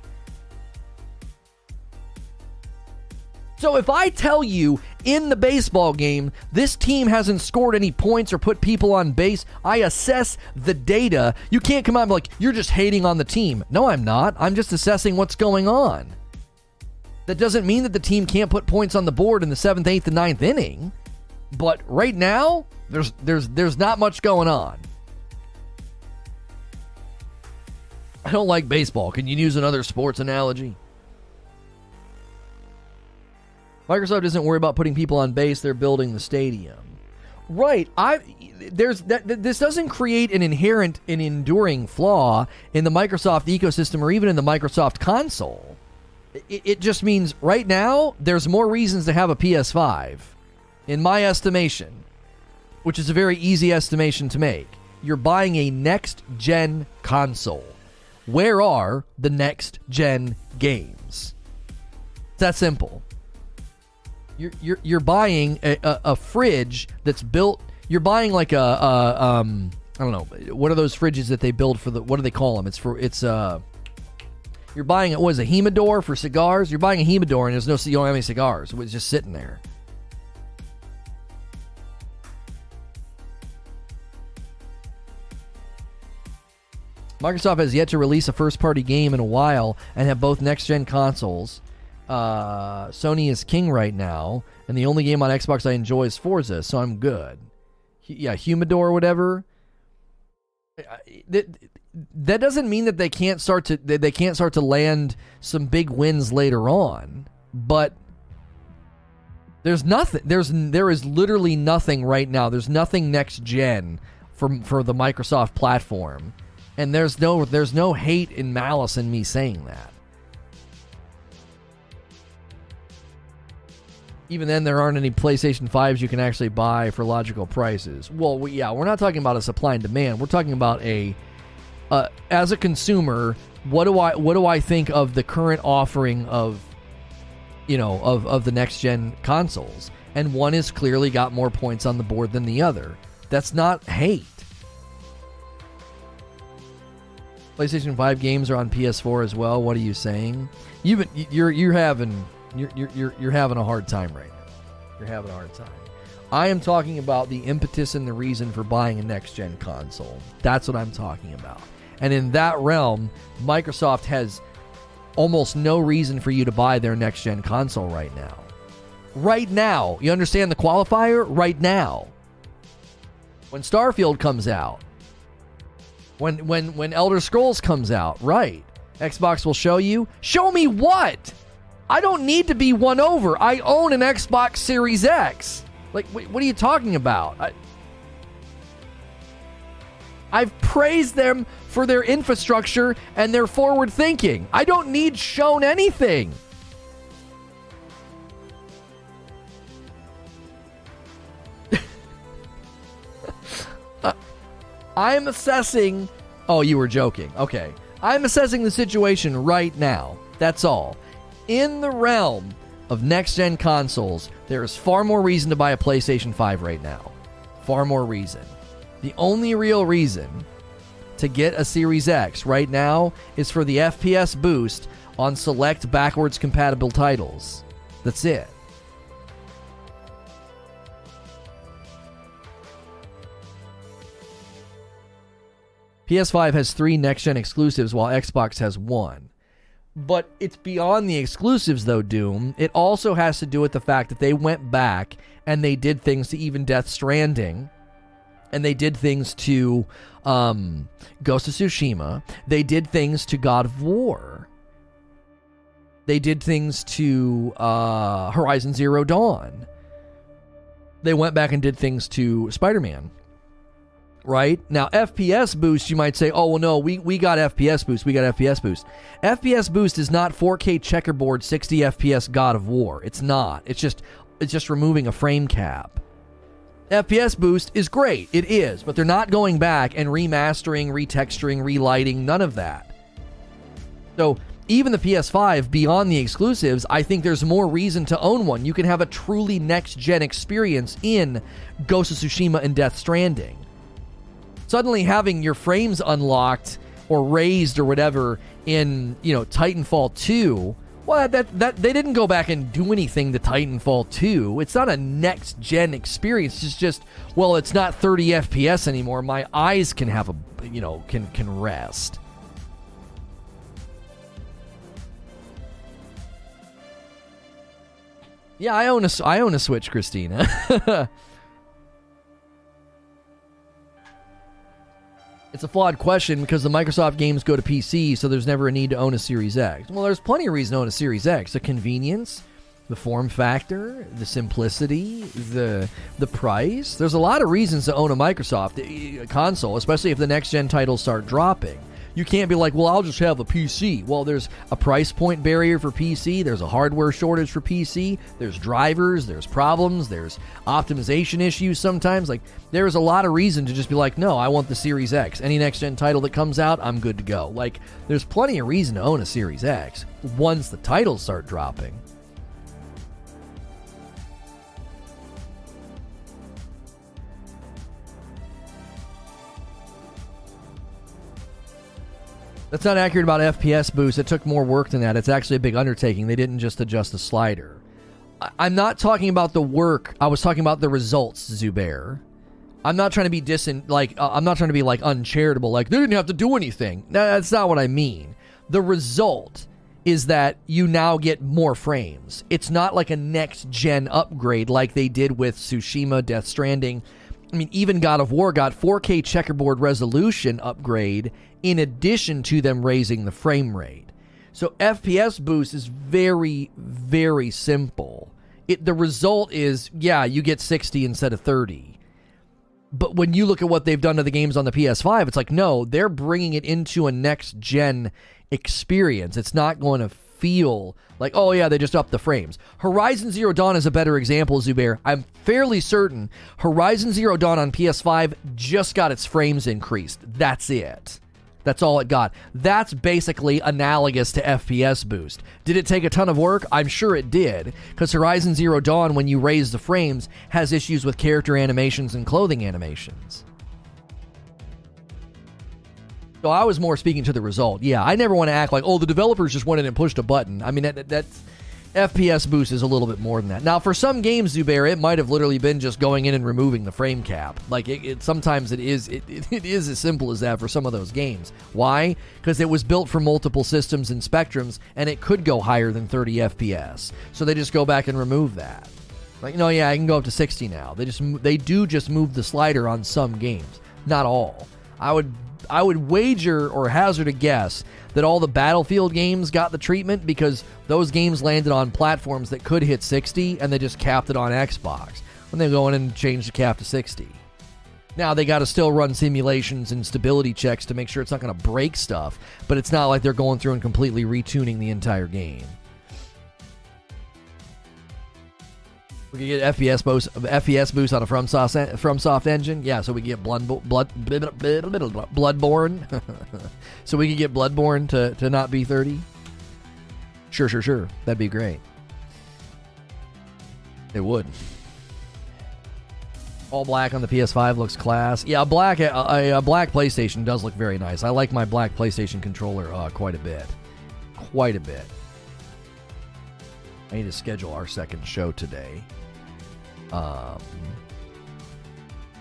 So if I tell you in the baseball game this team hasn't scored any points or put people on base, I assess the data. You can't come out like, you're just hating on the team. No, I'm not. I'm just assessing what's going on. That doesn't mean that the team can't put points on the board in the seventh, eighth, and ninth inning. But right now, there's there's there's not much going on. I don't like baseball. Can you use another sports analogy? Microsoft doesn't worry about putting people on base; they're building the stadium. Right. I there's that this doesn't create an inherent and enduring flaw in the Microsoft ecosystem or even in the Microsoft console. It, it just means right now there's more reasons to have a PS5 in my estimation, which is a very easy estimation to make. You're buying a next gen console. Where are the next gen games? It's that simple. You're you're, you're buying a, a, a fridge that's built. You're buying like a, a um I don't know what are those fridges that they build for the what do they call them? It's for it's uh you're buying it was a humidor for cigars? You're buying a humidor and there's no you don't have any cigars. It's just sitting there. Microsoft has yet to release a first party game in a while and have both next gen consoles. Uh, Sony is king right now, and the only game on Xbox I enjoy is Forza, so I'm good. Yeah, Humidor or whatever. That, that doesn't mean that they can't start to they can't start to land some big wins later on, but there's nothing there's there is literally nothing right now. There's nothing next gen for for the Microsoft platform and there's no there's no hate and malice in me saying that. Even then, there aren't any PlayStation 5s you can actually buy for logical prices. Well, we, yeah, we're not talking about a supply and demand. We're talking about a, uh, as a consumer, what do I what do I think of the current offering of, you know, of of the next gen consoles? And one has clearly got more points on the board than the other. That's not hate. PlayStation 5 games are on PS4 as well. What are you saying? You've been, you're you're having you're, you're you're having a hard time right now. You're having a hard time. I am talking about the impetus and the reason for buying a next gen console. That's what I'm talking about. And in that realm, Microsoft has almost no reason for you to buy their next gen console right now. Right now. You understand the qualifier? Right now. When Starfield comes out, when when when Elder Scrolls comes out, right? Xbox will show you. Show me what? I don't need to be won over. I own an Xbox Series X. Like, what are you talking about? I, I've praised them for their infrastructure and their forward thinking. I don't need shown anything. I'm assessing. Oh, you were joking. Okay. I'm assessing the situation right now. That's all. In the realm of next gen consoles, there is far more reason to buy a PlayStation 5 right now. Far more reason. The only real reason to get a Series X right now is for the FPS boost on select backwards compatible titles. That's it. PS5 has three next gen exclusives while Xbox has one. But it's beyond the exclusives, though, Doom. It also has to do with the fact that they went back and they did things to even Death Stranding. And they did things to um, Ghost of Tsushima. They did things to God of War. They did things to uh, Horizon Zero Dawn. They went back and did things to Spider Man right? Now, FPS boost, you might say, oh, well, no, we, we got FPS boost. We got FPS boost. FPS boost is not 4K checkerboard 60 FPS God of War. It's not. It's just it's just removing a frame cap. FPS boost is great. It is, but they're not going back and remastering, retexturing, relighting, none of that. So, even the PS5, beyond the exclusives, I think there's more reason to own one. You can have a truly next gen experience in Ghost of Tsushima and Death Stranding. Suddenly having your frames unlocked or raised or whatever in, you know, Titanfall 2, well that that they didn't go back and do anything to Titanfall 2. It's not a next gen experience. It's just well, it's not 30 FPS anymore. My eyes can have a, you know, can can rest. Yeah, I own a I own a Switch, Christina. it's a flawed question because the Microsoft games go to PC, so there's never a need to own a Series X. Well, there's plenty of reason to own a Series X. The convenience, the form factor, the simplicity, the the price. There's a lot of reasons to own a Microsoft eh, console, especially if the next gen titles start dropping. You can't be like, well, I'll just have a PC. Well, there's a price point barrier for PC. There's a hardware shortage for PC. There's drivers. There's problems. There's optimization issues sometimes. Like, there's a lot of reason to just be like, no, I want the Series X. Any next gen title that comes out, I'm good to go. Like, there's plenty of reason to own a Series X once the titles start dropping. That's not accurate about FPS boost. It took more work than that. It's actually a big undertaking. They didn't just adjust the slider. I- am not talking about the work. I was talking about the results, Zubair. I'm not trying to be disin like uh, I'm not trying to be like uncharitable. Like they didn't have to do anything. That's not what I mean. The result is that you now get more frames. It's not like a next gen upgrade like they did with Tsushima, Death Stranding. I mean, even God of War got 4K checkerboard resolution upgrade in addition to them raising the frame rate. So FPS boost is very, very simple. It, the result is, yeah, you get 60 instead of 30. But when you look at what they've done to the games on the PS5, it's like, no, they're bringing it into a next gen experience. It's not going to feel like, oh yeah, they just upped the frames. Horizon Zero Dawn is a better example, Zubair. I'm fairly certain Horizon Zero Dawn on PS5 just got its frames increased. That's it. That's all it got. That's basically analogous to FPS boost. Did it take a ton of work? I'm sure it did, because Horizon Zero Dawn, when you raise the frames, has issues with character animations and clothing animations. So I was more speaking to the result. Yeah, I never want to act like, oh, the developers just went in and pushed a button. I mean, that, that's FPS boost is a little bit more than that. Now, for some games, Zubair, it might have literally been just going in and removing the frame cap. Like it, it sometimes it is it, it is as simple as that for some of those games. Why? Because it was built for multiple systems and spectrums, and it could go higher than 30 FPS. So they just go back and remove that. Like, no, yeah, I can go up to 60 now. They just they do just move the slider on some games, not all. I would I would wager or hazard a guess that all the Battlefield games got the treatment because those games landed on platforms that could hit 60 and they just capped it on Xbox. When they go in and change the cap to 60. Now they got to still run simulations and stability checks to make sure it's not going to break stuff, but it's not like they're going through and completely retuning the entire game. We can get FPS boost, FPS boost on a FromSoft FromSoft engine. Yeah, so we can get blood, blood, Bloodborne. so we can get Bloodborne to, to not be 30. Sure, sure, sure. That'd be great. It would. All black on the PS5 looks class. Yeah, a black a, a, black PlayStation does look very nice. I like my black PlayStation controller uh, quite a bit, quite a bit. I need to schedule our second show today. Um,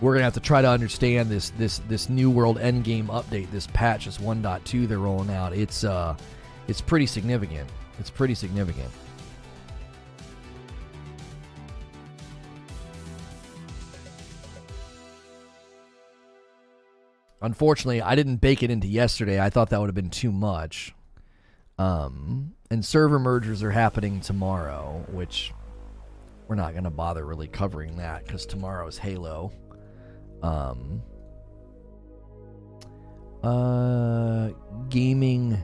we're gonna have to try to understand this this this new world endgame update, this patch, this 1.2 they're rolling out. It's uh, it's pretty significant. It's pretty significant. Unfortunately, I didn't bake it into yesterday. I thought that would have been too much. Um, and server mergers are happening tomorrow, which we're not going to bother really covering that because tomorrow is Halo. Um, uh, gaming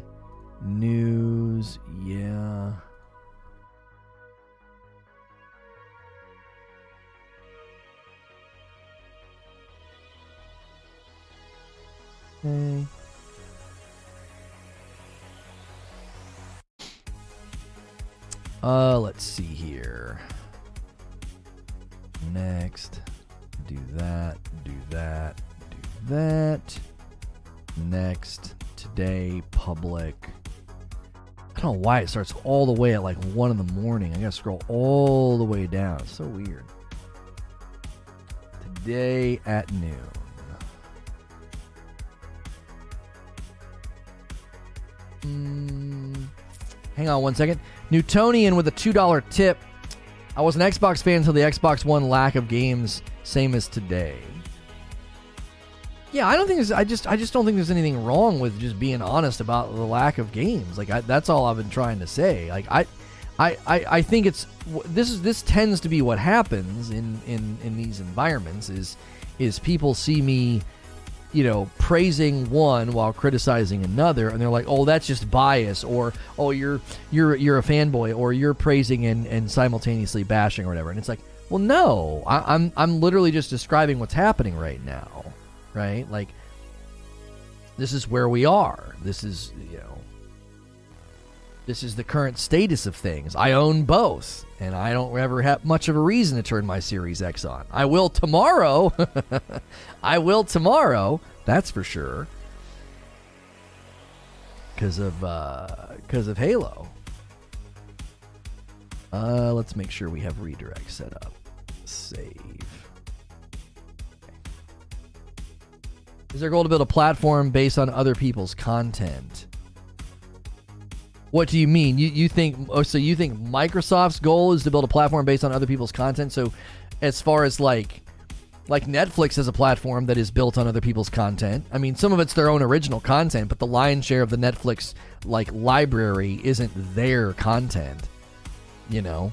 news, yeah. Okay. Uh, let's see here. Next, do that, do that, do that. Next, today, public. I don't know why it starts all the way at like 1 in the morning. I gotta scroll all the way down. It's so weird. Today at noon. Mm, hang on one second. Newtonian with a $2 tip. I was an Xbox fan until the Xbox One lack of games, same as today. Yeah, I don't think there's, I just I just don't think there's anything wrong with just being honest about the lack of games. Like I, that's all I've been trying to say. Like I, I, I, I think it's this is this tends to be what happens in in in these environments is is people see me you know, praising one while criticizing another, and they're like, "Oh, that's just bias," or "Oh, you're you're you're a fanboy," or "You're praising and, and simultaneously bashing," or whatever. And it's like, well, no, I, I'm I'm literally just describing what's happening right now, right? Like, this is where we are. This is you know, this is the current status of things. I own both, and I don't ever have much of a reason to turn my Series X on. I will tomorrow. I will tomorrow. That's for sure. Because of because uh, of Halo. Uh, let's make sure we have redirect set up. Save. Is their goal to build a platform based on other people's content? What do you mean? You you think oh so you think Microsoft's goal is to build a platform based on other people's content? So as far as like like Netflix is a platform that is built on other people's content. I mean, some of it's their own original content, but the lion's share of the Netflix like library isn't their content. You know.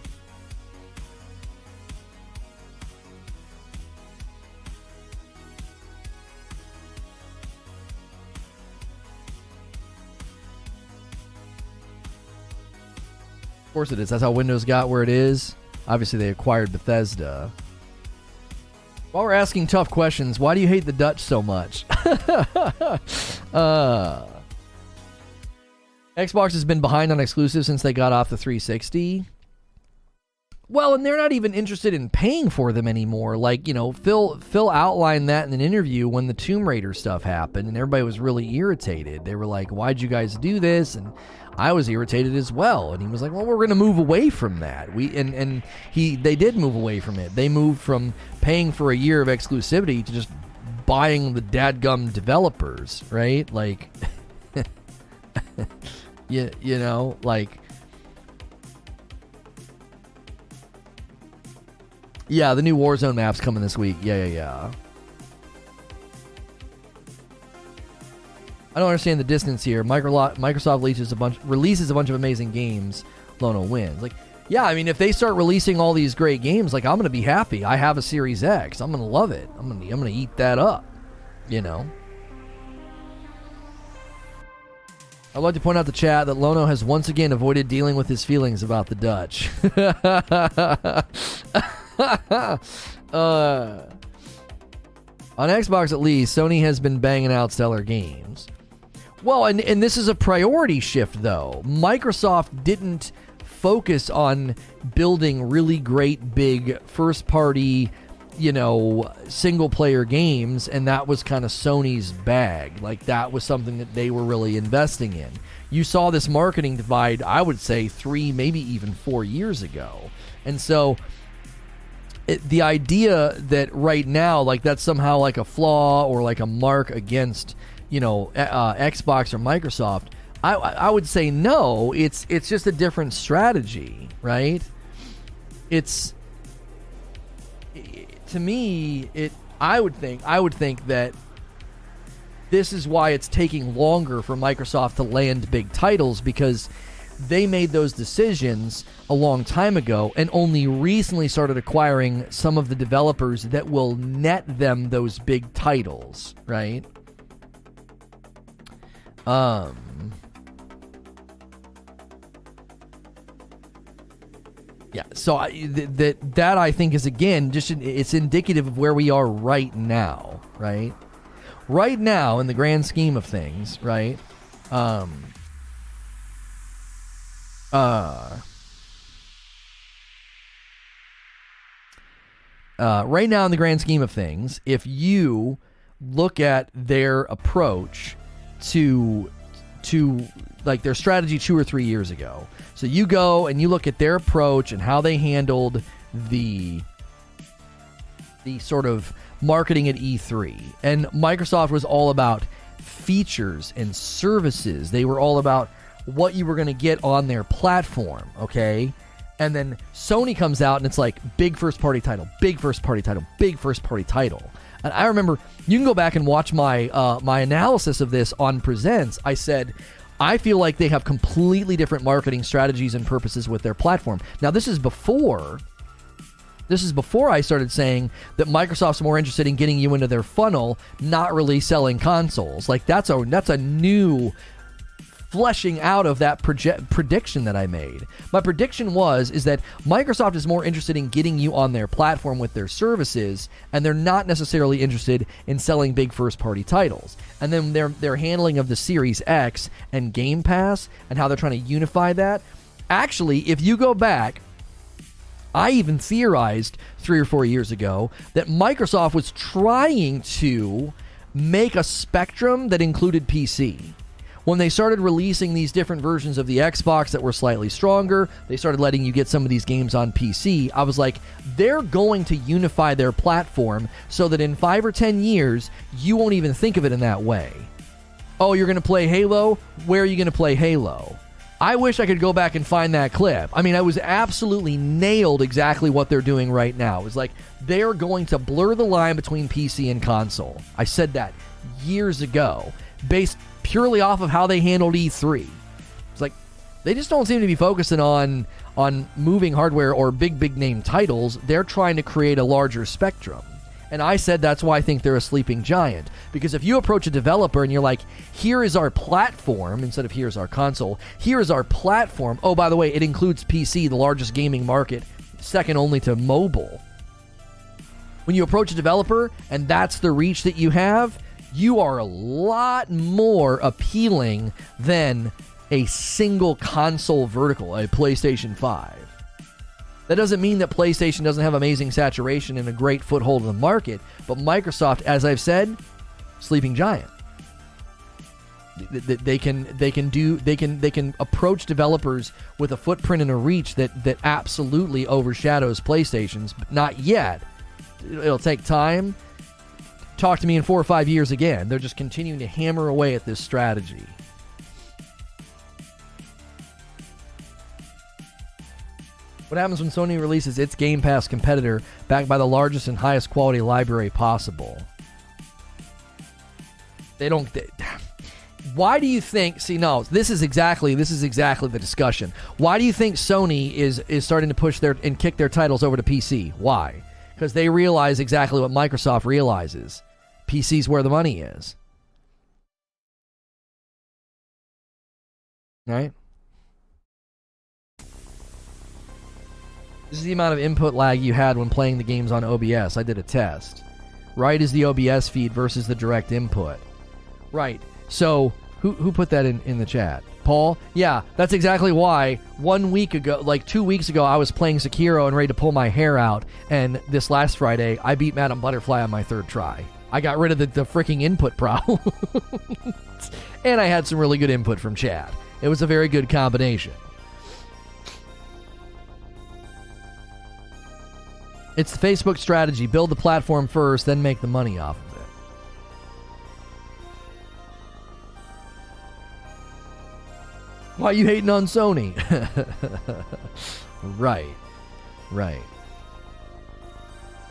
Of course it is. That's how Windows got where it is. Obviously, they acquired Bethesda. While we're asking tough questions, why do you hate the Dutch so much? uh, Xbox has been behind on exclusives since they got off the 360. Well, and they're not even interested in paying for them anymore. Like, you know, Phil Phil outlined that in an interview when the Tomb Raider stuff happened and everybody was really irritated. They were like, "Why'd you guys do this?" and I was irritated as well. And he was like, "Well, we're going to move away from that." We and and he they did move away from it. They moved from paying for a year of exclusivity to just buying the dadgum developers, right? Like you, you know, like Yeah, the new Warzone map's coming this week. Yeah, yeah, yeah. I don't understand the distance here. Microsoft releases a bunch releases a bunch of amazing games. Lono wins. Like, yeah, I mean, if they start releasing all these great games, like I'm gonna be happy. I have a Series X. I'm gonna love it. I'm gonna I'm gonna eat that up. You know. I'd like to point out the chat that Lono has once again avoided dealing with his feelings about the Dutch. uh, on Xbox, at least, Sony has been banging out stellar games. Well, and, and this is a priority shift, though. Microsoft didn't focus on building really great, big first party, you know, single player games, and that was kind of Sony's bag. Like, that was something that they were really investing in. You saw this marketing divide, I would say, three, maybe even four years ago. And so. It, the idea that right now, like that's somehow like a flaw or like a mark against you know uh, Xbox or Microsoft, I I would say no. It's it's just a different strategy, right? It's to me it. I would think I would think that this is why it's taking longer for Microsoft to land big titles because they made those decisions a long time ago and only recently started acquiring some of the developers that will net them those big titles, right? Um. Yeah, so I, th- that that I think is again just it's indicative of where we are right now, right? Right now, in the grand scheme of things, right? Um, uh, uh, right now, in the grand scheme of things, if you look at their approach to to like their strategy two or three years ago. So you go and you look at their approach and how they handled the the sort of marketing at E3. And Microsoft was all about features and services. They were all about what you were going to get on their platform, okay? And then Sony comes out and it's like big first party title, big first party title, big first party title. And I remember you can go back and watch my uh, my analysis of this on Presents. I said I feel like they have completely different marketing strategies and purposes with their platform. Now this is before this is before I started saying that Microsoft's more interested in getting you into their funnel, not really selling consoles. Like that's a that's a new fleshing out of that proje- prediction that I made. My prediction was is that Microsoft is more interested in getting you on their platform with their services and they're not necessarily interested in selling big first party titles. And then their their handling of the Series X and Game Pass and how they're trying to unify that. Actually, if you go back I even theorized 3 or 4 years ago that Microsoft was trying to make a spectrum that included PC when they started releasing these different versions of the Xbox that were slightly stronger, they started letting you get some of these games on PC. I was like, they're going to unify their platform so that in five or 10 years, you won't even think of it in that way. Oh, you're going to play Halo? Where are you going to play Halo? I wish I could go back and find that clip. I mean, I was absolutely nailed exactly what they're doing right now. It was like they're going to blur the line between PC and console. I said that years ago, based purely off of how they handled E3. It's like they just don't seem to be focusing on on moving hardware or big big name titles. They're trying to create a larger spectrum. And I said that's why I think they're a sleeping giant. Because if you approach a developer and you're like, here is our platform, instead of here's our console, here is our platform. Oh, by the way, it includes PC, the largest gaming market, second only to mobile. When you approach a developer and that's the reach that you have, you are a lot more appealing than a single console vertical, a PlayStation 5. That doesn't mean that PlayStation doesn't have amazing saturation and a great foothold in the market, but Microsoft, as I've said, sleeping giant. They can they can do they can they can approach developers with a footprint and a reach that that absolutely overshadows PlayStation's, but not yet. It'll take time, talk to me in four or five years again. They're just continuing to hammer away at this strategy. What happens when Sony releases its Game Pass competitor backed by the largest and highest quality library possible? They don't. They, why do you think? See, no, this is exactly this is exactly the discussion. Why do you think Sony is is starting to push their and kick their titles over to PC? Why? Because they realize exactly what Microsoft realizes. PC's where the money is. Right? This is the amount of input lag you had when playing the games on OBS. I did a test. Right is the OBS feed versus the direct input. Right. So, who, who put that in, in the chat? Paul? Yeah, that's exactly why one week ago, like two weeks ago, I was playing Sekiro and ready to pull my hair out. And this last Friday, I beat Madame Butterfly on my third try. I got rid of the, the freaking input problem. and I had some really good input from Chad. It was a very good combination. It's the Facebook strategy build the platform first, then make the money off of Why are you hating on Sony? right. Right.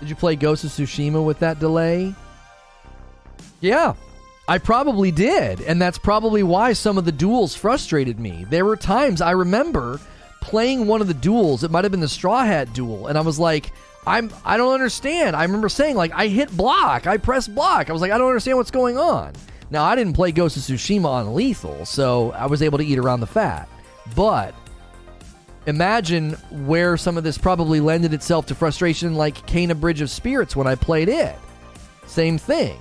Did you play Ghost of Tsushima with that delay? Yeah, I probably did. And that's probably why some of the duels frustrated me. There were times I remember playing one of the duels, it might have been the Straw Hat duel, and I was like, I'm I don't understand. I remember saying like I hit block, I press block. I was like I don't understand what's going on. Now I didn't play Ghost of Tsushima on lethal, so I was able to eat around the fat. But imagine where some of this probably lended itself to frustration like Kena Bridge of Spirits when I played it. Same thing.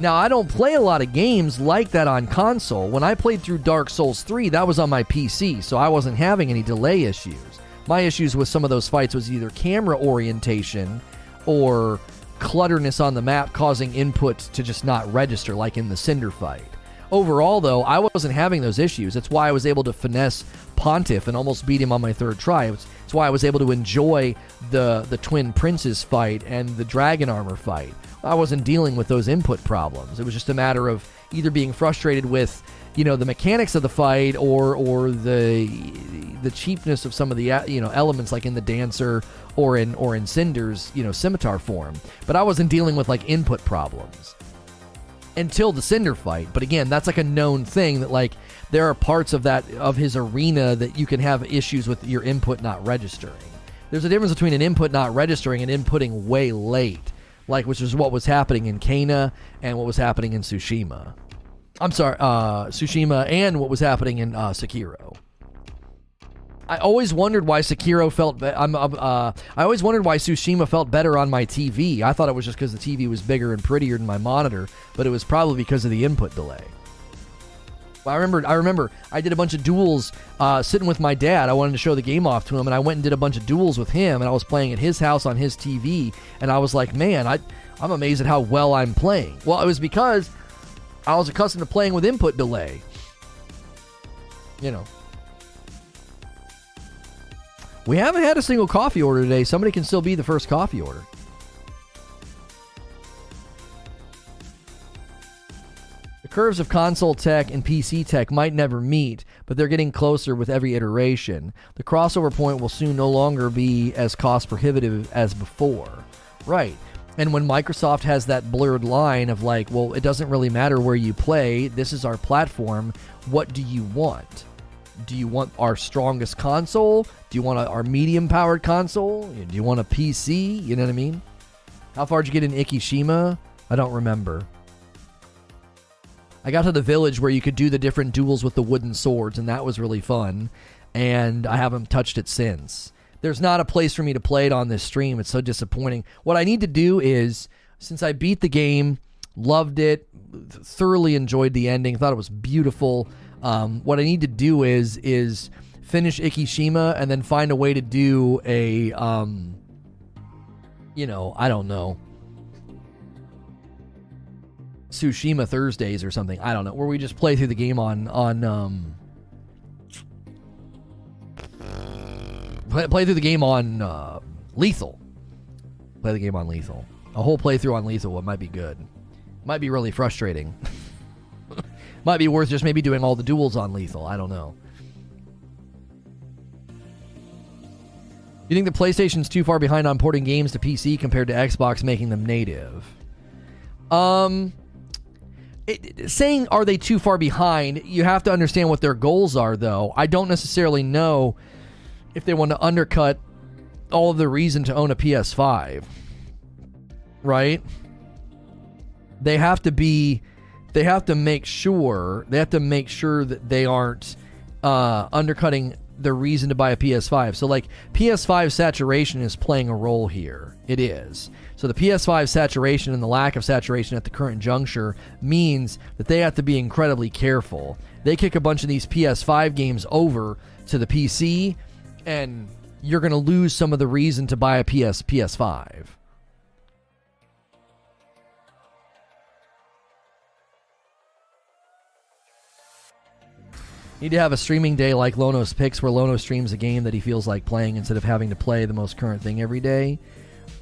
Now, I don't play a lot of games like that on console. When I played through Dark Souls 3, that was on my PC, so I wasn't having any delay issues. My issues with some of those fights was either camera orientation or clutterness on the map causing input to just not register, like in the Cinder fight. Overall, though, I wasn't having those issues. That's why I was able to finesse Pontiff and almost beat him on my third try. It's, it's why I was able to enjoy the the Twin Princes fight and the Dragon Armor fight. I wasn't dealing with those input problems. It was just a matter of either being frustrated with you know the mechanics of the fight or or the the cheapness of some of the you know elements like in the dancer or in or in Cinder's you know scimitar form. But I wasn't dealing with like input problems until the Cinder fight. But again, that's like a known thing that like there are parts of that of his arena that you can have issues with your input not registering. There's a difference between an input not registering and inputting way late, like which is what was happening in Kena and what was happening in Tsushima. I'm sorry, uh, Tsushima and what was happening in uh, Sekiro. I always wondered why Sekiro felt. Be- I'm. Uh, I always wondered why Tsushima felt better on my TV. I thought it was just because the TV was bigger and prettier than my monitor, but it was probably because of the input delay. I remember. I remember. I did a bunch of duels uh, sitting with my dad. I wanted to show the game off to him, and I went and did a bunch of duels with him. And I was playing at his house on his TV, and I was like, "Man, I, I'm amazed at how well I'm playing." Well, it was because I was accustomed to playing with input delay. You know. We haven't had a single coffee order today. Somebody can still be the first coffee order. The curves of console tech and PC tech might never meet, but they're getting closer with every iteration. The crossover point will soon no longer be as cost prohibitive as before. Right. And when Microsoft has that blurred line of like, well, it doesn't really matter where you play, this is our platform, what do you want? Do you want our strongest console? Do you want our medium powered console? Do you want a PC? You know what I mean? How far did you get in Ikishima? I don't remember. I got to the village where you could do the different duels with the wooden swords, and that was really fun. And I haven't touched it since. There's not a place for me to play it on this stream. It's so disappointing. What I need to do is, since I beat the game, loved it, thoroughly enjoyed the ending, thought it was beautiful. Um, what I need to do is is finish Ikishima and then find a way to do a, um, you know, I don't know, Tsushima Thursdays or something. I don't know, where we just play through the game on on um, play, play through the game on uh, Lethal. Play the game on Lethal. A whole playthrough on Lethal. It might be good. Might be really frustrating. might be worth just maybe doing all the duels on Lethal. I don't know. You think the PlayStation's too far behind on porting games to PC compared to Xbox making them native? Um, it, saying are they too far behind? You have to understand what their goals are, though. I don't necessarily know if they want to undercut all of the reason to own a PS5. Right? They have to be they have to make sure they have to make sure that they aren't uh, undercutting the reason to buy a PS5. So like PS5 saturation is playing a role here. It is. So the PS5 saturation and the lack of saturation at the current juncture means that they have to be incredibly careful. They kick a bunch of these PS5 games over to the PC and you're going to lose some of the reason to buy a PS PS5. Need to have a streaming day like Lono's picks, where Lono streams a game that he feels like playing instead of having to play the most current thing every day.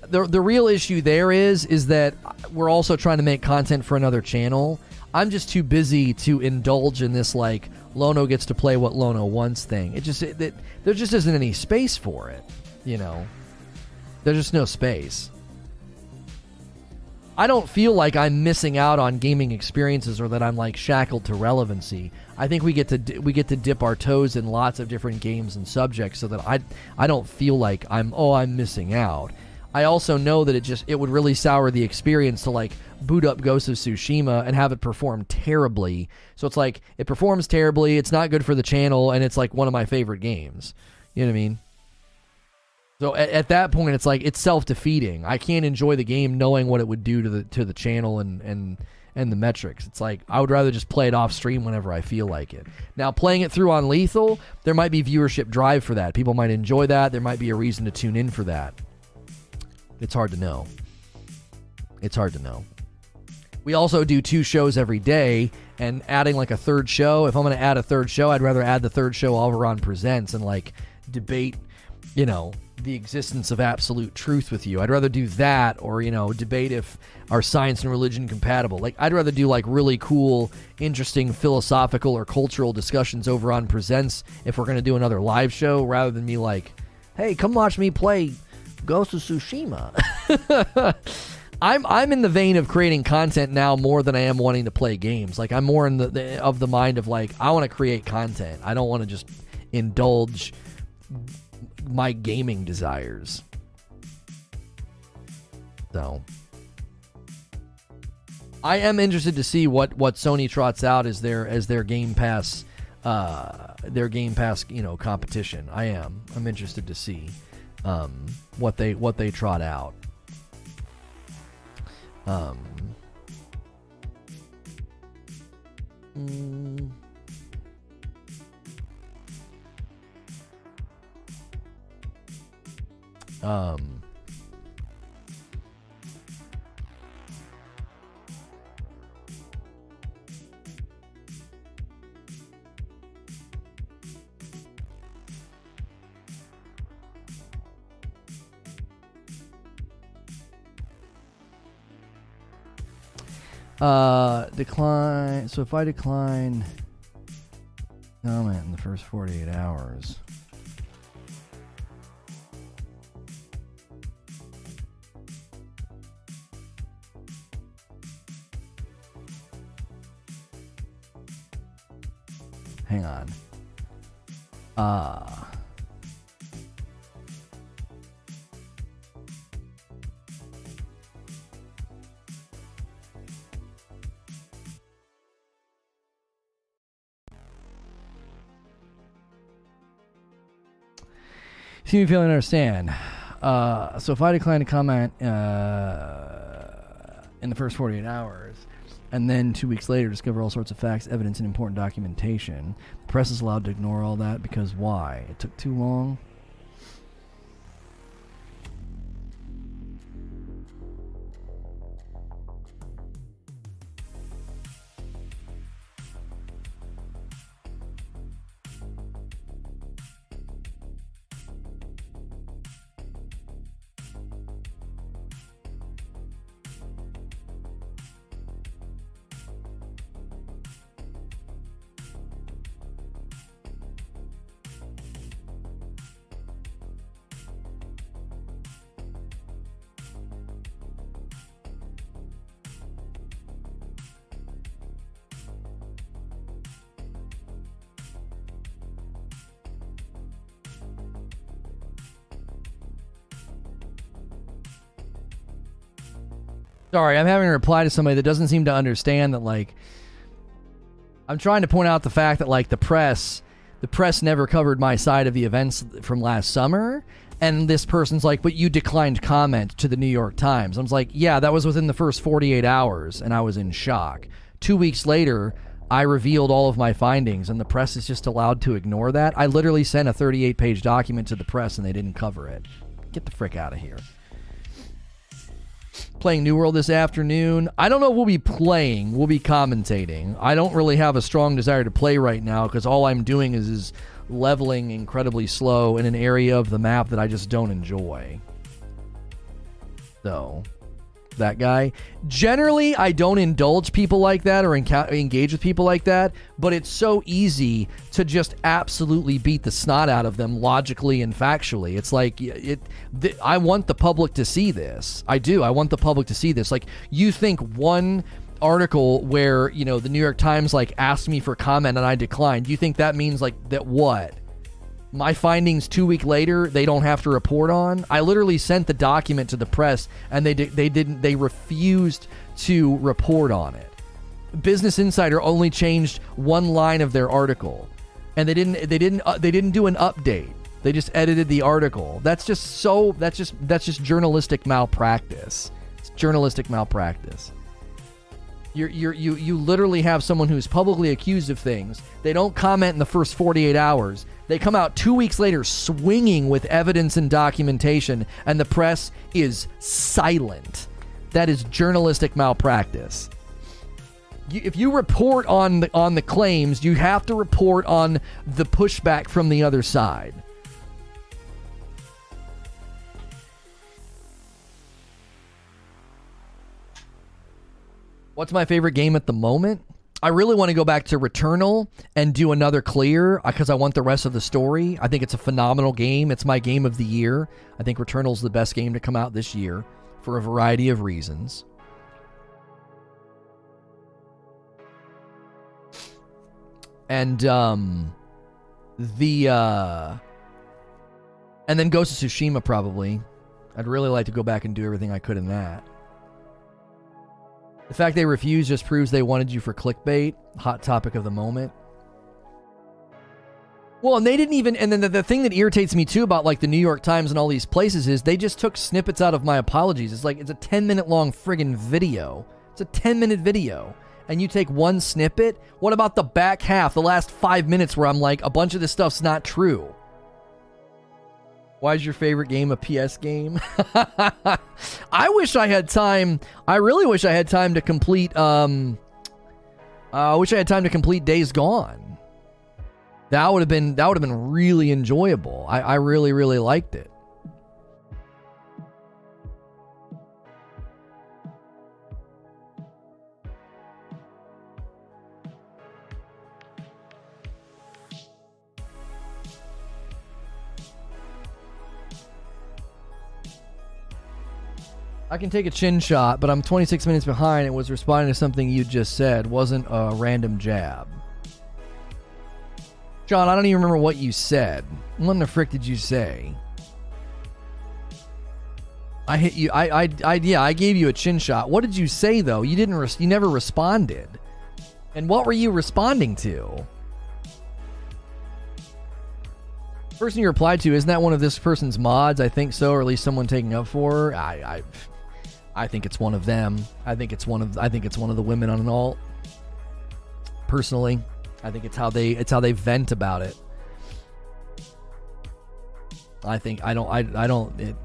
The, the real issue there is is that we're also trying to make content for another channel. I'm just too busy to indulge in this like Lono gets to play what Lono wants thing. It just it, it, there just isn't any space for it, you know. There's just no space. I don't feel like I'm missing out on gaming experiences or that I'm like shackled to relevancy. I think we get to we get to dip our toes in lots of different games and subjects so that I I don't feel like I'm oh I'm missing out. I also know that it just it would really sour the experience to like boot up Ghost of Tsushima and have it perform terribly. So it's like it performs terribly, it's not good for the channel and it's like one of my favorite games. You know what I mean? So at, at, that point, it's like it's self defeating. I can't enjoy the game knowing what it would do to the to the channel and and and the metrics. It's like I would rather just play it off stream whenever I feel like it. Now, playing it through on Lethal, there might be viewership drive for that. People might enjoy that. There might be a reason to tune in for that. It's hard to know. It's hard to know. We also do two shows every day, and adding like a third show. If I'm going to add a third show, I'd rather add the third show Alvaron Presents and like debate, you know, the existence of absolute truth with you. I'd rather do that or, you know, debate if are science and religion compatible. Like I'd rather do like really cool, interesting philosophical or cultural discussions over on Presents if we're going to do another live show rather than me like, "Hey, come watch me play Ghost of Tsushima." I'm I'm in the vein of creating content now more than I am wanting to play games. Like I'm more in the, the of the mind of like I want to create content. I don't want to just indulge my gaming desires. So I am interested to see what what Sony trots out as their as their Game Pass uh their Game Pass, you know, competition. I am. I'm interested to see um what they what they trot out. Um mm, um Uh, decline. So if I decline comment in the first 48 hours. Hang on. Uh See me failing to understand. Uh, so if I decline to comment uh, in the first 48 hours, and then two weeks later discover all sorts of facts, evidence, and important documentation, the press is allowed to ignore all that because why? It took too long. Sorry, I'm having to reply to somebody that doesn't seem to understand that like I'm trying to point out the fact that like the press the press never covered my side of the events from last summer and this person's like but you declined comment to the New York Times. I was like, "Yeah, that was within the first 48 hours and I was in shock." 2 weeks later, I revealed all of my findings and the press is just allowed to ignore that. I literally sent a 38-page document to the press and they didn't cover it. Get the frick out of here playing New World this afternoon. I don't know we'll be playing. We'll be commentating. I don't really have a strong desire to play right now because all I'm doing is, is leveling incredibly slow in an area of the map that I just don't enjoy. So, that guy. Generally, I don't indulge people like that or enca- engage with people like that, but it's so easy to just absolutely beat the snot out of them logically and factually. It's like it. Th- I want the public to see this. I do. I want the public to see this. Like you think one article where you know the New York Times like asked me for comment and I declined. You think that means like that what? My findings two week later they don't have to report on. I literally sent the document to the press and they di- they didn't they refused to report on it. Business Insider only changed one line of their article, and they didn't they didn't uh, they didn't do an update. They just edited the article. That's just so that's just that's just journalistic malpractice. It's journalistic malpractice. You're, you're, you you literally have someone who's publicly accused of things. They don't comment in the first 48 hours. They come out two weeks later swinging with evidence and documentation, and the press is silent. That is journalistic malpractice. If you report on the, on the claims, you have to report on the pushback from the other side. What's my favorite game at the moment? I really want to go back to Returnal and do another clear because I want the rest of the story. I think it's a phenomenal game. It's my game of the year. I think Returnal's the best game to come out this year for a variety of reasons. And um the uh and then Ghost of Tsushima probably. I'd really like to go back and do everything I could in that. The fact they refused just proves they wanted you for clickbait. Hot topic of the moment. Well, and they didn't even. And then the, the, thing that irritates me too about like the New York Times and all these places is they just took snippets out of my apologies. It's like it's a 10 minute long friggin' video. It's a 10 minute video. And you take one snippet. What about the back half, the last five minutes where I'm like, a bunch of this stuff's not true? Why is your favorite game a PS game? I wish I had time. I really wish I had time to complete. Um, uh, I wish I had time to complete Days Gone. That would have been that would have been really enjoyable. I, I really really liked it. I can take a chin shot, but I'm 26 minutes behind and was responding to something you just said. Wasn't a random jab. John, I don't even remember what you said. What in the frick did you say? I hit you. I, I, I, yeah, I gave you a chin shot. What did you say though? You didn't. Res- you never responded. And what were you responding to? Person you replied to isn't that one of this person's mods? I think so, or at least someone taking up for her. I, I, I think it's one of them. I think it's one of. I think it's one of the women on an alt. Personally, I think it's how they. It's how they vent about it. I think I don't. I, I don't. It,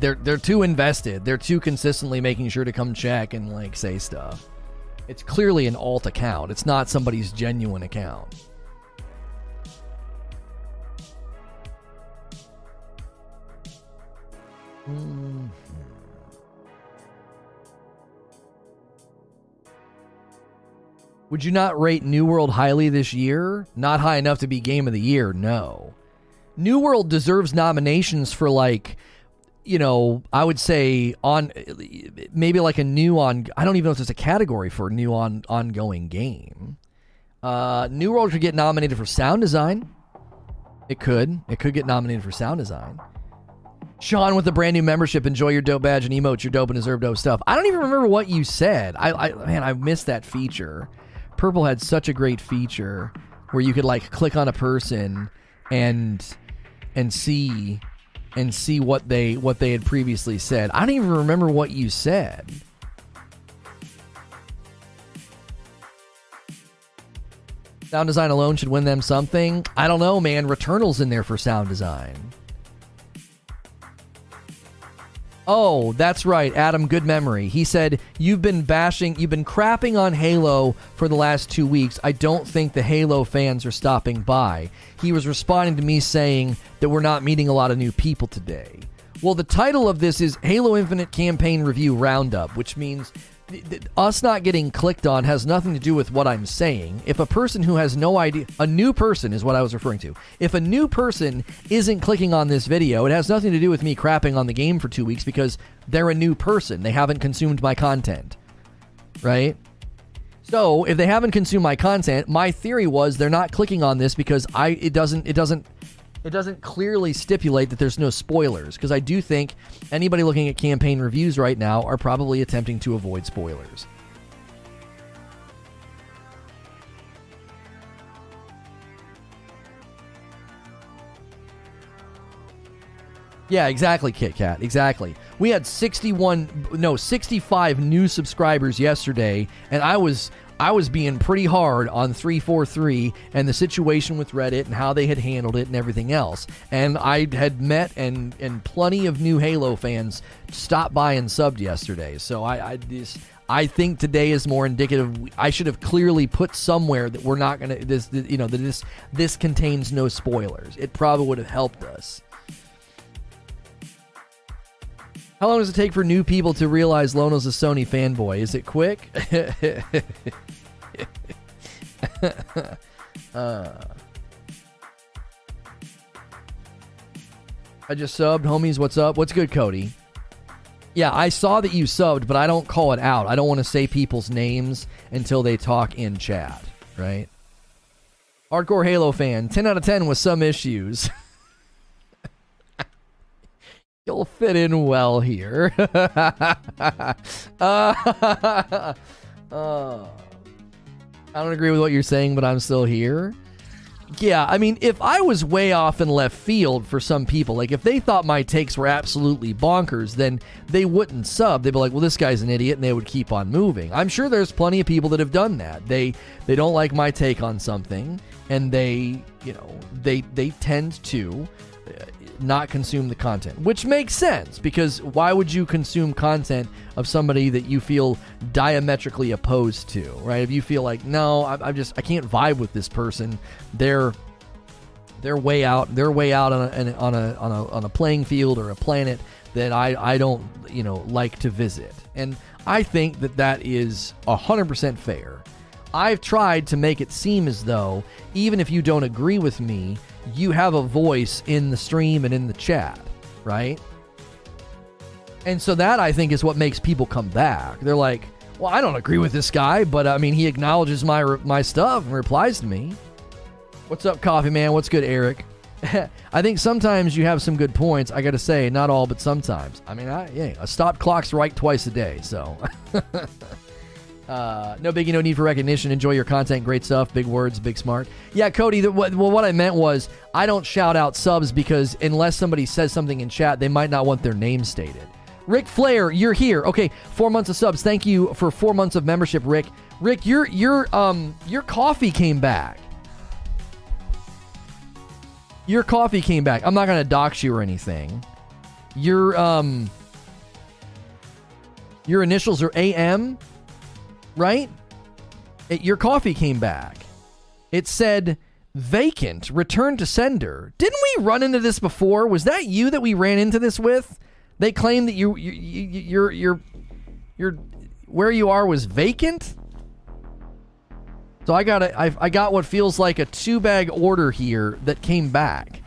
they're they're too invested. They're too consistently making sure to come check and like say stuff. It's clearly an alt account. It's not somebody's genuine account. Mm-hmm. Would you not rate New World highly this year? Not high enough to be game of the year, no. New World deserves nominations for like you know, I would say on maybe like a new on I don't even know if there's a category for a new on ongoing game. Uh New World could get nominated for sound design. It could. It could get nominated for sound design. Sean with the brand new membership. Enjoy your dope badge and emotes. Your dope and deserve dope stuff. I don't even remember what you said. I, I man, I missed that feature. Purple had such a great feature where you could like click on a person and and see and see what they what they had previously said. I don't even remember what you said. Sound design alone should win them something. I don't know, man. Returnal's in there for sound design. Oh, that's right, Adam. Good memory. He said you've been bashing, you've been crapping on Halo for the last two weeks. I don't think the Halo fans are stopping by. He was responding to me saying that we're not meeting a lot of new people today. Well, the title of this is Halo Infinite Campaign Review Roundup, which means us not getting clicked on has nothing to do with what I'm saying. If a person who has no idea, a new person is what I was referring to. If a new person isn't clicking on this video, it has nothing to do with me crapping on the game for two weeks because they're a new person. They haven't consumed my content. Right? So if they haven't consumed my content, my theory was they're not clicking on this because I it doesn't it doesn't it doesn't clearly stipulate that there's no spoilers because I do think anybody looking at campaign reviews right now are probably attempting to avoid spoilers. Yeah, exactly, Kit Kat. Exactly. We had 61 no, 65 new subscribers yesterday and I was I was being pretty hard on 343 and the situation with Reddit and how they had handled it and everything else. And I had met and and plenty of new Halo fans stopped by and subbed yesterday. So I I I think today is more indicative. I should have clearly put somewhere that we're not going to this you know that this this contains no spoilers. It probably would have helped us. How long does it take for new people to realize Lono's a Sony fanboy? Is it quick? uh, I just subbed. Homies, what's up? What's good, Cody? Yeah, I saw that you subbed, but I don't call it out. I don't want to say people's names until they talk in chat, right? Hardcore Halo fan, 10 out of 10 with some issues. You'll fit in well here. uh, uh, I don't agree with what you're saying, but I'm still here. Yeah, I mean, if I was way off in left field for some people, like if they thought my takes were absolutely bonkers, then they wouldn't sub. They'd be like, "Well, this guy's an idiot," and they would keep on moving. I'm sure there's plenty of people that have done that. They they don't like my take on something, and they you know they they tend to not consume the content, which makes sense because why would you consume content of somebody that you feel diametrically opposed to, right? If you feel like, no, I, am just, I can't vibe with this person, they're, they're way out, they're way out on a, on a, on a, on a playing field or a planet that I, I don't, you know, like to visit. And I think that that is 100% fair. I've tried to make it seem as though, even if you don't agree with me, you have a voice in the stream and in the chat, right? And so that I think is what makes people come back. They're like, "Well, I don't agree with this guy, but I mean, he acknowledges my my stuff and replies to me." What's up, coffee man? What's good, Eric? I think sometimes you have some good points. I got to say, not all, but sometimes. I mean, I yeah, a stop clock's right twice a day, so. Uh, no biggie, no need for recognition. Enjoy your content. Great stuff. Big words, big smart. Yeah, Cody. The, what, well, what I meant was I don't shout out subs because unless somebody says something in chat, they might not want their name stated. Rick Flair, you're here. Okay, four months of subs. Thank you for four months of membership, Rick. Rick, your your um your coffee came back. Your coffee came back. I'm not gonna dox you or anything. Your um your initials are AM right? It, your coffee came back. It said vacant, return to sender. Didn't we run into this before? Was that you that we ran into this with? They claim that you, you, you you're you're you're where you are was vacant. So I got a, I, I got what feels like a two bag order here that came back.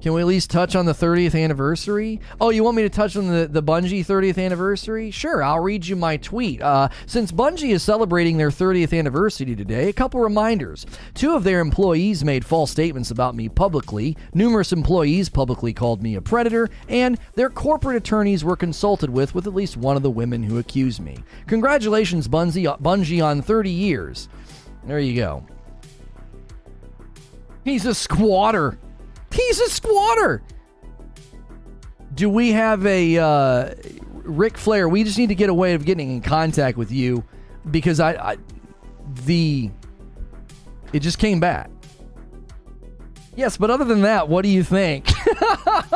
Can we at least touch on the 30th anniversary? Oh, you want me to touch on the, the Bungie 30th anniversary? Sure, I'll read you my tweet. Uh, since Bungie is celebrating their 30th anniversary today, a couple reminders. Two of their employees made false statements about me publicly, numerous employees publicly called me a predator, and their corporate attorneys were consulted with with at least one of the women who accused me. Congratulations, Bungie, Bungie on 30 years. There you go. He's a squatter. He's a squatter. Do we have a uh, Ric Flair? We just need to get a way of getting in contact with you because I, I the it just came back. Yes, but other than that, what do you think?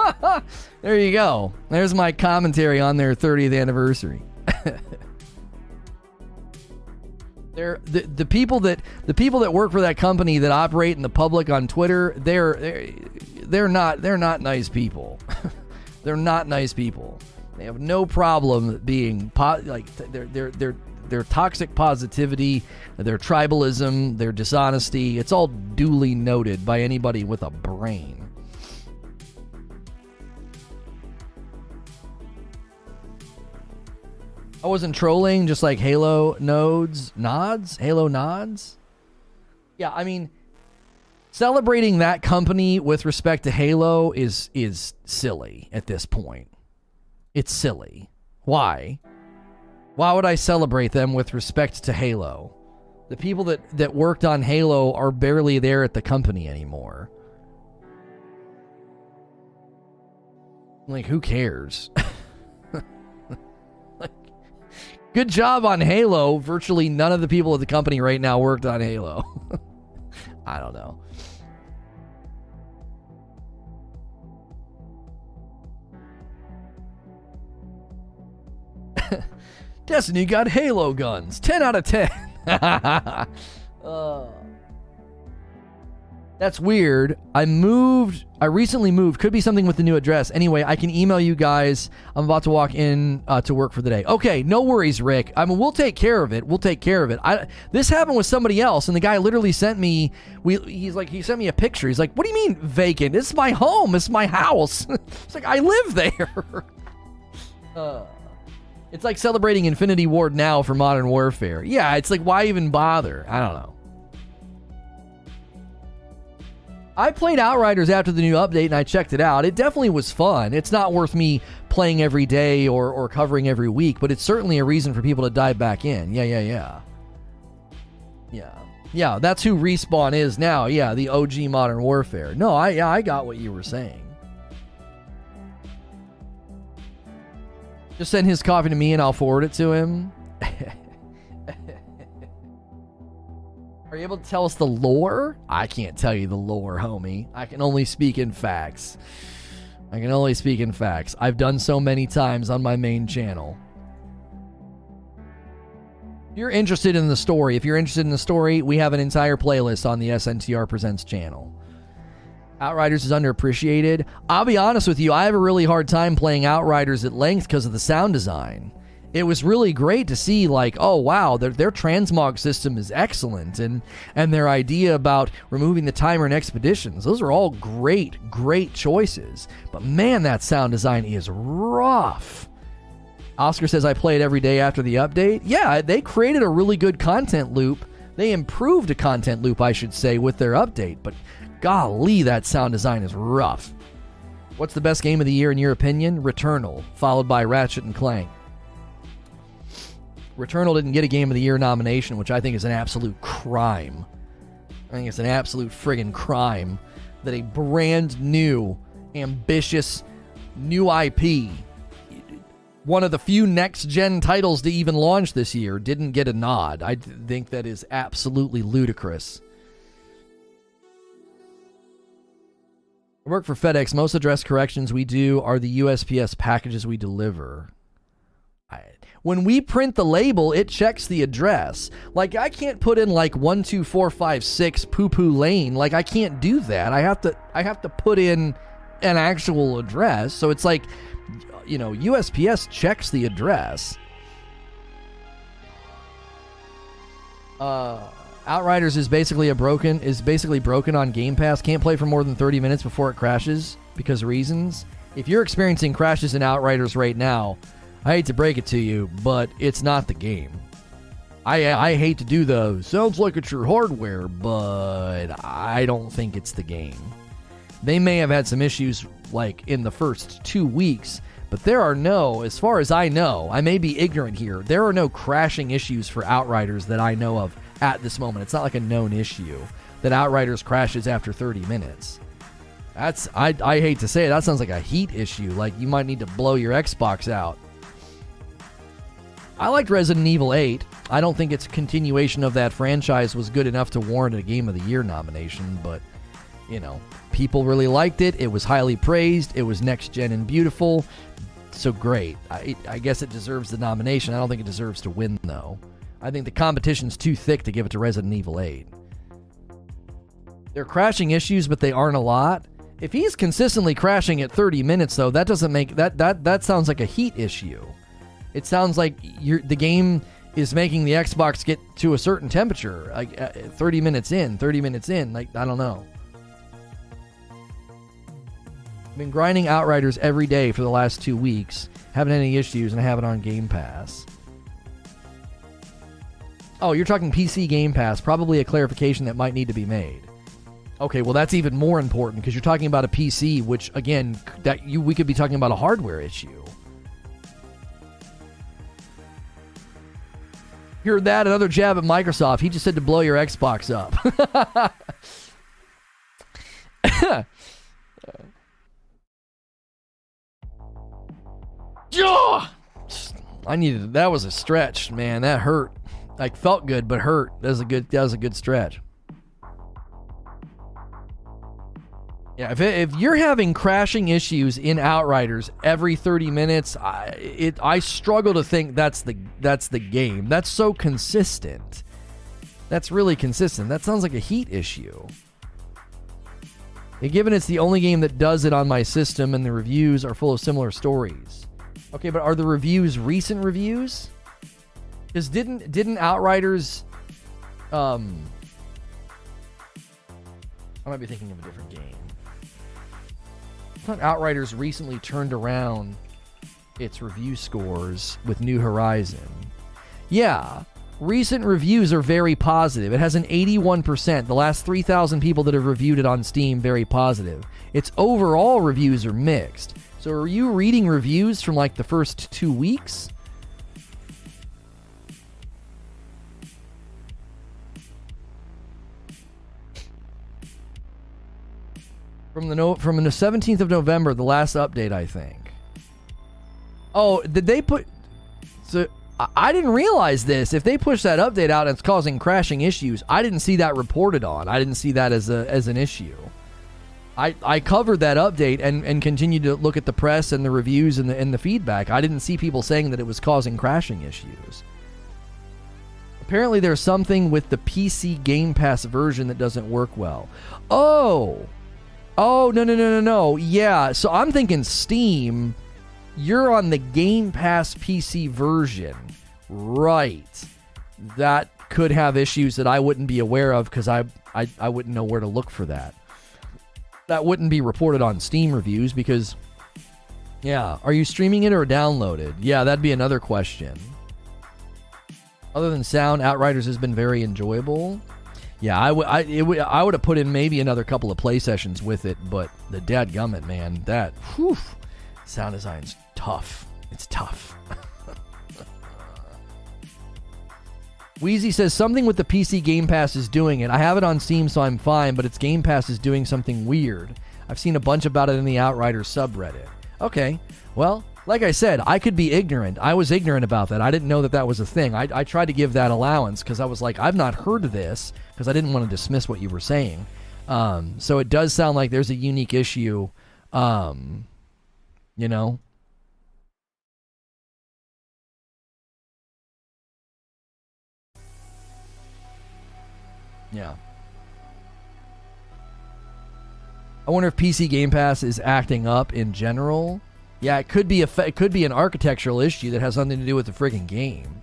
there you go. There's my commentary on their 30th anniversary. They're the, the people that the people that work for that company that operate in the public on Twitter. They're they're, they're not they're not nice people. they're not nice people. They have no problem being po- like their their their their toxic positivity, their tribalism, their dishonesty. It's all duly noted by anybody with a brain. I wasn't trolling, just like Halo nodes, nods, Halo nods. Yeah, I mean, celebrating that company with respect to Halo is is silly at this point. It's silly. Why? Why would I celebrate them with respect to Halo? The people that that worked on Halo are barely there at the company anymore. Like who cares? good job on Halo. Virtually none of the people at the company right now worked on Halo. I don't know. Destiny got Halo guns. 10 out of 10. uh. That's weird. I moved. I recently moved. Could be something with the new address. Anyway, I can email you guys. I'm about to walk in uh, to work for the day. Okay, no worries, Rick. I mean, we'll take care of it. We'll take care of it. I this happened with somebody else, and the guy literally sent me. We he's like he sent me a picture. He's like, "What do you mean vacant? It's my home. It's my house." it's like I live there. uh, it's like celebrating Infinity Ward now for Modern Warfare. Yeah, it's like why even bother? I don't know. I played Outriders after the new update and I checked it out. It definitely was fun. It's not worth me playing every day or, or covering every week, but it's certainly a reason for people to dive back in. Yeah, yeah, yeah. Yeah. Yeah, that's who Respawn is now. Yeah, the OG Modern Warfare. No, I yeah, I got what you were saying. Just send his copy to me and I'll forward it to him. Are you able to tell us the lore? I can't tell you the lore, homie. I can only speak in facts. I can only speak in facts. I've done so many times on my main channel. If you're interested in the story, if you're interested in the story, we have an entire playlist on the SNTR Presents channel. Outriders is underappreciated. I'll be honest with you, I have a really hard time playing Outriders at length because of the sound design it was really great to see like oh wow their, their transmog system is excellent and and their idea about removing the timer in expeditions those are all great great choices. But man that sound design is rough. Oscar says i play it every day after the update. Yeah they created a really good content loop. They improved a content loop i should say with their update but golly that sound design is rough. What's the best game of the year in your opinion? Returnal followed by ratchet and clank Returnal didn't get a Game of the Year nomination, which I think is an absolute crime. I think it's an absolute friggin' crime that a brand new, ambitious, new IP, one of the few next gen titles to even launch this year, didn't get a nod. I think that is absolutely ludicrous. I work for FedEx. Most address corrections we do are the USPS packages we deliver. When we print the label, it checks the address. Like I can't put in like one two four five six poo poo lane. Like I can't do that. I have to I have to put in an actual address. So it's like you know, USPS checks the address. Uh Outriders is basically a broken is basically broken on Game Pass. Can't play for more than 30 minutes before it crashes because reasons. If you're experiencing crashes in Outriders right now, I hate to break it to you, but it's not the game. I I hate to do the sounds like it's your hardware, but I don't think it's the game. They may have had some issues like in the first 2 weeks, but there are no, as far as I know, I may be ignorant here. There are no crashing issues for Outriders that I know of at this moment. It's not like a known issue that Outriders crashes after 30 minutes. That's I I hate to say it, that sounds like a heat issue. Like you might need to blow your Xbox out. I liked Resident Evil 8. I don't think its continuation of that franchise was good enough to warrant a Game of the Year nomination, but, you know, people really liked it. It was highly praised. It was next gen and beautiful. So great. I, I guess it deserves the nomination. I don't think it deserves to win, though. I think the competition's too thick to give it to Resident Evil 8. They're crashing issues, but they aren't a lot. If he's consistently crashing at 30 minutes, though, that doesn't make that that that sounds like a heat issue. It sounds like you're, the game is making the Xbox get to a certain temperature, like uh, 30 minutes in, 30 minutes in. Like, I don't know. I've been grinding Outriders every day for the last two weeks. Haven't any issues, and I have it on Game Pass. Oh, you're talking PC Game Pass. Probably a clarification that might need to be made. Okay, well that's even more important because you're talking about a PC, which again, that you we could be talking about a hardware issue. Heard that? Another jab at Microsoft. He just said to blow your Xbox up. I needed that was a stretch, man. That hurt. Like felt good, but hurt. That was a good. That was a good stretch. Yeah, if, it, if you're having crashing issues in Outriders every 30 minutes, I it I struggle to think that's the that's the game. That's so consistent. That's really consistent. That sounds like a heat issue. And given it's the only game that does it on my system and the reviews are full of similar stories. Okay, but are the reviews recent reviews? Because didn't didn't Outriders um I might be thinking of a different game. Thought Outriders recently turned around its review scores with New Horizon. Yeah, recent reviews are very positive. It has an 81%. The last 3,000 people that have reviewed it on Steam, very positive. Its overall reviews are mixed. So are you reading reviews from like the first two weeks? From the no, from the 17th of November, the last update, I think. Oh, did they put? So I- didn't realize this. If they push that update out it's causing crashing issues, I didn't see that reported on. I didn't see that as a as an issue. I, I covered that update and, and continued to look at the press and the reviews and the and the feedback. I didn't see people saying that it was causing crashing issues. Apparently, there's something with the PC Game Pass version that doesn't work well. Oh, oh no no no no no. Yeah, so I'm thinking Steam. You're on the Game Pass PC version, right? That could have issues that I wouldn't be aware of because I, I I wouldn't know where to look for that that wouldn't be reported on Steam reviews because, yeah, are you streaming it or downloaded? Yeah, that'd be another question. Other than sound, Outriders has been very enjoyable. Yeah, I would have put in maybe another couple of play sessions with it, but the dad gummit, man, that whew, sound design's tough. It's tough. Wheezy says something with the PC Game Pass is doing it. I have it on Steam, so I'm fine, but its Game Pass is doing something weird. I've seen a bunch about it in the Outriders subreddit. Okay, well, like I said, I could be ignorant. I was ignorant about that. I didn't know that that was a thing. I, I tried to give that allowance because I was like, I've not heard of this because I didn't want to dismiss what you were saying. Um, so it does sound like there's a unique issue. Um, you know, Yeah. I wonder if PC Game Pass is acting up in general. Yeah, it could be a it could be an architectural issue that has something to do with the friggin' game.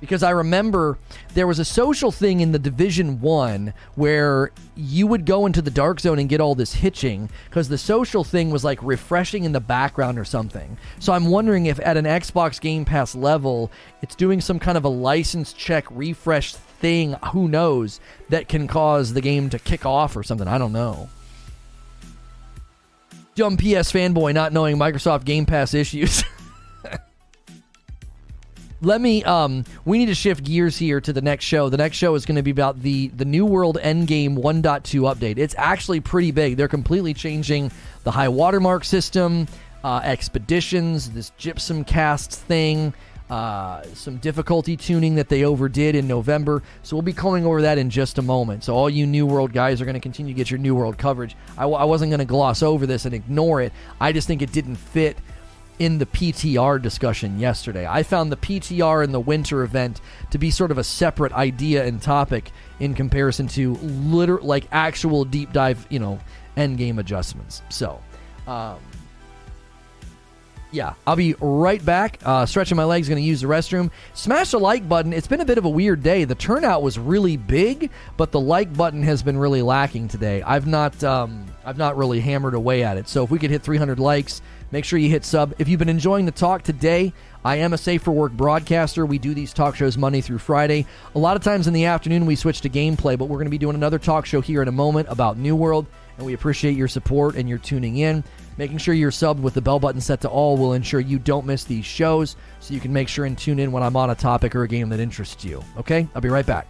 Because I remember there was a social thing in the Division 1 where you would go into the dark zone and get all this hitching because the social thing was like refreshing in the background or something. So I'm wondering if at an Xbox Game Pass level, it's doing some kind of a license check refresh thing, who knows, that can cause the game to kick off or something. I don't know. Dumb PS fanboy not knowing Microsoft Game Pass issues. Let me um we need to shift gears here to the next show. The next show is going to be about the the New World Endgame 1.2 update. It's actually pretty big. They're completely changing the high watermark system, uh, expeditions, this gypsum cast thing, uh, some difficulty tuning that they overdid in November. So we'll be going over that in just a moment. So all you New World guys are going to continue to get your New World coverage. I w- I wasn't going to gloss over this and ignore it. I just think it didn't fit in the PTR discussion yesterday. I found the PTR and the winter event to be sort of a separate idea and topic in comparison to liter- like actual deep dive, you know, end game adjustments. So, um, yeah, I'll be right back. Uh, stretching my legs, going to use the restroom. Smash the like button. It's been a bit of a weird day. The turnout was really big, but the like button has been really lacking today. I've not, um, I've not really hammered away at it. So if we could hit 300 likes, make sure you hit sub. If you've been enjoying the talk today, I am a safe for work broadcaster. We do these talk shows Monday through Friday. A lot of times in the afternoon we switch to gameplay, but we're going to be doing another talk show here in a moment about New World, and we appreciate your support and your tuning in. Making sure you're subbed with the bell button set to all will ensure you don't miss these shows, so you can make sure and tune in when I'm on a topic or a game that interests you. Okay? I'll be right back.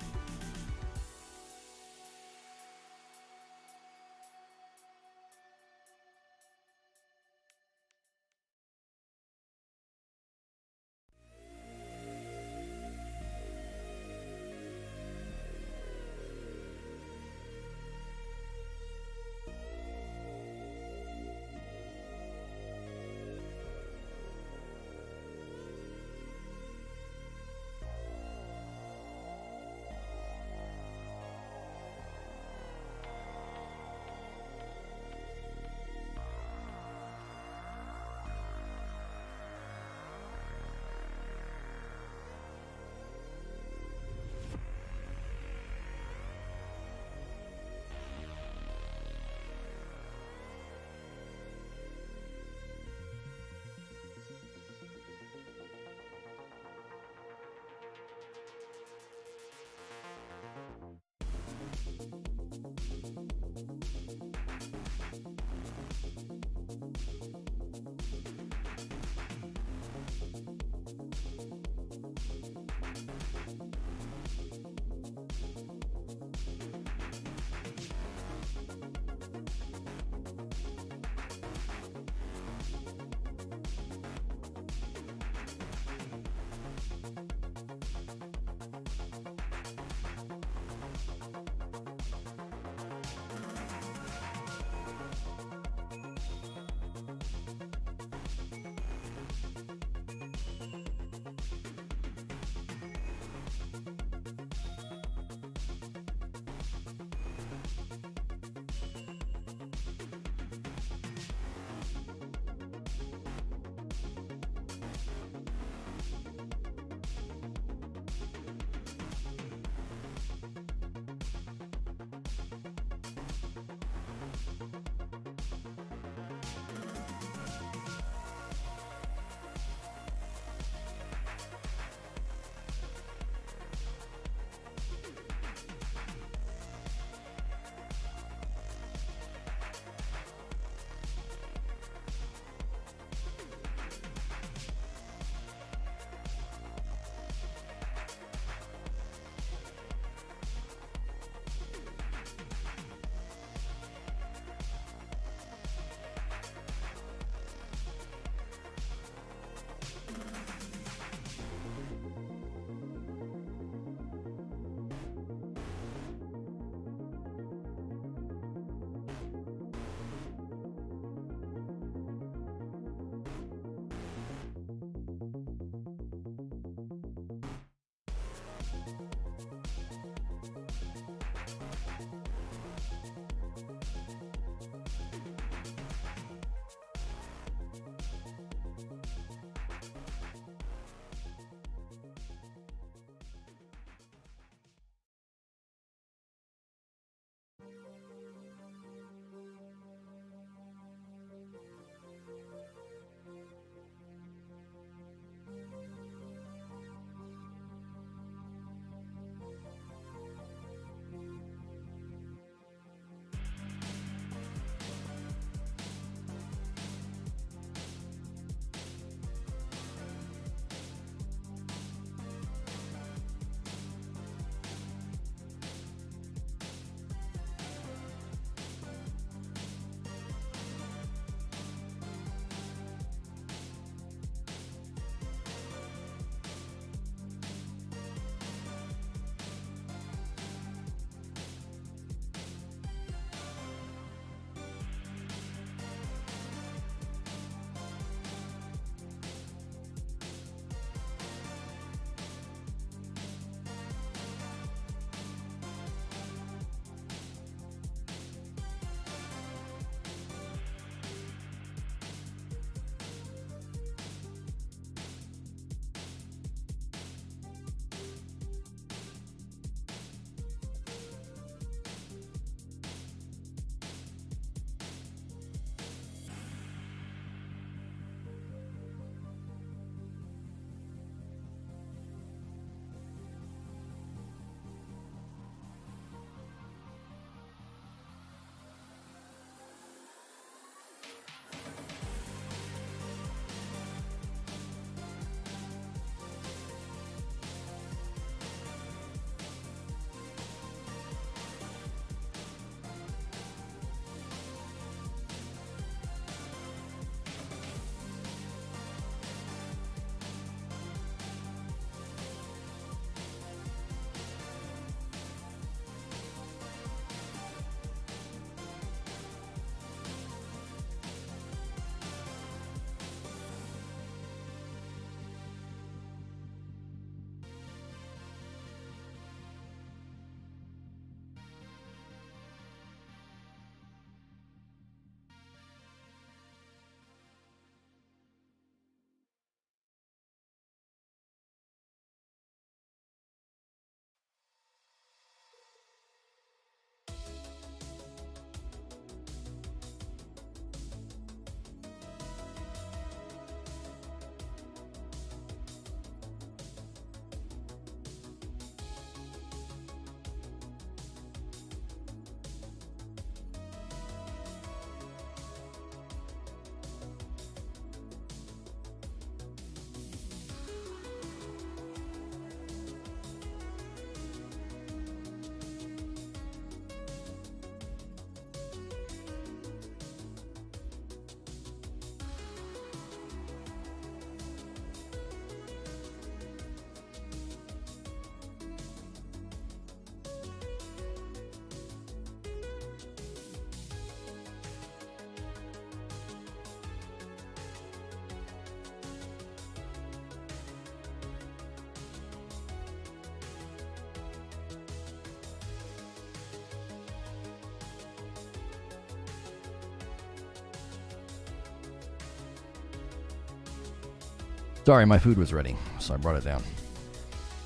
Sorry, my food was ready, so I brought it down.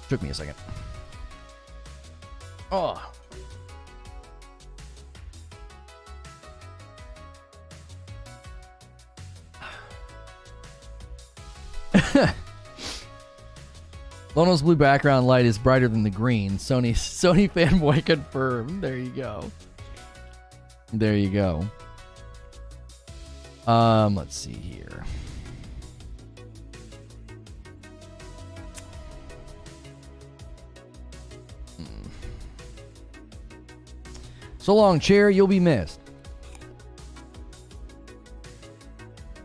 Took me a second. Oh. Lono's blue background light is brighter than the green. Sony Sony fanboy confirmed. There you go. There you go. Um, let's see here. So long, chair. You'll be missed.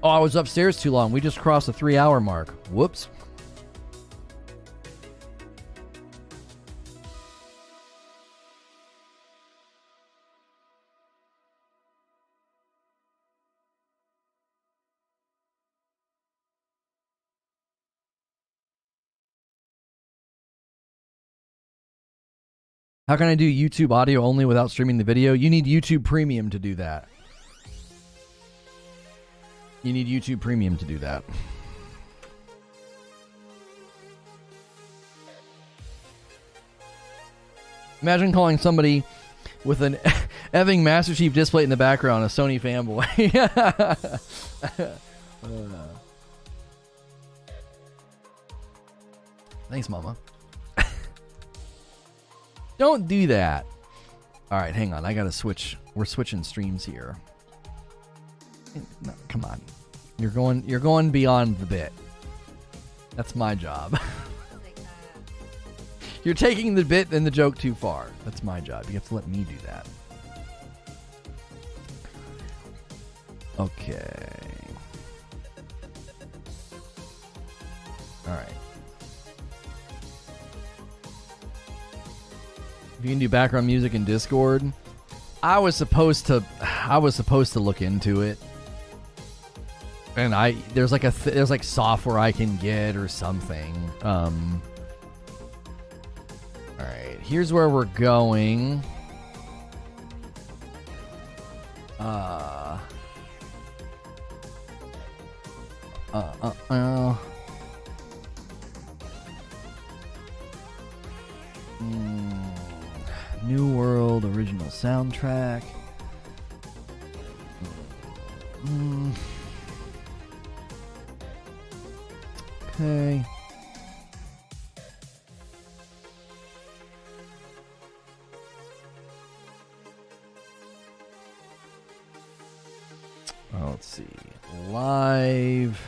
Oh, I was upstairs too long. We just crossed the three hour mark. Whoops. How can I do YouTube audio only without streaming the video? You need YouTube Premium to do that. You need YouTube Premium to do that. Imagine calling somebody with an Eving Master Chief display in the background a Sony fanboy. uh. Thanks, Mama. Don't do that. All right, hang on. I got to switch. We're switching streams here. No, come on. You're going you're going beyond the bit. That's my job. you're taking the bit and the joke too far. That's my job. You have to let me do that. Okay. All right. You can do background music in Discord, I was supposed to I was supposed to look into it. And I there's like a th- there's like software I can get or something. Um All right, here's where we're going. Uh uh uh, uh. Mm, New World original soundtrack. Mm. Okay. Oh, let's see. Live.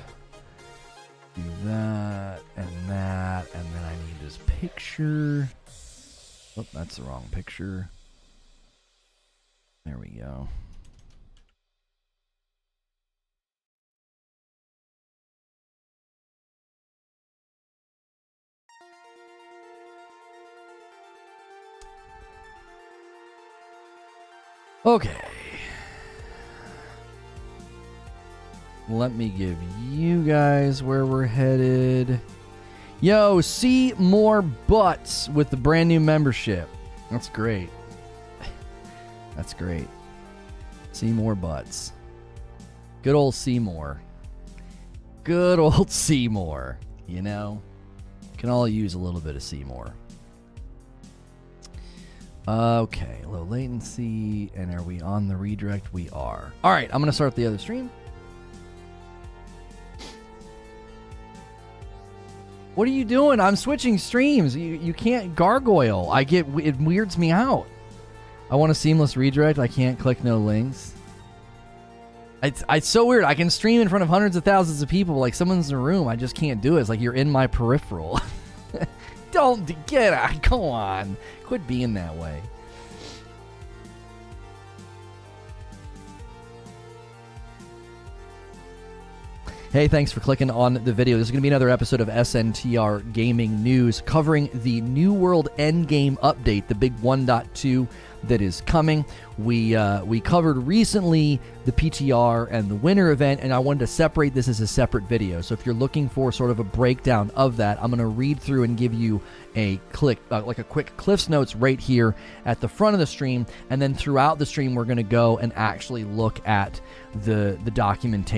Do that and that, and then I need this picture. Oh, that's the wrong picture. There we go. Okay. Let me give you guys where we're headed. Yo, see more butts with the brand new membership. That's great. That's great. See more butts. Good old Seymour. Good old Seymour. You know, can all use a little bit of Seymour. Okay, low latency, and are we on the redirect? We are. All right, I'm gonna start the other stream. What are you doing? I'm switching streams. You you can't gargoyle. I get it weirds me out. I want a seamless redirect. I can't click no links. It's it's so weird. I can stream in front of hundreds of thousands of people, like someone's in a room. I just can't do it. It's like you're in my peripheral. Don't get out. Come on. Quit being that way. Hey, thanks for clicking on the video. This is going to be another episode of SNTR Gaming News covering the New World Endgame update, the big 1.2 that is coming. We uh, we covered recently the PTR and the winter event, and I wanted to separate this as a separate video. So if you're looking for sort of a breakdown of that, I'm going to read through and give you a click, uh, like a quick Cliff's Notes right here at the front of the stream, and then throughout the stream, we're going to go and actually look at the the documentation